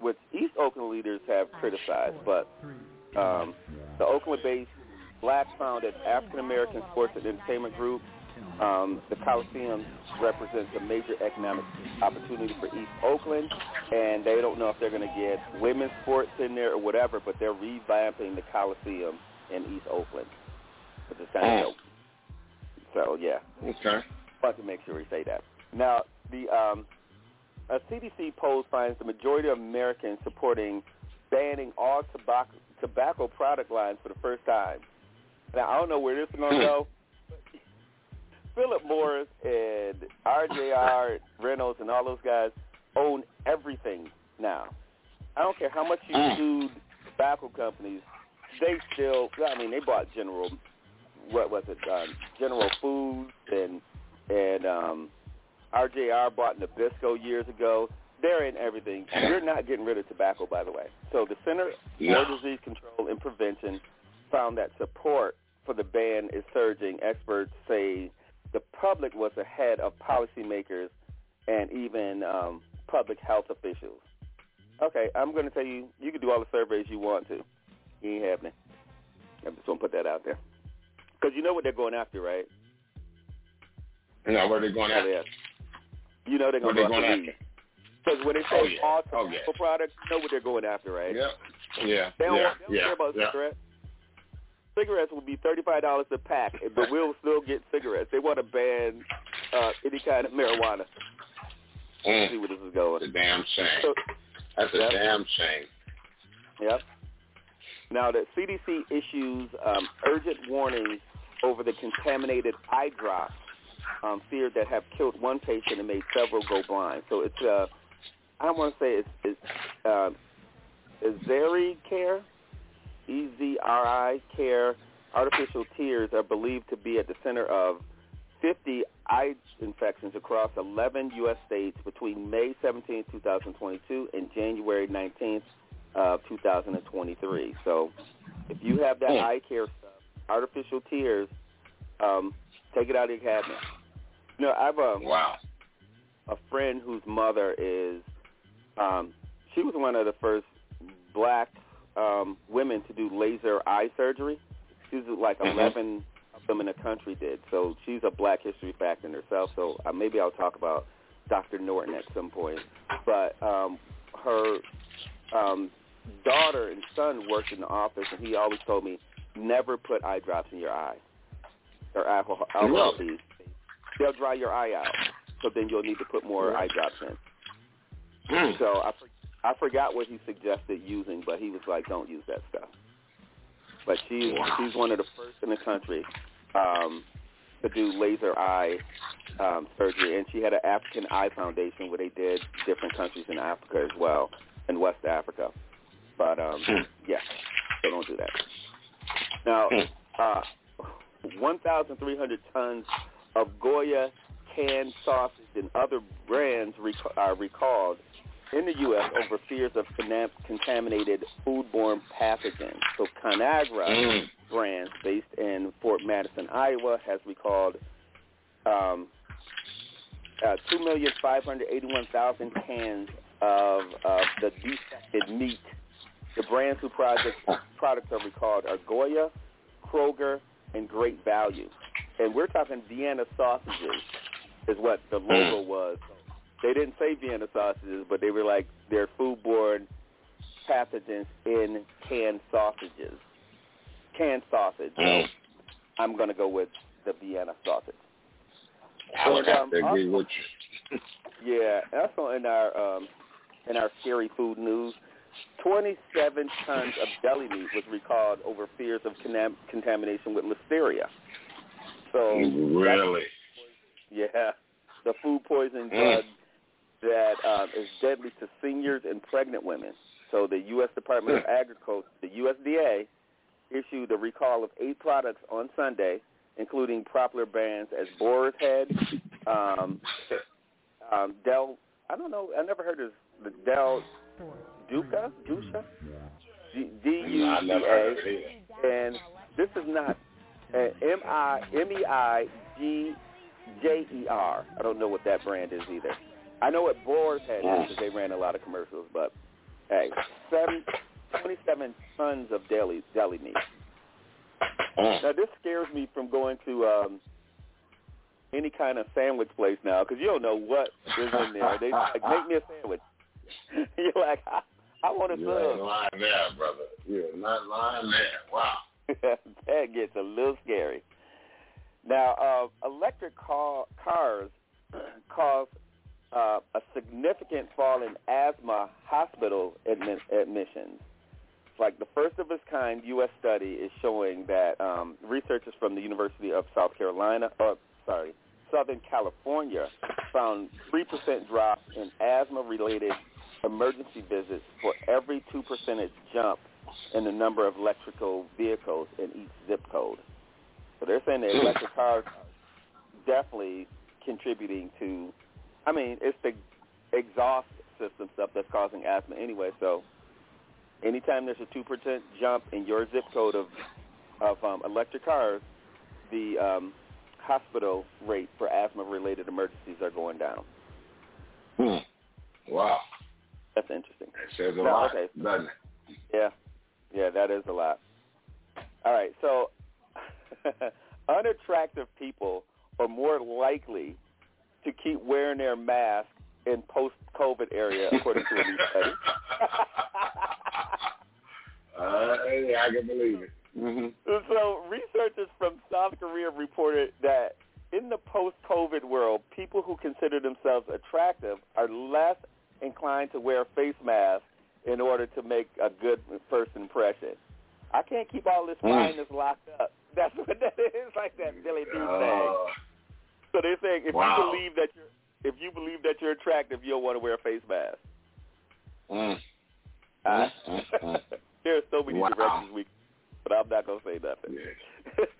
which East Oakland leaders have criticized, but um, the Oakland-based black-founded African-American sports and entertainment group, um, the Coliseum represents a major economic opportunity for East Oakland, and they don't know if they're going to get women's sports in there or whatever, but they're revamping the Coliseum in East Oakland, which is kind of dope. So yeah, Okay. to make sure we say that. Now, the um, a CDC poll finds the majority of Americans supporting banning all tobacco tobacco product lines for the first time. Now, I don't know where this is going to go. Philip Morris and RJR Reynolds and all those guys own everything now. I don't care how much you Mm. sued tobacco companies, they still. I mean, they bought General what was it, um, General Foods and and um, RJR bought Nabisco years ago. They're in everything. You're not getting rid of tobacco, by the way. So the Center No. for Disease Control and Prevention found that support for the ban is surging. Experts say the public was ahead of policymakers and even um, public health officials. Okay, I'm going to tell you, you can do all the surveys you want to. You ain't happening. I'm just going to put that out there. Because you know what they're going after, right? Now, where they going Oh, after? You know they're going go going after. Because when they say Oh, yeah. all Oh, tobacco yeah. products, you know what they're going after, right? Yeah. Yeah. They don't, yeah. they don't yeah. care about yeah. cigarettes. Cigarettes will be thirty-five dollars a pack, but we'll still get cigarettes. They want to ban uh, any kind of marijuana. Mm. See where this is going. That's a damn shame. So, That's a Yep. damn shame. Yep. Now, the CDC issues um, urgent warnings over the contaminated eye drops um, feared that have killed one patient and made several go blind. So it's uh, I don't want to say it's it's uh, Ezeri Care, E Z R I Care. Artificial tears are believed to be at the center of 50 eye infections across 11 U.S. states between May 17, 2022, and January 19th, of 2023. So if you have that Mm. eye care stuff, artificial tears, um, take it out of your cabinet. You know, I have a Wow. a friend whose mother is um she was one of the first black um women to do laser eye surgery. She was like Mhm. 11 of them in the country did. So she's a black history fact in herself. So uh, maybe I'll talk about Dr. Norton at some point, but um, her um, daughter and son worked in the office, and he always told me never put eye drops in your eye or alcohol, alcohol beads. They'll dry your eye out, so then you'll need to put more eye drops in. So I, I forgot what he suggested using, but he was like, "Don't use that stuff." But she's she's one of the first in the country um, to do laser eye um, surgery, and she had an African Eye Foundation where they did different countries in Africa as well, in West Africa. But um, yeah, so don't do that. Now, uh, 1,300 tons of Goya canned sausage and other brands rec- are recalled in the U.S. over fears of contaminated foodborne pathogens. So Conagra Mm. brands based in Fort Madison, Iowa, has recalled um, uh, 2,581,000 cans of uh, the defected meat. The brands who project, products are recalled are Goya, Kroger, and Great Value. And we're talking Vienna sausages is what the logo was. They didn't say Vienna sausages, but they were like they're foodborne pathogens in canned sausages. Canned sausage. So I'm going to go with the Vienna sausage. I would have to um, agree with you. Yeah, also in our um, in our scary food news, 27 tons of deli meat was recalled over fears of conam- contamination with listeria. So Really? yeah, the food poisoning Mm. drug that um, is deadly to seniors and pregnant women. So the U.S. Department of Agriculture, the USDA, issued a recall of eight products on Sunday, including popular brands as Boar's Head, um, um, Del. I don't know. I never heard of the Del Duca, Duca, D U C never heard of A, and this is not uh, M I M E I G J E R. I don't know what that brand is either. I know what Boar's Head is because they ran a lot of commercials, but hey, seven, 27 tons of deli deli meat. Now this scares me from going to um any kind of sandwich place now because you don't know what is in there. They like make me a sandwich. You're like, I, I want a You sub. lying there, brother. You're not lying there. Wow. that gets a little scary. Now, uh, electric car, cars cause uh, a significant fall in asthma hospital admi- admissions. Like the first of its kind U.S. study is showing that um, researchers from the University of South Carolina, uh, sorry, Southern California, found 3% drop in asthma-related emergency visits for every 2 percentage jump in the number of electrical vehicles in each zip code. So they're saying that electric cars are definitely contributing to, I mean, it's the exhaust system stuff that's causing asthma anyway. So anytime there's a 2% jump in your zip code of, of um, electric cars, the um, hospital rate for asthma-related emergencies are going down. Hmm. Wow. That's interesting. That says a No, lot, okay. doesn't it? Yeah, yeah, that is a lot. All right, so unattractive people are more likely to keep wearing their mask in post-COVID area, according to a new study. Uh, yeah, I can believe it. Mm-hmm. So researchers from South Korea reported that in the post-COVID world, people who consider themselves attractive are less inclined to wear face masks in order to make a good first impression. I can't keep all this Mm. fineness locked up. That's what that is, like that Billy Dee Uh, thing. So they're saying if wow. you believe that you're if you believe that you're attractive, you'll want to wear a face mask. Mm. Uh, Mm, mm, mm. there are so many Wow. directions we, but I'm not gonna say nothing.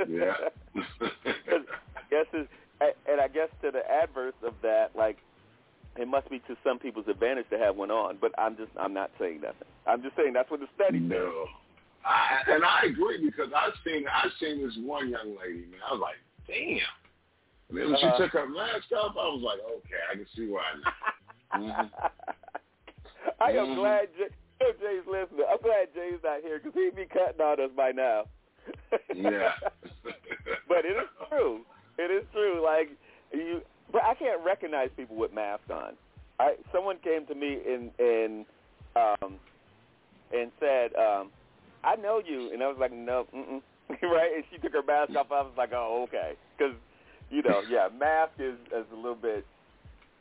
Yeah. I guess it's, and I guess to the adverse of that, like it must be to some people's advantage to have one on. But I'm just I'm not saying nothing. I'm just saying that's what the study says. No. I, and I agree because I've seen I've seen this one young lady, man. I was like, damn. And then when Uh-huh. she took her mask off, I was like, okay, I can see why now. Mhm. I am Mhm. glad Jay, Jay's listening. I'm glad Jay's not here because he'd be cutting on us by now. Yeah. but it is true. It is true. Like you, but I can't recognize people with masks on. I someone came to me and and um and said, um, "I know you," and I was like, "No, mm-mm. right?" And she took her mask off. I was like, "Oh, okay," because you know, yeah, mask is is a little bit.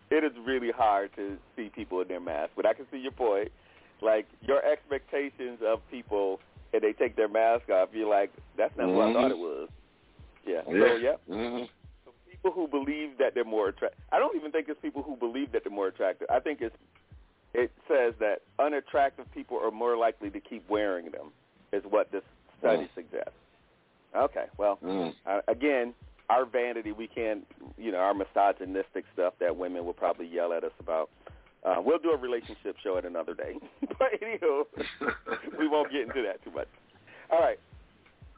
It is really hard to see people in their mask, but I can see your point. Like your expectations of people, and they take their mask off. You're like, "That's not what I thought it was." Yeah. So yeah. Mm-hmm. People who believe that they're more attractive. I don't even think it's people who believe that they're more attractive. I think it's it says that unattractive people are more likely to keep wearing them, is what this study Mm. suggests. Okay, well, Mm. uh, again, our vanity, we can't, you know, our misogynistic stuff that women will probably yell at us about. Uh, we'll do a relationship show at another day. but anywho, we won't get into that too much. All right.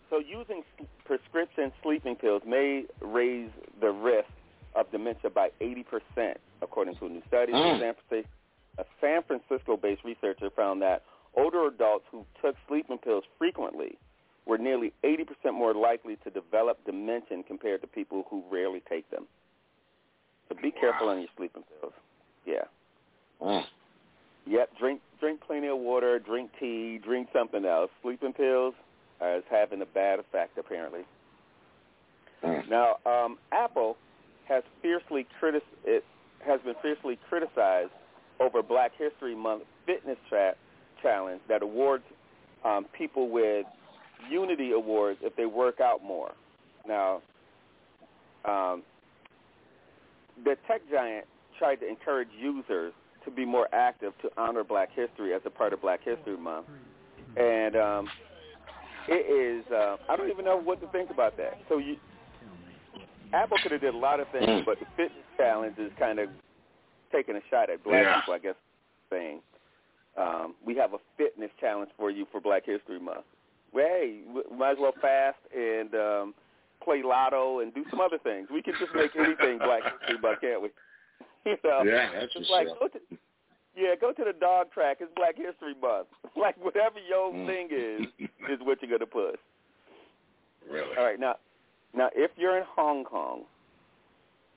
So using prescription sleeping pills may raise the risk of dementia by 80%, according to a new study. Mm. A San Francisco-based researcher found that older adults who took sleeping pills frequently were nearly 80% more likely to develop dementia compared to people who rarely take them. So be careful on your sleeping pills. Yeah. Mm. Yep, drink drink plenty of water, drink tea, drink something else. Sleeping pills uh, is having a bad effect apparently. Mm. Now, um, Apple has fiercely critic it has been fiercely criticized over Black History Month fitness tra- challenge that awards um, people with Unity awards if they work out more. Now, um, the tech giant tried to encourage users to be more active to honor Black History as a part of Black History Month, and um, it is uh, I don't even know what to think about that. So you, Apple could have did a lot of things, but the fitness challenge is kind of taking a shot at Black Yeah. people. I guess saying um, we have a fitness challenge for you for Black History Month. Well, hey, we might as well fast and um, play lotto and do some other things. We can just make anything Black History Month, can't we? you know, Yeah, that's it's for like go to yeah, go to the dog track. It's Black History Month. Like whatever your Mm. thing is, is what you're gonna push. Really? All right, now, now if you're in Hong Kong,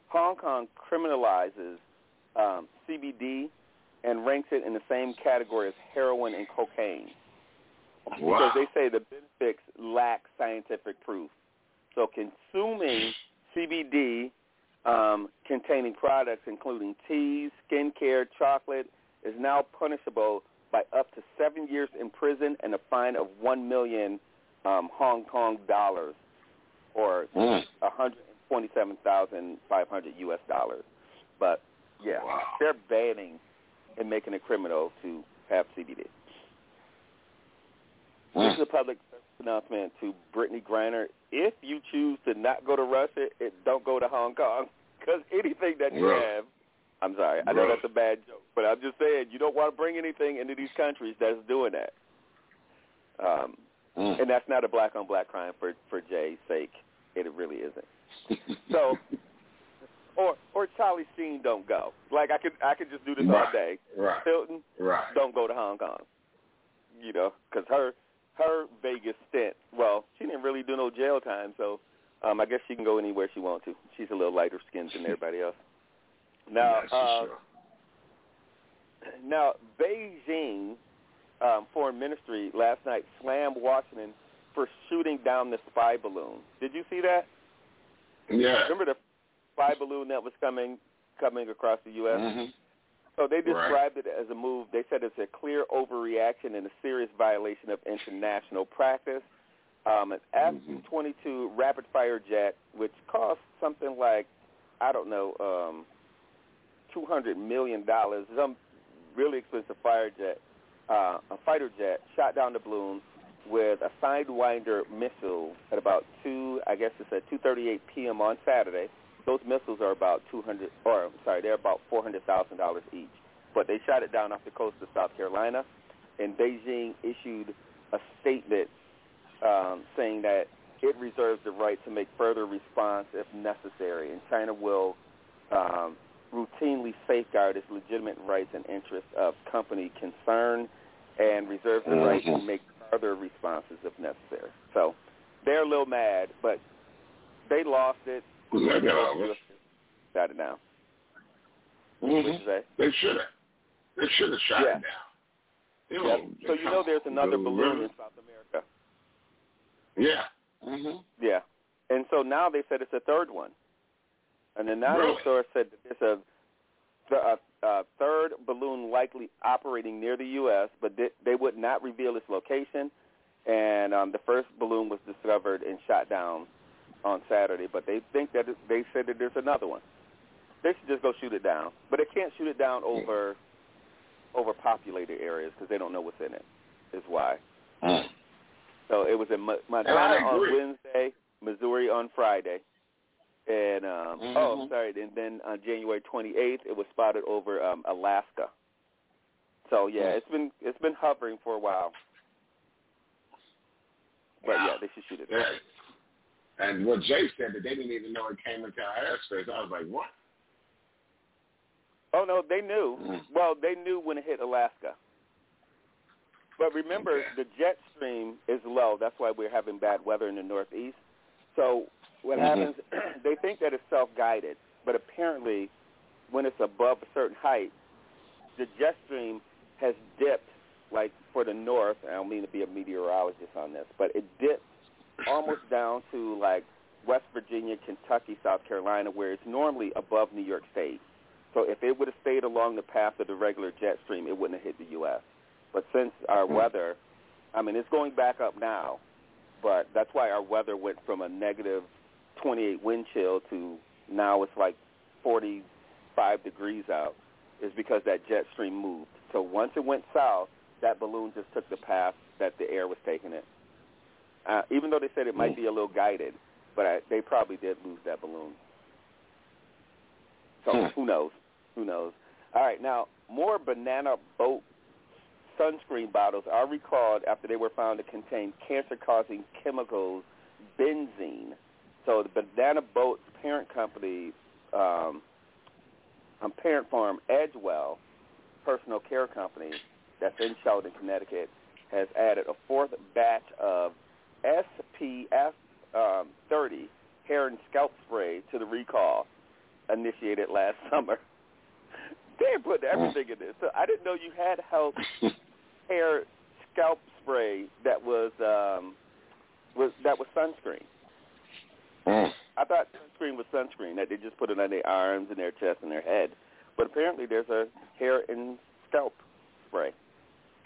Hong Kong criminalizes um, CBD and ranks it in the same category as heroin and cocaine Wow. because they say the benefits lack scientific proof. So consuming CBD um, containing products including teas, skincare, chocolate is now punishable by up to seven years in prison and a fine of one million um, Hong Kong dollars, or Mm. one hundred twenty-seven thousand five hundred U.S. dollars. But yeah, Wow. they're banning and making it criminal to have CBD. This is a public announcement to Brittney Griner. If you choose to not go to Russia, it, don't go to Hong Kong because anything that you Right. have, I'm sorry, I know Right. that's a bad joke, but I'm just saying you don't want to bring anything into these countries that's doing that. Um, Mm. and that's not a black on black crime for for Jay's sake. It really isn't. So, or or Charlie Sheen don't go. Like I could I could just do this all day. Right. Hilton Right. don't go to Hong Kong. You know, because her her Vegas stint. Well, she didn't really do no jail time, so um, I guess she can go anywhere she wants to. She's a little lighter skinned than everybody else. Now, for uh, sure. now Beijing um, Foreign Ministry last night slammed Washington for shooting down the spy balloon. Did you see that? Yeah. Remember the spy balloon that was coming coming across the U.S. Mhm. So they Right. described it as a move. They said it's a clear overreaction and a serious violation of international practice. Um, an F-22 rapid-fire jet, which cost something like, I don't know, um, $200 million, some really expensive fire jet, uh, a fighter jet, shot down the balloon with a Sidewinder missile at about 2, I guess it's at 2.38 p.m. on Saturday. Those missiles are about 200, or I'm sorry, they're about $400,000 each. But they shot it down off the coast of South Carolina, and Beijing issued a statement um, saying that it reserves the right to make further response if necessary, and China will um, routinely safeguard its legitimate rights and interests of company concern and reserves the right to Mhm. make further responses if necessary. So they're a little mad, but they lost it. At all this. shot it down. Mhm. Say? They should have. They should have shot Yeah. it down. Yep. know, So you know there's another the balloon river- in South America. Yeah. hmm Yeah. And so now they said it's a third one. And the anonymous Really? source said that there's a, a, a third balloon likely operating near the U.S., but they, they would not reveal its location. And um, the first balloon was discovered and shot down on Saturday, but they think that they said that there's another one. They should just go shoot it down, but they can't shoot it down over over populated areas because they don't know what's in it. Is why. So it was in Montana on. Wednesday, Missouri on Friday, and um, oh, Mhm. sorry, and then on January 28th, it was spotted over um, Alaska. So yeah, it's been it's been hovering for a while, but yeah, they should shoot it. Yeah. And what Jay said that they didn't even know it came into our airspace. I was like, what? Oh no, they knew. Mm. Well, they knew when it hit Alaska. But remember, the jet stream is low. That's why we're having bad weather in the Northeast. So what Mhm. happens? They think that it's self-guided, but apparently, when it's above a certain height, the jet stream has dipped. Like for the north, I don't mean to be a meteorologist on this, but it dipped almost down to like West Virginia, Kentucky, South Carolina, where it's normally above New York State. So if it would have stayed along the path of the regular jet stream, it wouldn't have hit the U.S. But since our hmm. weather, I mean, it's going back up now, but that's why our weather went from a negative 28 wind chill to now it's like 45 degrees out, is because that jet stream moved. So once it went south, that balloon just took the path that the air was taking it. Uh, even though they said it might be a little guided, but I, they probably did lose that balloon. So Hmm. who knows? Who knows? All right, now more banana boat sunscreen bottles are recalled after they were found to contain cancer-causing chemicals, benzene. So the Banana Boat's parent company, um, um, parent farm Edgewell Personal Care Company, that's in Shelton, Connecticut, has added a fourth batch of SPF um, 30 hair and scalp spray to the recall initiated last summer. They put everything in this. So I didn't know you had health hair scalp spray that was um, was that was sunscreen. I thought sunscreen was sunscreen that they just put it on their arms and their chest and their head, but apparently there's a hair and scalp spray.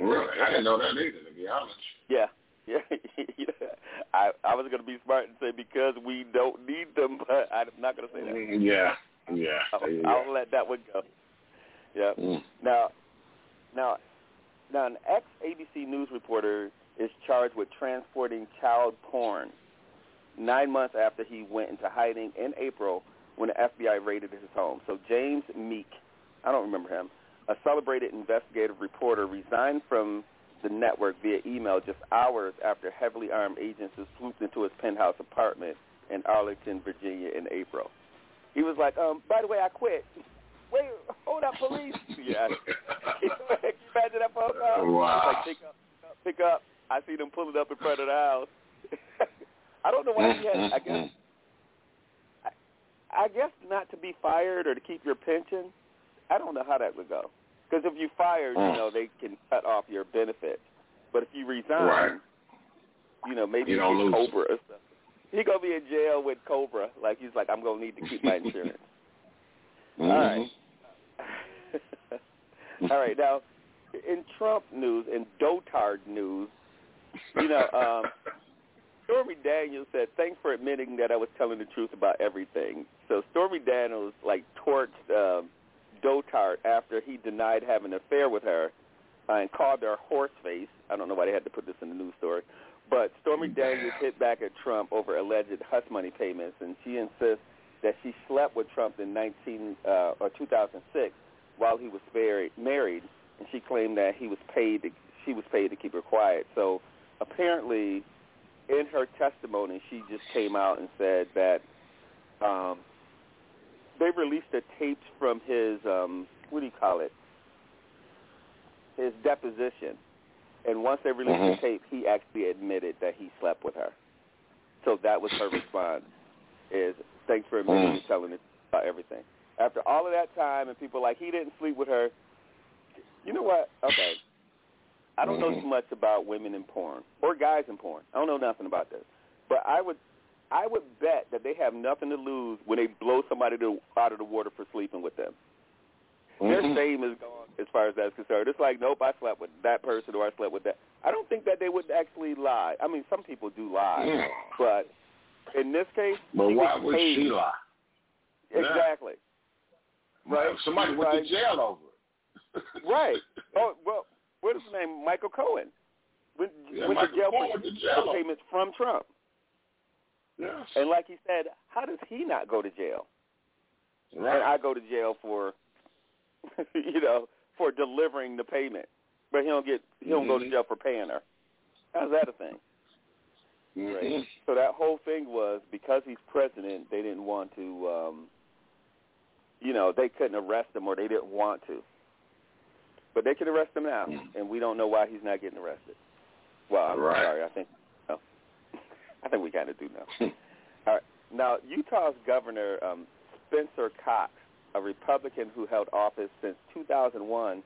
Really? I didn't know that either, to be honest. Yeah, yeah. yeah. I I was gonna be smart and say because we don't need them, but I'm not gonna say that. Mm, Yeah. Yeah. I'll, go. I'll let that one go. Yeah. Mm. Now, now, now, an ex-ABC news reporter is charged with transporting child porn nine months after he went into hiding in April when the FBI raided his home. So James Meek, I don't remember him, a celebrated investigative reporter, resigned from the network via email just hours after heavily armed agents swooped into his penthouse apartment in Arlington, Virginia in April. He was like, um, by the way, I quit. Wait, hold up, police. Yeah. Can you imagine that phone call? Wow. Like, pick up, pick up, pick up. I see them pulling up in front of the house. I don't know why he had, I guess, I, I guess not to be fired or to keep your pension. I don't know how that would go. Because if you fired, you Mm. know, they can cut off your benefits. But if you resign, Right. you know, maybe You you get lose. Cobra or something. He gonna be in jail with Cobra. Like he's like, I'm gonna need to keep my insurance. All right. All right. Now, in Trump news, in Dotard news, you know, um, Stormy Daniels said, "Thanks for admitting that I was telling the truth about everything." So Stormy Daniels like torched um, Dotard after he denied having an affair with her uh, and called her horse face. I don't know why they had to put this in the news story, but Stormy Daniels hit back at Trump over alleged hush money payments, and she insists that she slept with Trump in 19 uh, or 2006 while he was married, married, and she claimed that he was paid. To, she was paid to keep her quiet. So apparently, in her testimony, she just came out and said that um, they released the tapes from his um, what do you call it? His deposition, and once they released Mhm. the tape, he actually admitted that he slept with her. So that was her response: "Is thanks for admitting Mm. and telling us about everything." After all of that time, and people like he didn't sleep with her. You know what? Okay, I don't know too much about women in porn or guys in porn. I don't know nothing about this, but I would, I would bet that they have nothing to lose when they blow somebody to, out of the water for sleeping with them. Their Mhm. shame is gone as far as that's concerned. It's like, nope, I slept with that person or I slept with that. I don't think that they would actually lie. I mean, some people do lie, Yeah. but in this case, But why would paid. she lie? Yeah. Exactly. Right. Somebody went was to jail over it. Right. Oh well, what is his name? Michael Cohen. Went, Yeah, went Michael to jail Cohen for went to jail. for payments from Trump. Yes. And like he said, how does he not go to jail? Right. And I go to jail for, you know, for delivering the payment, but he don't get he don't go to Mhm. jail for paying her. How's that a thing? Right. Mhm. So that whole thing was because he's president, they didn't want to, um, you know, they couldn't arrest him or they didn't want to. But they can arrest him now, and we don't know why he's not getting arrested. Well, I'm Right. sorry, I think. I think we kind of do know. All right. Now, Utah's governor, um, Spencer Cox, a Republican who held office since 2001,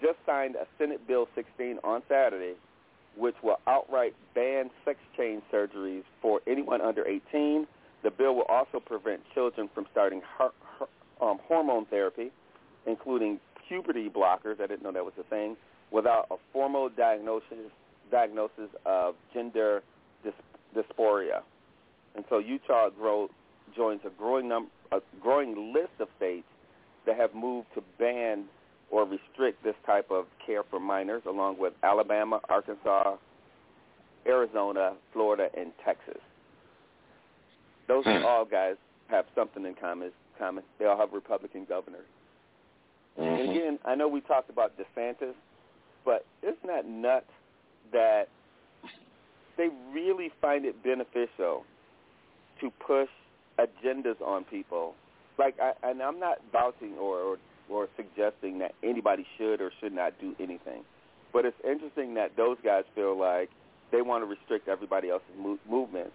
just signed a Senate Bill 16 on Saturday, which will outright ban sex change surgeries for anyone under 18. The bill will also prevent children from starting har- har- um, hormone therapy, including puberty blockers. I didn't know that was a thing, without a formal diagnosis diagnosis of gender dys- dysphoria. And so Utah grow, joins a growing num- a growing list of states that have moved to ban or restrict this type of care for minors, along with Alabama, Arkansas, Arizona, Florida, and Texas. Those Hmm. all guys have something in common. Common. They all have Republican governors. And Mhm. again, I know we talked about DeSantis, but isn't that nuts that they really find it beneficial to push agendas on people? Like, I, and I'm not vouching or, or or suggesting that anybody should or should not do anything, but it's interesting that those guys feel like they want to restrict everybody else's mo- movement,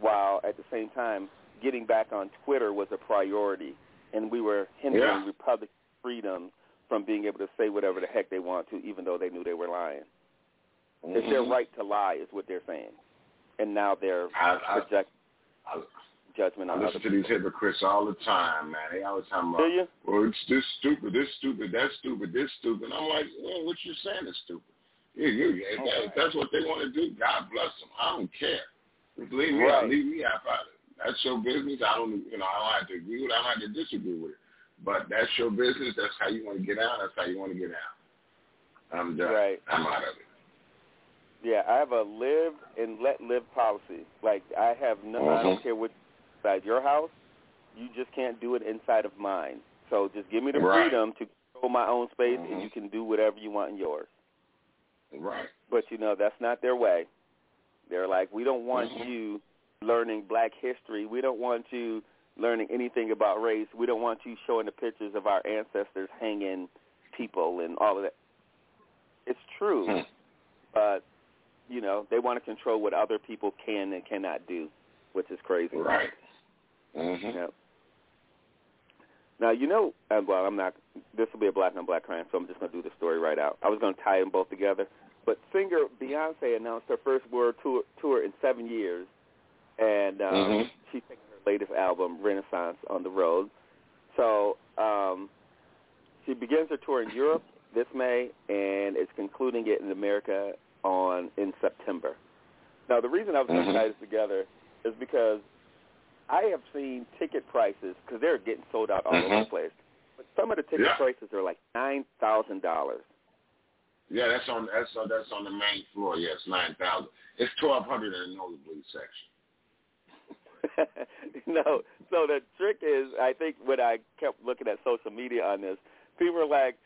while at the same time getting back on Twitter was a priority, and we were hindering Yeah. Republican freedom from being able to say whatever the heck they want to, even though they knew they were lying. It's their Mhm. right to lie, is what they're saying, and now they're I, I, project I, judgment I on listen other to these hypocrites all the time, man. They always talking about, you? well, it's this stupid, this stupid, that stupid, this stupid. I'm like, well, what you saying is stupid. Yeah, you, if, that, if that's what they want to do, God bless them. I don't care. Believe me, Right. leave me out of it. That's your business. I don't, you know, I don't have to agree with it. I don't have to disagree with it. But that's your business. That's how you want to get out. That's how you want to get out. I'm done. Right. I'm out of it. Yeah, I have a live and let live policy. Like I have no, I don't Mhm. care what inside your house, you just can't do it inside of mine. So just give me the Right. freedom to control my own space, and Mhm. you can do whatever you want in yours. Right. But you know that's not their way. They're like, we don't want Mhm. you learning Black history. We don't want you learning anything about race. We don't want you showing the pictures of our ancestors hanging people and all of that. It's true, Hmm. but you know they want to control what other people can and cannot do, which is crazy. Right. hmm Yep. Now you know, uh, well, I'm not. This will be a black on black crime, so I'm just going to do the story right out. I was going to tie them both together, but singer Beyonce announced her first world tour tour in seven years, and um, Mhm. she's taking her latest album, Renaissance, on the road. So um, she begins her tour in Europe this May, and is concluding it in America on in September. Now, the reason I was Mhm. tie this together is because I have seen ticket prices because they're getting sold out all over Mhm. the place. But some of the ticket Yeah. prices are like nine thousand dollars. Yeah, that's on that's on that's on the main floor. Yes, nine thousand. It's twelve hundred in the nosebleed section. no, so the trick is, I think when I kept looking at social media on this, people were like,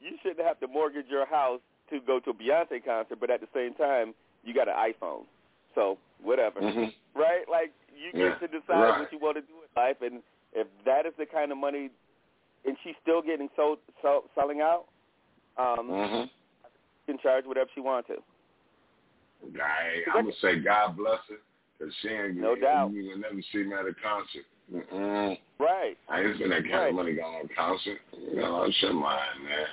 "You shouldn't have to mortgage your house to go to a Beyonce concert, but at the same time, you got an iPhone, so whatever, Mhm. right? Like you get Yeah, to decide right. what you want to do in life, and if that is the kind of money, and she's still getting sold, so, selling out, um, Mhm. she can charge whatever she wants to. I, I'm gonna say God bless her, cause she ain't. No doubt. You will never see me at a concert. Mm-mm. Right. I ain't spend that kind Right. of money going on concert. You know, shut mine, man.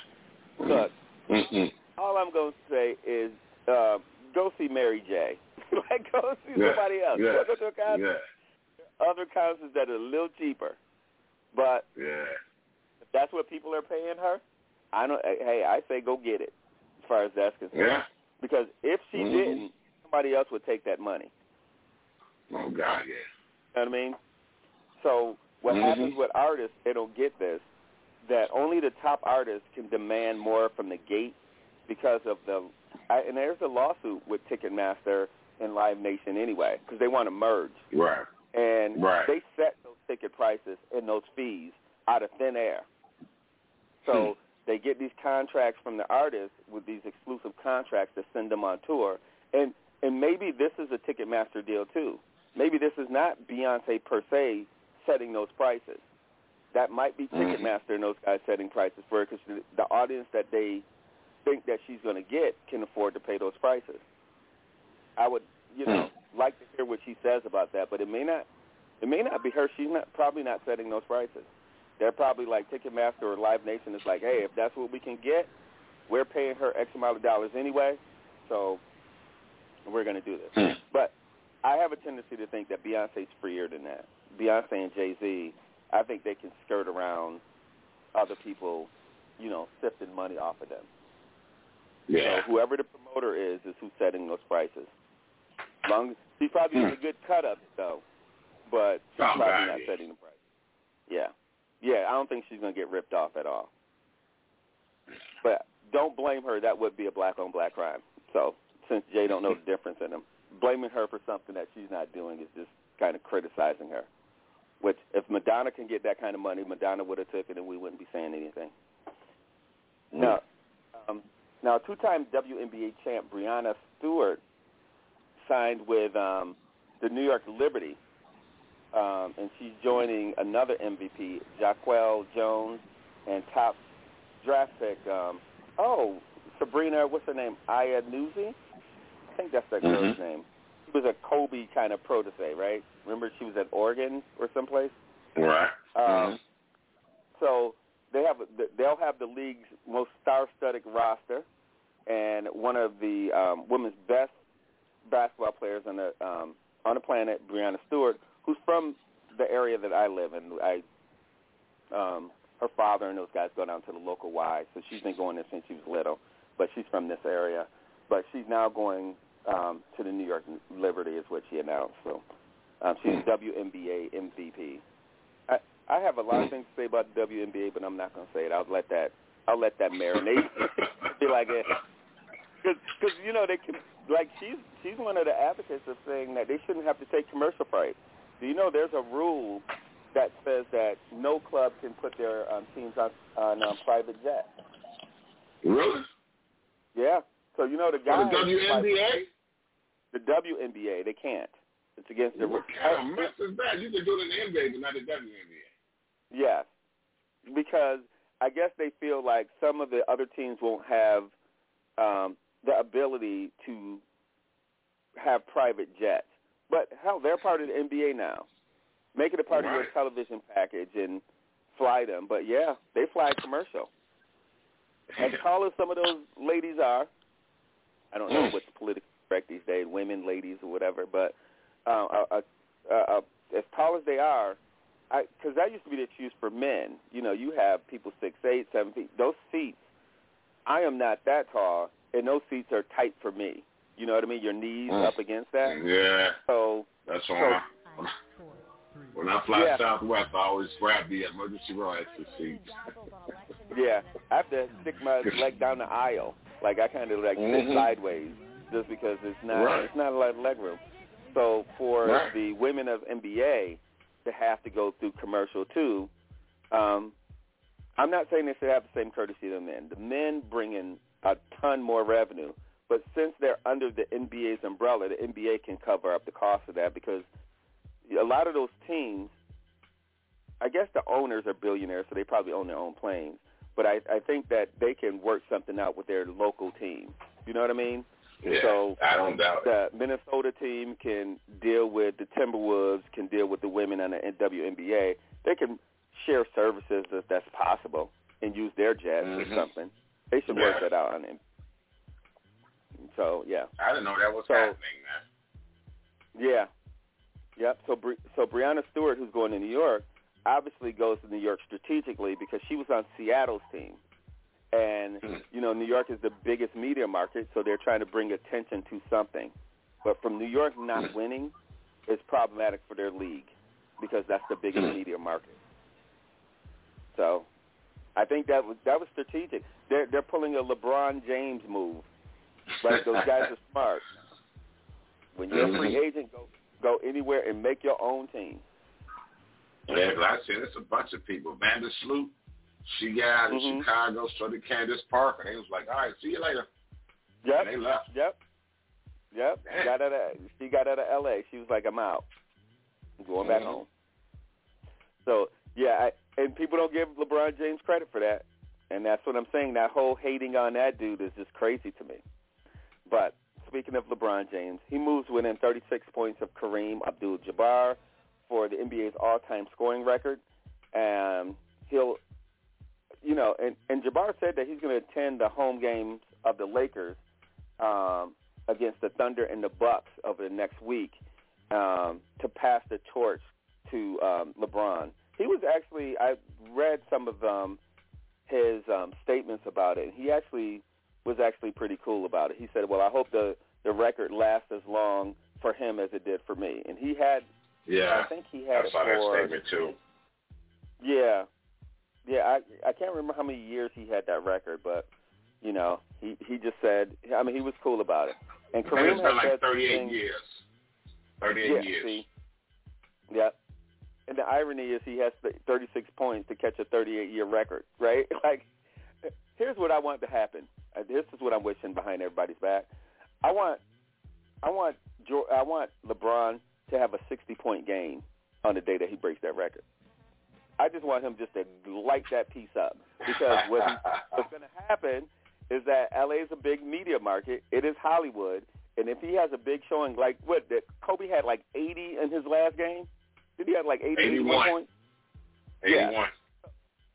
Look, Mm-mm. All I'm going to say is uh, go see Mary J. like, go see Yeah, somebody else. yeah, Go to a concert. Yeah, Other concerts that are a little cheaper. But yeah. if that's what people are paying her, I don't. Hey, I say go get it. As far as that's concerned, Yeah. because if she Mhm. didn't, somebody else would take that money. Oh God, yeah. You know what I mean? So what Mhm. happens with artists, they don't get this, that only the top artists can demand more from the gate because of the, I, and there's a lawsuit with Ticketmaster and Live Nation anyway, because they want to merge. Right. And Right. they set those ticket prices and those fees out of thin air. So hmm. they get these contracts from the artists with these exclusive contracts to send them on tour. And and maybe this is a Ticketmaster deal too. Maybe this is not Beyonce per se setting those prices. That might be hmm. Ticketmaster and those guys setting prices for her because the, the audience that they think that she's going to get can afford to pay those prices. I would, you hmm. know, like to hear what she says about that, but it may not. It may not be her. She's not probably not setting those prices. They're probably like Ticketmaster or Live Nation is like, hey, if that's what we can get, we're paying her X amount of dollars anyway, so we're going to do this. Hmm. But I have a tendency to think that Beyonce's freer than that. Beyonce and Jay Z, I think they can skirt around other people, you know, sifting money off of them. Yeah. So whoever the promoter is is who's setting those prices. Long she's probably getting a good cut it though, but she's Oh, probably not setting the price. Yeah, yeah. I don't think she's gonna get ripped off at all. But don't blame her. That would be a black on black crime. So since Jay don't know the difference in them, blaming her for something that she's not doing is just kind of criticizing her. Which if Madonna can get that kind of money, Madonna would have took it, and we wouldn't be saying anything. Now, um, now two-time WNBA champ Breanna Stewart signed with um, the New York Liberty, um, and she's joining another MVP, Jonquel Jones, and top draft pick. Um, oh, Sabrina, what's her name? Ionescu? I think that's that girl's Mhm. name. She was a Kobe kind of protege, right? Remember she was at Oregon or someplace. Right. Um, Mhm. So they have they'll have the league's most star-studded roster, and one of the um, women's best basketball players on the um, on the planet, Breanna Stewart, who's from the area that I live in. I um, her father and those guys go down to the local Y, so she's been going there since she was little. But she's from this area. But she's now going um, to the New York Liberty, is what she announced. So um, she's WNBA MVP. I have a lot of things to say about the WNBA, but I'm not going to say it. I'll let that I'll let that marinate. Be like it, because you know they can like she's she's one of the advocates of saying that they shouldn't have to take commercial breaks. Do you know there's a rule that says that no club can put their um, teams on on um, private jets? Really? Yeah. So you know the For guys the WNBA? the WNBA they can't. It's against the What kind of mess is that? You can do it in the NBA, but not the WNBA. Yes, because I guess they feel like some of the other teams won't have um, the ability to have private jets. But hell, they're part of the NBA now. Make it a part of your television package and fly them. But yeah, they fly commercial. As tall as some of those ladies are, I don't know what's politically correct these days, women, ladies, or whatever. But uh, uh, uh, uh, as tall as they are, because that used to be the excuse for men. You know, you have people six eight, seven feet. Those seats, I am not that tall, and those seats are tight for me. You know what I mean? Your knees Mm. up against that. Yeah. So That's so, why. When I fly Yeah. Southwest, I always grab the emergency row extra seat. yeah, I have to stick my leg down the aisle. Like I kind of like sit Mhm. sideways, just because it's not Right. it's not a lot of leg room. So for Right. the women of NBA to have to go through commercial too, um, I'm not saying they should have the same courtesy to men. The men bring in a ton more revenue, but since they're under the NBA's umbrella, the NBA can cover up the cost of that because a lot of those teams, I guess the owners are billionaires, so they probably own their own planes. But I, I think that they can work something out with their local team. You know what I mean? Yeah, so I don't doubt the Minnesota team can deal with the Timberwolves, can deal with the women on the WNBA. They can share services if that's possible and use their jets Mhm. or something. They should work that out on it. So yeah, I didn't know that was So- happening, man. yeah, yep. So Bri- so Breanna Stewart, who's going to New York, obviously goes to New York strategically because she was on Seattle's team, and Hmm. you know New York is the biggest media market, so they're trying to bring attention to something. But from New York not winning is problematic for their league because that's the biggest Hmm. media market. So I think that was that was strategic. They're they're pulling a LeBron James move. Right? Those guys are smart. When you're a free Mhm. agent, go go anywhere and make your own team. Yeah, I said it's a bunch of people. Vanda Sloop, she got out of Mhm. Chicago, so did Candace Parker. They was like, all right, see you later. Yep. And they left. Yep. Yep. Got out of she got out of L.A. She was like, I'm out. I'm going back Mhm. home. So yeah, I, and people don't give LeBron James credit for that, and that's what I'm saying. That whole hating on that dude is just crazy to me. But speaking of LeBron James, he moves within 36 points of Kareem Abdul-Jabbar for the NBA's all-time scoring record, and he'll, you know, and and Jabbar said that he's going to attend the home games of the Lakers um, against the Thunder and the Bucks over the next week um, to pass the torch to um, LeBron. He was actually I read some of um, his um, statements about it. He actually was actually pretty cool about it. He said, "Well, I hope the the record lasts as long for him as it did for me." And he had, Yeah. I think he had I it saw that statement too. yeah, yeah. I I can't remember how many years he had that record, but you know, he he just said. I mean, he was cool about it. And Kareem it's had been like 38 things- years. 38 yeah, years. See, yep. And the irony is he has th- 36 points to catch a 38-year record, right? Like, here's what I want to happen. Uh, This is what I'm wishing behind everybody's back. I want, I want, I want LeBron to have a 60-point game on the day that he breaks that record. I just want him just to light that piece up because what he, what's going to happen is that LA is a big media market. It is Hollywood, and if he has a big showing, like what that Kobe had like 80 in his last game, did he have like 80 81. points? 81. Yeah.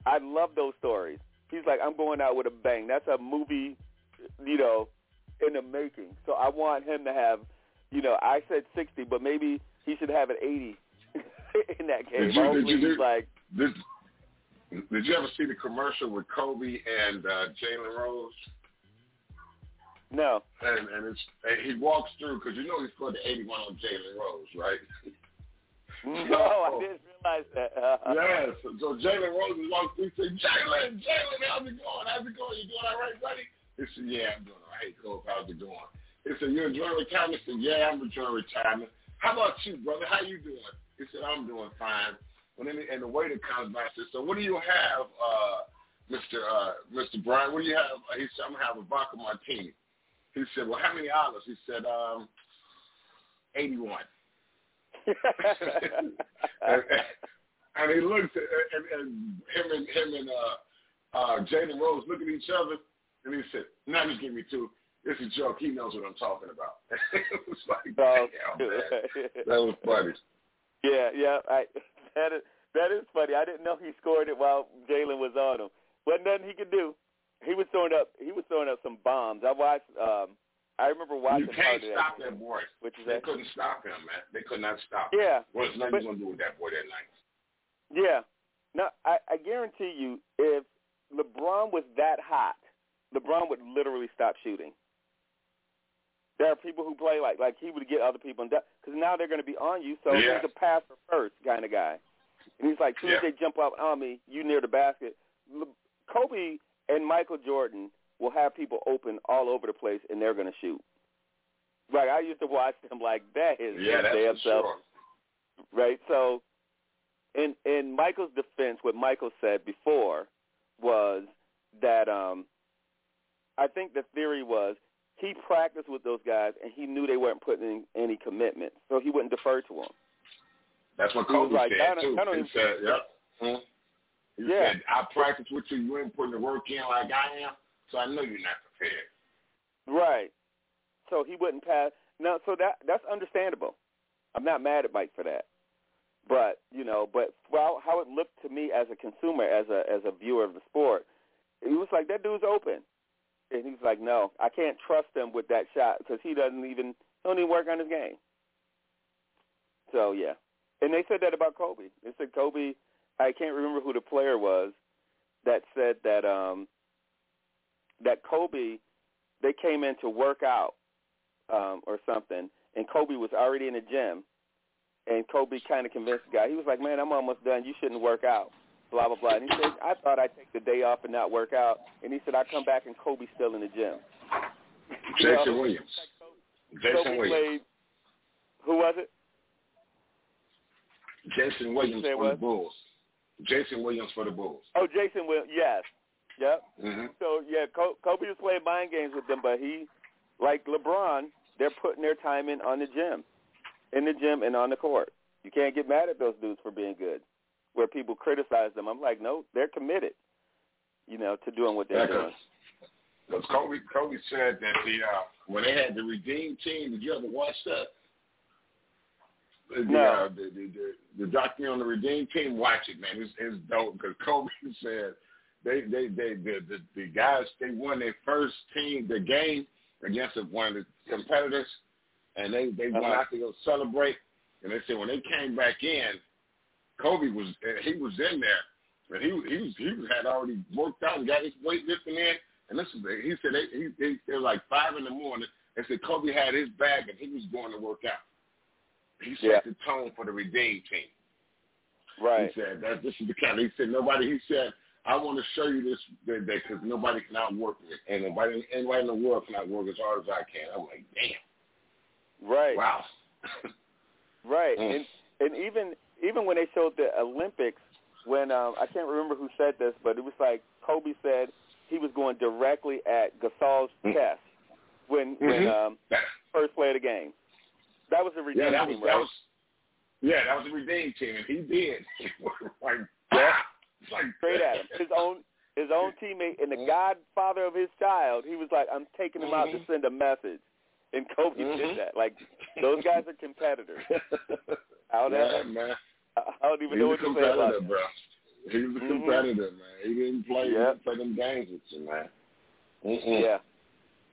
I love those stories. He's like, I'm going out with a bang. That's a movie, you know, in the making. So I want him to have, you know, I said 60, but maybe he should have an 80 in that game. Did you, did you, like, did, did you ever see the commercial with Kobe and uh, Jalen Rose? no. And, and it's and he walks through because you know he scored the 81 on Jalen Rose, right? No, I didn't realize that. yes. So, so Jalen Rose walks through, say, Jalen, Jalen, how's it going? How's it going? You doing all right, buddy? He said, Yeah, I'm doing all right, Coach. How's it going? He said, You enjoying retirement? He said, Yeah, I'm enjoying retirement. How about you, brother? How you doing? He said, I'm doing fine. When and the waiter comes by and says, So what do you have, uh, Mr. Uh, Mr. Bryant? What do you have? He said, I'm gonna have a vodka martini. He said, Well, how many olives? He said, um, 81. and, and he looked at and, and him and him and uh uh Jalen Rose look at each other and he said, Now just give me two. It's a joke. He knows what I'm talking about. it was like, Oh, damn, man. That was funny. Yeah, yeah. I, that is that is funny. I didn't know he scored it while Jalen was on him. Wasn't nothing he could do. He was throwing up. He was throwing up some bombs. I watched. um I remember watching. You can't stop that. that boy. Which is They that? couldn't stop him, man. They could not stop him. Yeah, What's nothing gonna do with that boy that night? yeah. No, I, I guarantee you, if LeBron was that hot, LeBron would literally stop shooting. There are people who play like like he would get other people because now they're going to be on you. So Yeah. he's a passer first kind of guy, and he's like, as soon as they jump up on me, you near the basket. Kobe and Michael Jordan will have people open all over the place, and they're going to shoot. Like I used to watch them, like that is Yeah, that's damn self, sure. right? So, in in Michael's defense, what Michael said before was that um, I think the theory was he practiced with those guys and he knew they weren't putting in any commitment, so he wouldn't defer to them. That's what Kobe like, said too. He even- said, "Yep." Hmm. He Yeah. said, "I practice with you. You ain't putting the work in like I am, so I know you're not prepared." Right. so he wouldn't pass. No, so that that's understandable. I'm not mad at Mike for that. But you know, but well, how it looked to me as a consumer, as a as a viewer of the sport, he was like that dude's open, and he's like, no, I can't trust him with that shot because he doesn't even he don't even work on his game. So yeah, and they said that about Kobe. They said Kobe. I can't remember who the player was that said that um that Kobe they came in to work out um or something and Kobe was already in the gym and Kobe kind of convinced the guy. He was like, "Man, I'm almost done. You shouldn't work out." Blah blah blah. And he said, "I thought I'd take the day off and not work out." And he said, "I come back and Kobe's still in the gym." Jason know, Williams. Jason Kobe Williams. played. Who was it? Jason Williams for the? Bulls. Jason Williams for the Bulls. Oh, Jason Will. Yes. Yep. hmm So yeah, Kobe was playing mind games with them, but he, like LeBron, they're putting their time in on the gym, in the gym and on the court. You can't get mad at those dudes for being good. Where people criticize them, I'm like, no, they're committed. You know, to doing what they're Yeah, doing. Because Kobe, Kobe said that the uh, when they had the Redeem team, did you ever watch that? The, No. uh, the, the, the the documentary on the Redeem team, watch it, man. It's, it's dope because Kobe said they they they the, the the guys they won their first team the game against one of the competitors, and they they went Uh-huh. out to go celebrate. And they said when they came back in, Kobe was he was in there, but he he was he had already worked out and got his weightlifting in. And this is he said they, he, he it was like five in the morning. They said Kobe had his bag and he was going to work out. He set Yeah. the tone for the Redeem team. Right. He said that this is the kind. He said nobody. He said I want to show you this that because nobody can outwork me, and nobody anybody in the world can outwork as hard as I can. I'm like, damn, Right. wow. Right. Mm. And and even even when they showed the Olympics, when um, I can't remember who said this, but it was like Kobe said he was going directly at Gasol's Mm. chest when when Mhm. um, first play of the game. That was the Yeah, redeem that was team, that was yeah, that was the Redeem team, and he did. like, Yeah. like Straight at him. His own his own teammate and the godfather of his child. He was like, I'm taking him out to Mhm. send a message. And Kobe Mhm. did that. Like those guys are competitors. I don't, man. I don't even He's know what to say about competitor, that. bro. He was a Mhm. competitor, man. He didn't play. He Yep. didn't play them games with you, man. Mm-mm. Yeah,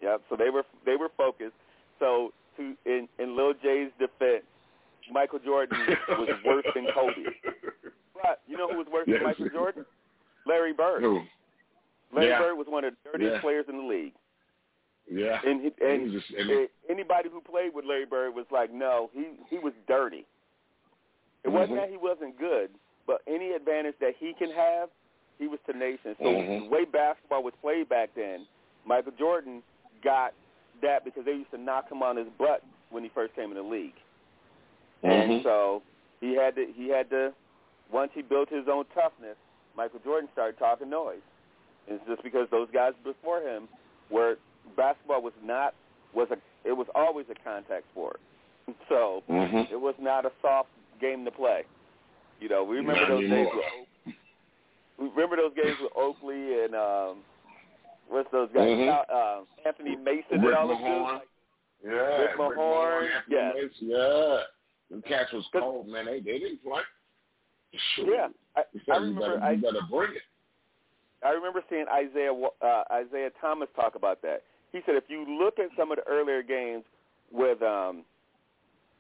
yep. So they were they were focused. So to in in Lil J's defense, Michael Jordan was worse than Kobe. But you know who was worse Yes. than Michael Jordan? Larry Bird. Who? Larry Yeah. Bird was one of the dirtiest Yeah. players in the league. Yeah. And he, He and was just- and- anybody who played with Larry Bird was like, no, he he was dirty. It wasn't Mhm. that he wasn't good, but any advantage that he can have, he was tenacious. So Mhm. the way basketball was played back then, Michael Jordan got that because they used to knock him on his butt when he first came in the league. And Mhm. so he had to he had to once he built his own toughness, Michael Jordan started talking noise. And it's just because those guys before him were basketball was not was a it was always a contact sport. So Mhm. it was not a soft game to play. You know, we remember Not those days with we remember those games with Oakley and um what's those guys? Mhm. Uh, Anthony Mason Rick and all those dudes. Like, Yeah. Rick Mahorn, yeah. Mason, Yeah. Them cats was cold, man. They they didn't play. Shoot. yeah, I, I better- you remember better, I you better bring it. I remember seeing Isiah uh, Isiah Thomas talk about that. He said if you look at some of the earlier games with um,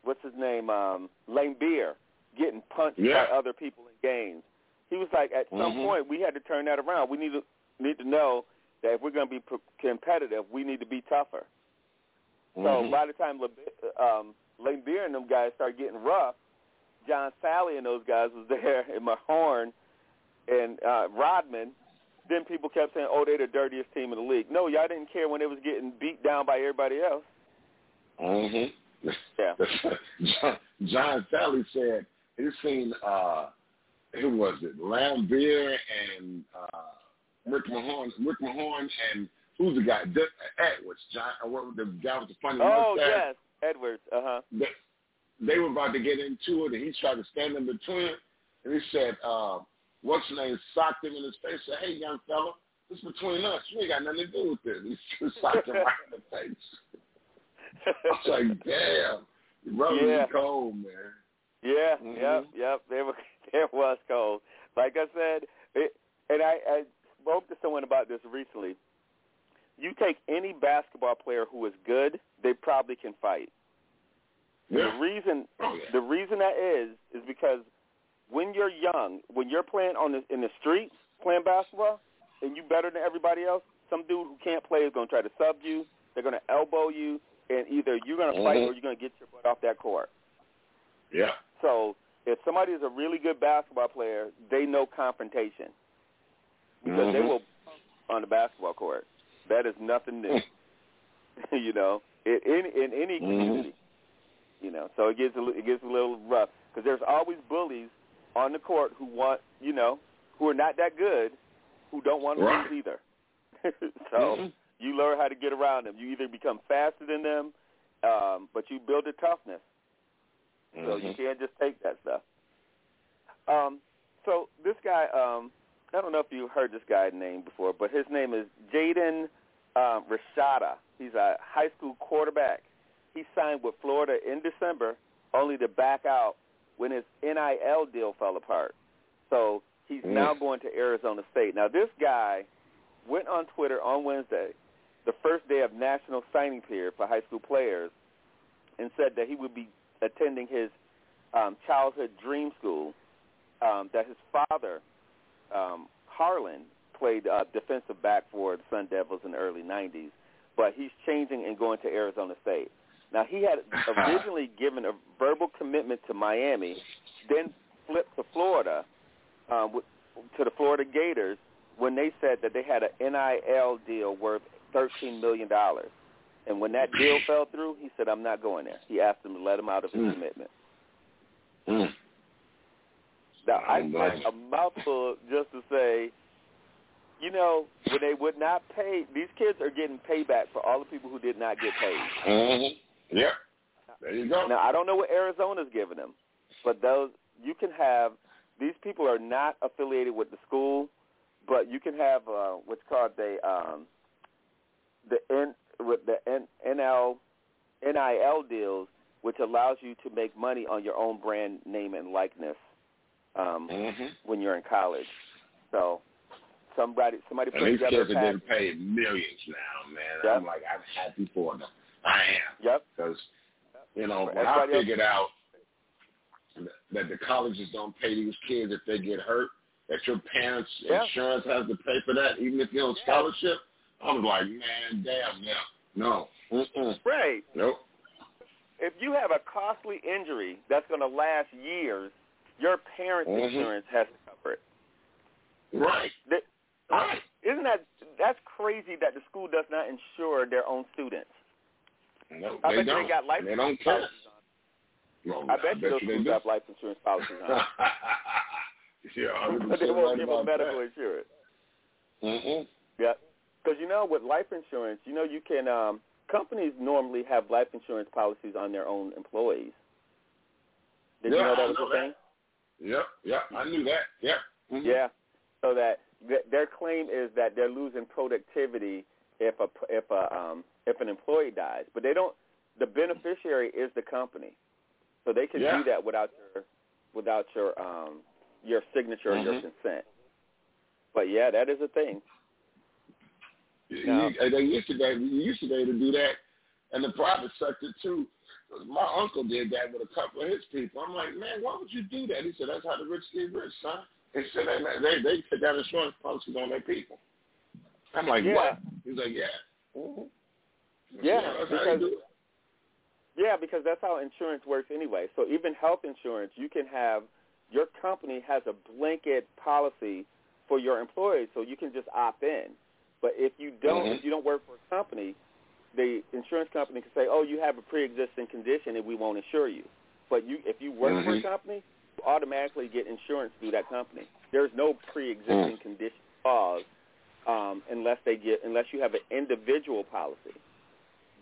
what's his name, um, Laimbeer getting punched Yeah. by other people in games, he was like, at some Mhm. point we had to turn that around. We need to need to know that if we're going to be competitive, we need to be tougher. So Mhm. by the time Le- um, Laimbeer and them guys started getting rough, John Salley and those guys was there, and Mahorn and uh, Rodman. Then people kept saying, "Oh, they're the dirtiest team in the league." No, y'all didn't care when they was getting beat down by everybody else. Mhm. Yeah. John, John Salley said he seen uh who was it? Laimbeer and uh Rick Mahorn Rick Mahorn and who's the guy? Dick Edwards. John uh, what the guy with the funny Oh mustache. yes, Edwards. Uh huh. They, they were about to get into it and he tried to stand in between and he said, uh, what's his name, socked him in his face, said, Hey young fella, this is between us. You ain't got nothing to do with this. He socked him right in the face. Was like, damn, the brother Yeah. was cold, man. Yeah, Mhm. yep, yep. There was there was cold. Like I said, it, and I, I spoke to someone about this recently. You take any basketball player who is good, they probably can fight. Yeah. The reason Oh, yeah. the reason that is is because when you're young, when you're playing on the in the streets playing basketball, and you better than everybody else, some dude who can't play is going to try to sub you. They're going to elbow you, and either you're going to fight Mhm. or you're going to get your butt off that court. Yeah. So if somebody is a really good basketball player, they know confrontation because they Mhm. will on the basketball court. That is nothing new. you know, in in, in any Mhm. community. You know, so it gets a, it gets a little rough because there's always bullies on the court who want you know who are not that good, who don't want to Right. lose either. so Mhm. You learn how to get around them. You either become faster than them, um, but you build a toughness. So you Mhm. can't just take that stuff. Um, so this guy, um, I don't know if you heard this guy's name before, but his name is Jaden um, Rashada. He's a high school quarterback. He signed with Florida in December, only to back out when his NIL deal fell apart. So he's Mm. now going to Arizona State. Now this guy went on Twitter on Wednesday, the first day of national signing period for high school players, and said that he would be attending his um, childhood dream school. Um, that his father, um, Harlan, played uh, defensive back for the Sun Devils in the early '90s, but he's changing and going to Arizona State. Now he had originally given a verbal commitment to Miami, then flipped to Florida, um, to the Florida Gators when they said that they had an NIL deal worth $13 million. And when that deal fell through, he said, I'm not going there. He asked them to let him out of his Mm. commitment. Mm. Now, I spent a mouthful just to say, you know, when they would not pay, these kids are getting payback for all the people who did not get paid. Mhm. Yeah. There you go. Now, I don't know what Arizona's giving them, but those you can have. These people are not affiliated with the school, but you can have uh, what's called the um, the N with the N, NL NIL deals, which allows you to make money on your own brand name and likeness um, Mhm. when you're in college. So somebody somebody put And these kids are getting paid millions now, man. Yep. I'm like, I'm happy for them. I am. Yep. Because, you know, when I everybody else- figured out that the colleges don't pay these kids if they get hurt, that your parents' Yeah. insurance has to pay for that, even if you're on scholarship, I was like, man, damn, yeah. No. Mm-mm. Right. Nope. if you have a costly injury that's going to last years, your parents' Mhm. insurance has to cover it. Right. That, Right. isn't that that's crazy that the school does not insure their own students? No, I they bet don't. they got life they don't care. policies on. No, I bet you those schools have life insurance policies on. yeah, but they won't give them medical that. insurance. Mm-hmm. Yeah, because you know with life insurance, you know you can um, companies normally have life insurance policies on their own employees. Did you Yeah, know that was a thing? Yep, yep, I knew that. Yep. Mhm. Yeah, so that th- their claim is that they're losing productivity if a if a um, if an employee dies, but they don't. The beneficiary is the company, so they can Yeah. do that without your without your um, your signature or your Mhm. consent. But yeah, that is a thing. No. you- They used to they used to be able to do that in the private sector too. My uncle did that with a couple of his people. I'm like, man, why would you do that? He said, that's how the rich get rich, son. He said they they they take out insurance policies on their people. I'm like, Yeah. what? He's like, yeah. Mhm. Yeah, that's because. Yeah, because that's how insurance works anyway. So even health insurance, you can have your company has a blanket policy for your employees, so you can just opt in. But if you don't, Mhm. if you don't work for a company, the insurance company can say, "Oh, you have a pre-existing condition, and we won't insure you." But you, if you work for a Mhm. company, you automatically get insurance through that company. There's no pre-existing condition clause um, unless they get unless you have an individual policy.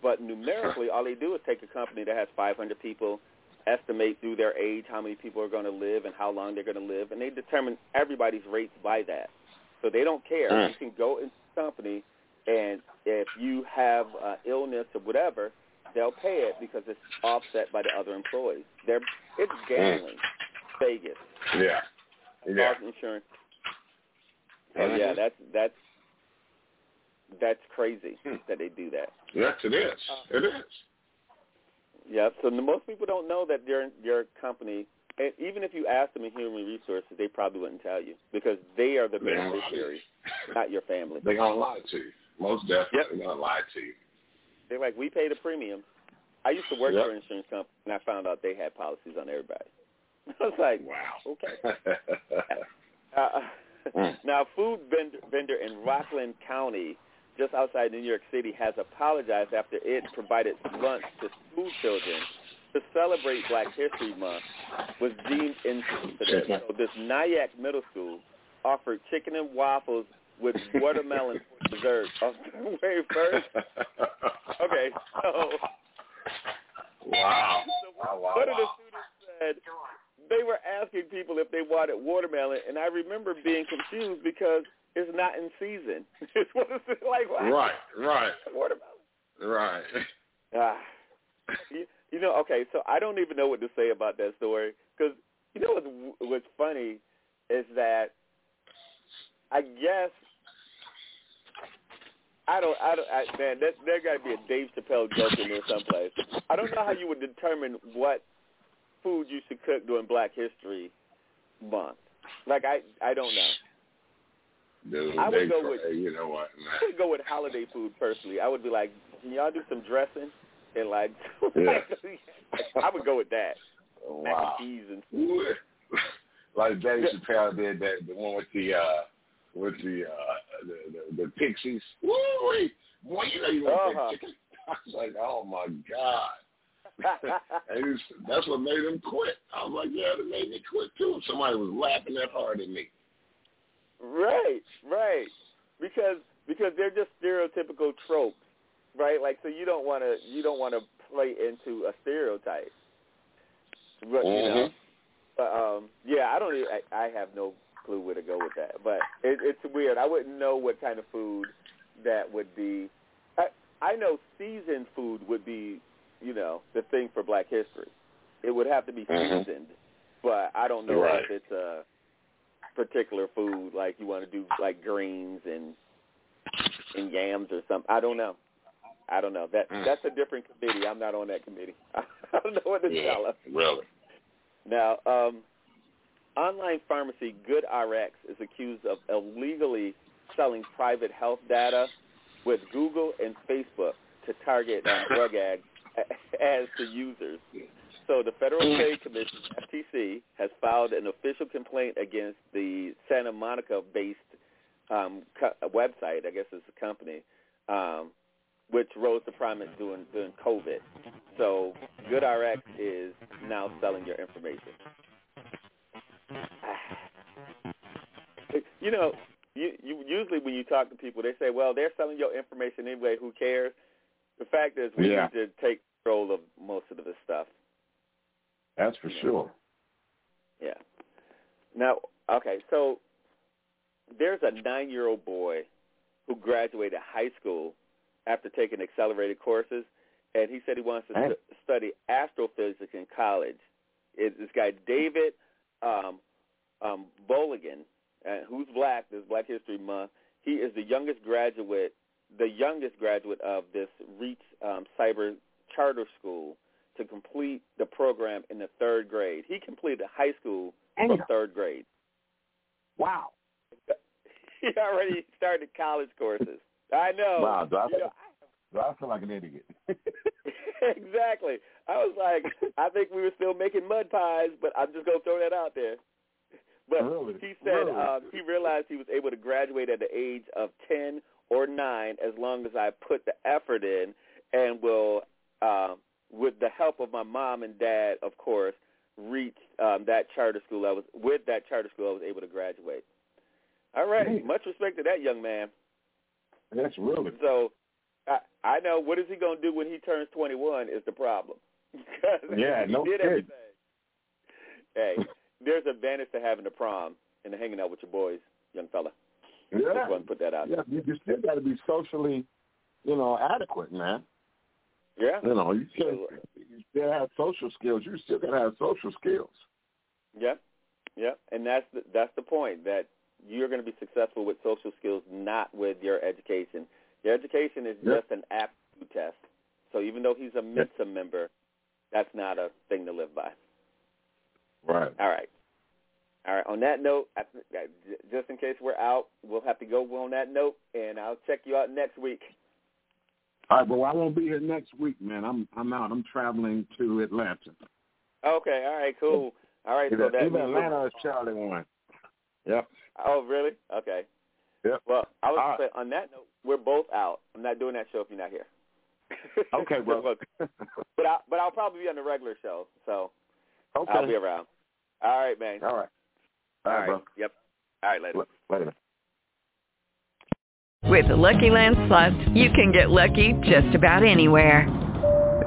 But numerically, all they do is take a company that has 500 people, estimate through their age how many people are going to live and how long they're going to live, and they determine everybody's rates by that. So they don't care. Mm. You can go the company, and if you have uh, illness or whatever, they'll pay it because it's offset by the other employees. They're it's gambling. Vegas. Yeah. Yeah. Insurance. Oh yeah, that's that's that's crazy that they do that. Yes, it is. It is. Yeah, so most people don't know that your your company, and even if you ask them in human resources, they probably wouldn't tell you because they are the They don't lie to you. beneficiaries, not your family. They're gonna lie to you. Most definitely they're gonna lie to you. They're like, we pay the premium. I used to work Yep. for an insurance company, and I found out they had policies on everybody. I was like, wow, okay. Uh, now, a food vendor, vendor in Rockland County, just outside New York City, has apologized after it provided lunch to school children to celebrate Black History Month was deemed insensitive. So this Nyack Middle School offered chicken and waffles with watermelon for dessert on February 1st. Okay, so Wow. so wow, one of the students said they were asking people if they wanted watermelon, and I remember being confused because it's not in season. it's what like? What? Right, right, Watermelon. right. Ah. You, know, okay, so I don't even know what to say about that story because you know what's, what's funny is that I guess I don't, I don't, I, man, that, there got to be a Dave Chappelle joke in there someplace. I don't know how you would determine what food you should cook during Black History Month. Like I, I don't know. Dude, I would go cra- with- you know what, I would go with holiday food personally. I would be like, can y'all do some dressing and like, Yeah. I would go with that. Mac Wow. and like Dave Chappelle did that the one with the uh with the uh the the, the pixies. Woo wee. Boy, you know you want Uh-huh. that chicken. I was like, oh my God. and was, that's what made him quit. I was like, yeah, it made me quit too. Somebody was laughing that hard at me. Right, right. Because because they're just stereotypical tropes, right? Like so you don't want to you don't want to play into a stereotype. But you know, Mhm. but, um, yeah, I don't. Even, I, I have no clue where to go with that. But it, it's weird. I wouldn't know what kind of food that would be. I I know seasoned food would be, you know, the thing for Black History. It would have to be Mhm. seasoned, but I don't know Right. if it's a particular food like you want to do like greens and and yams or something. I don't know. I don't know. That Mm. that's a different committee. I'm not on that committee. I don't know what to Yeah, tell them. really. Now, um, online pharmacy GoodRx is accused of illegally selling private health data with Google and Facebook to target um, drug ads as to users. So the Federal Trade Commission, FTC, has filed an official complaint against the Santa Monica-based um, co- website, I guess it's a company, um, which rose to prominence during, during COVID. So GoodRx is now selling your information. You know, you, you usually when you talk to people, they say, "Well, they're selling your information anyway. Who cares?" The fact is, we Yeah. need to take control of most of this stuff. That's for sure. Yeah. Now, okay, so there's a nine-year-old boy who graduated high school after taking accelerated courses, and he said he wants to stu- study astrophysics in college. It's this guy David um, um, Balogun, uh, who's black. This Black History Month. He is the youngest graduate, the youngest graduate of this Reach um, Cyber Charter School to complete the program in the third grade. He completed high school from third grade. Wow. He already started college courses. I know. Wow, do I, You know, do I feel like an idiot? exactly. I was like, I think we were still making mud pies, but I'm just gonna throw that out there. But Really? he said Really? um, he realized he was able to graduate at the age of ten or nine as long as I put the effort in, and will, um, with the help of my mom and dad, of course, reach um, that charter school. I was with that charter school. I was able to graduate. All right. Much respect to that young man. That's really. So I I know what is he going to do when he turns 21 is the problem. Yeah, he no did kidding. Hey, there's advantage to having the prom and hanging out with your boys, young fella. Yeah. Just want to put that out. Yeah, you, you still got to be socially, you know, adequate, man. Yeah. You know, you still, you still have social skills. You still got to have social skills. Yeah, yeah, and that's the, that's the point that you're going to be successful with social skills, not with your education. Your education is Yep. just an aptitude test. So even though he's a Mensa member, that's not a thing to live by. Right. All right. All right. On that note, I, th- I- just in case we're out, we'll have to go on that note, and I'll check you out next week. All right, but I won't be here next week, man. I'm I'm out. I'm traveling to Atlanta. Okay. All right. Cool. All right. So Either, that either means we're- Atlanta or Charlie one. Yep. Oh, really? Okay. Yep. Well, I was All gonna say on that note, we're both out. I'm not doing that show if you're not here. Okay, bro. but I, but I'll probably be on the regular show, so Okay. I'll be around. All right, man. All right. All All right, right. bro. Yep. All right, later. Later. With the Lucky Land Slots, you can get lucky just about anywhere.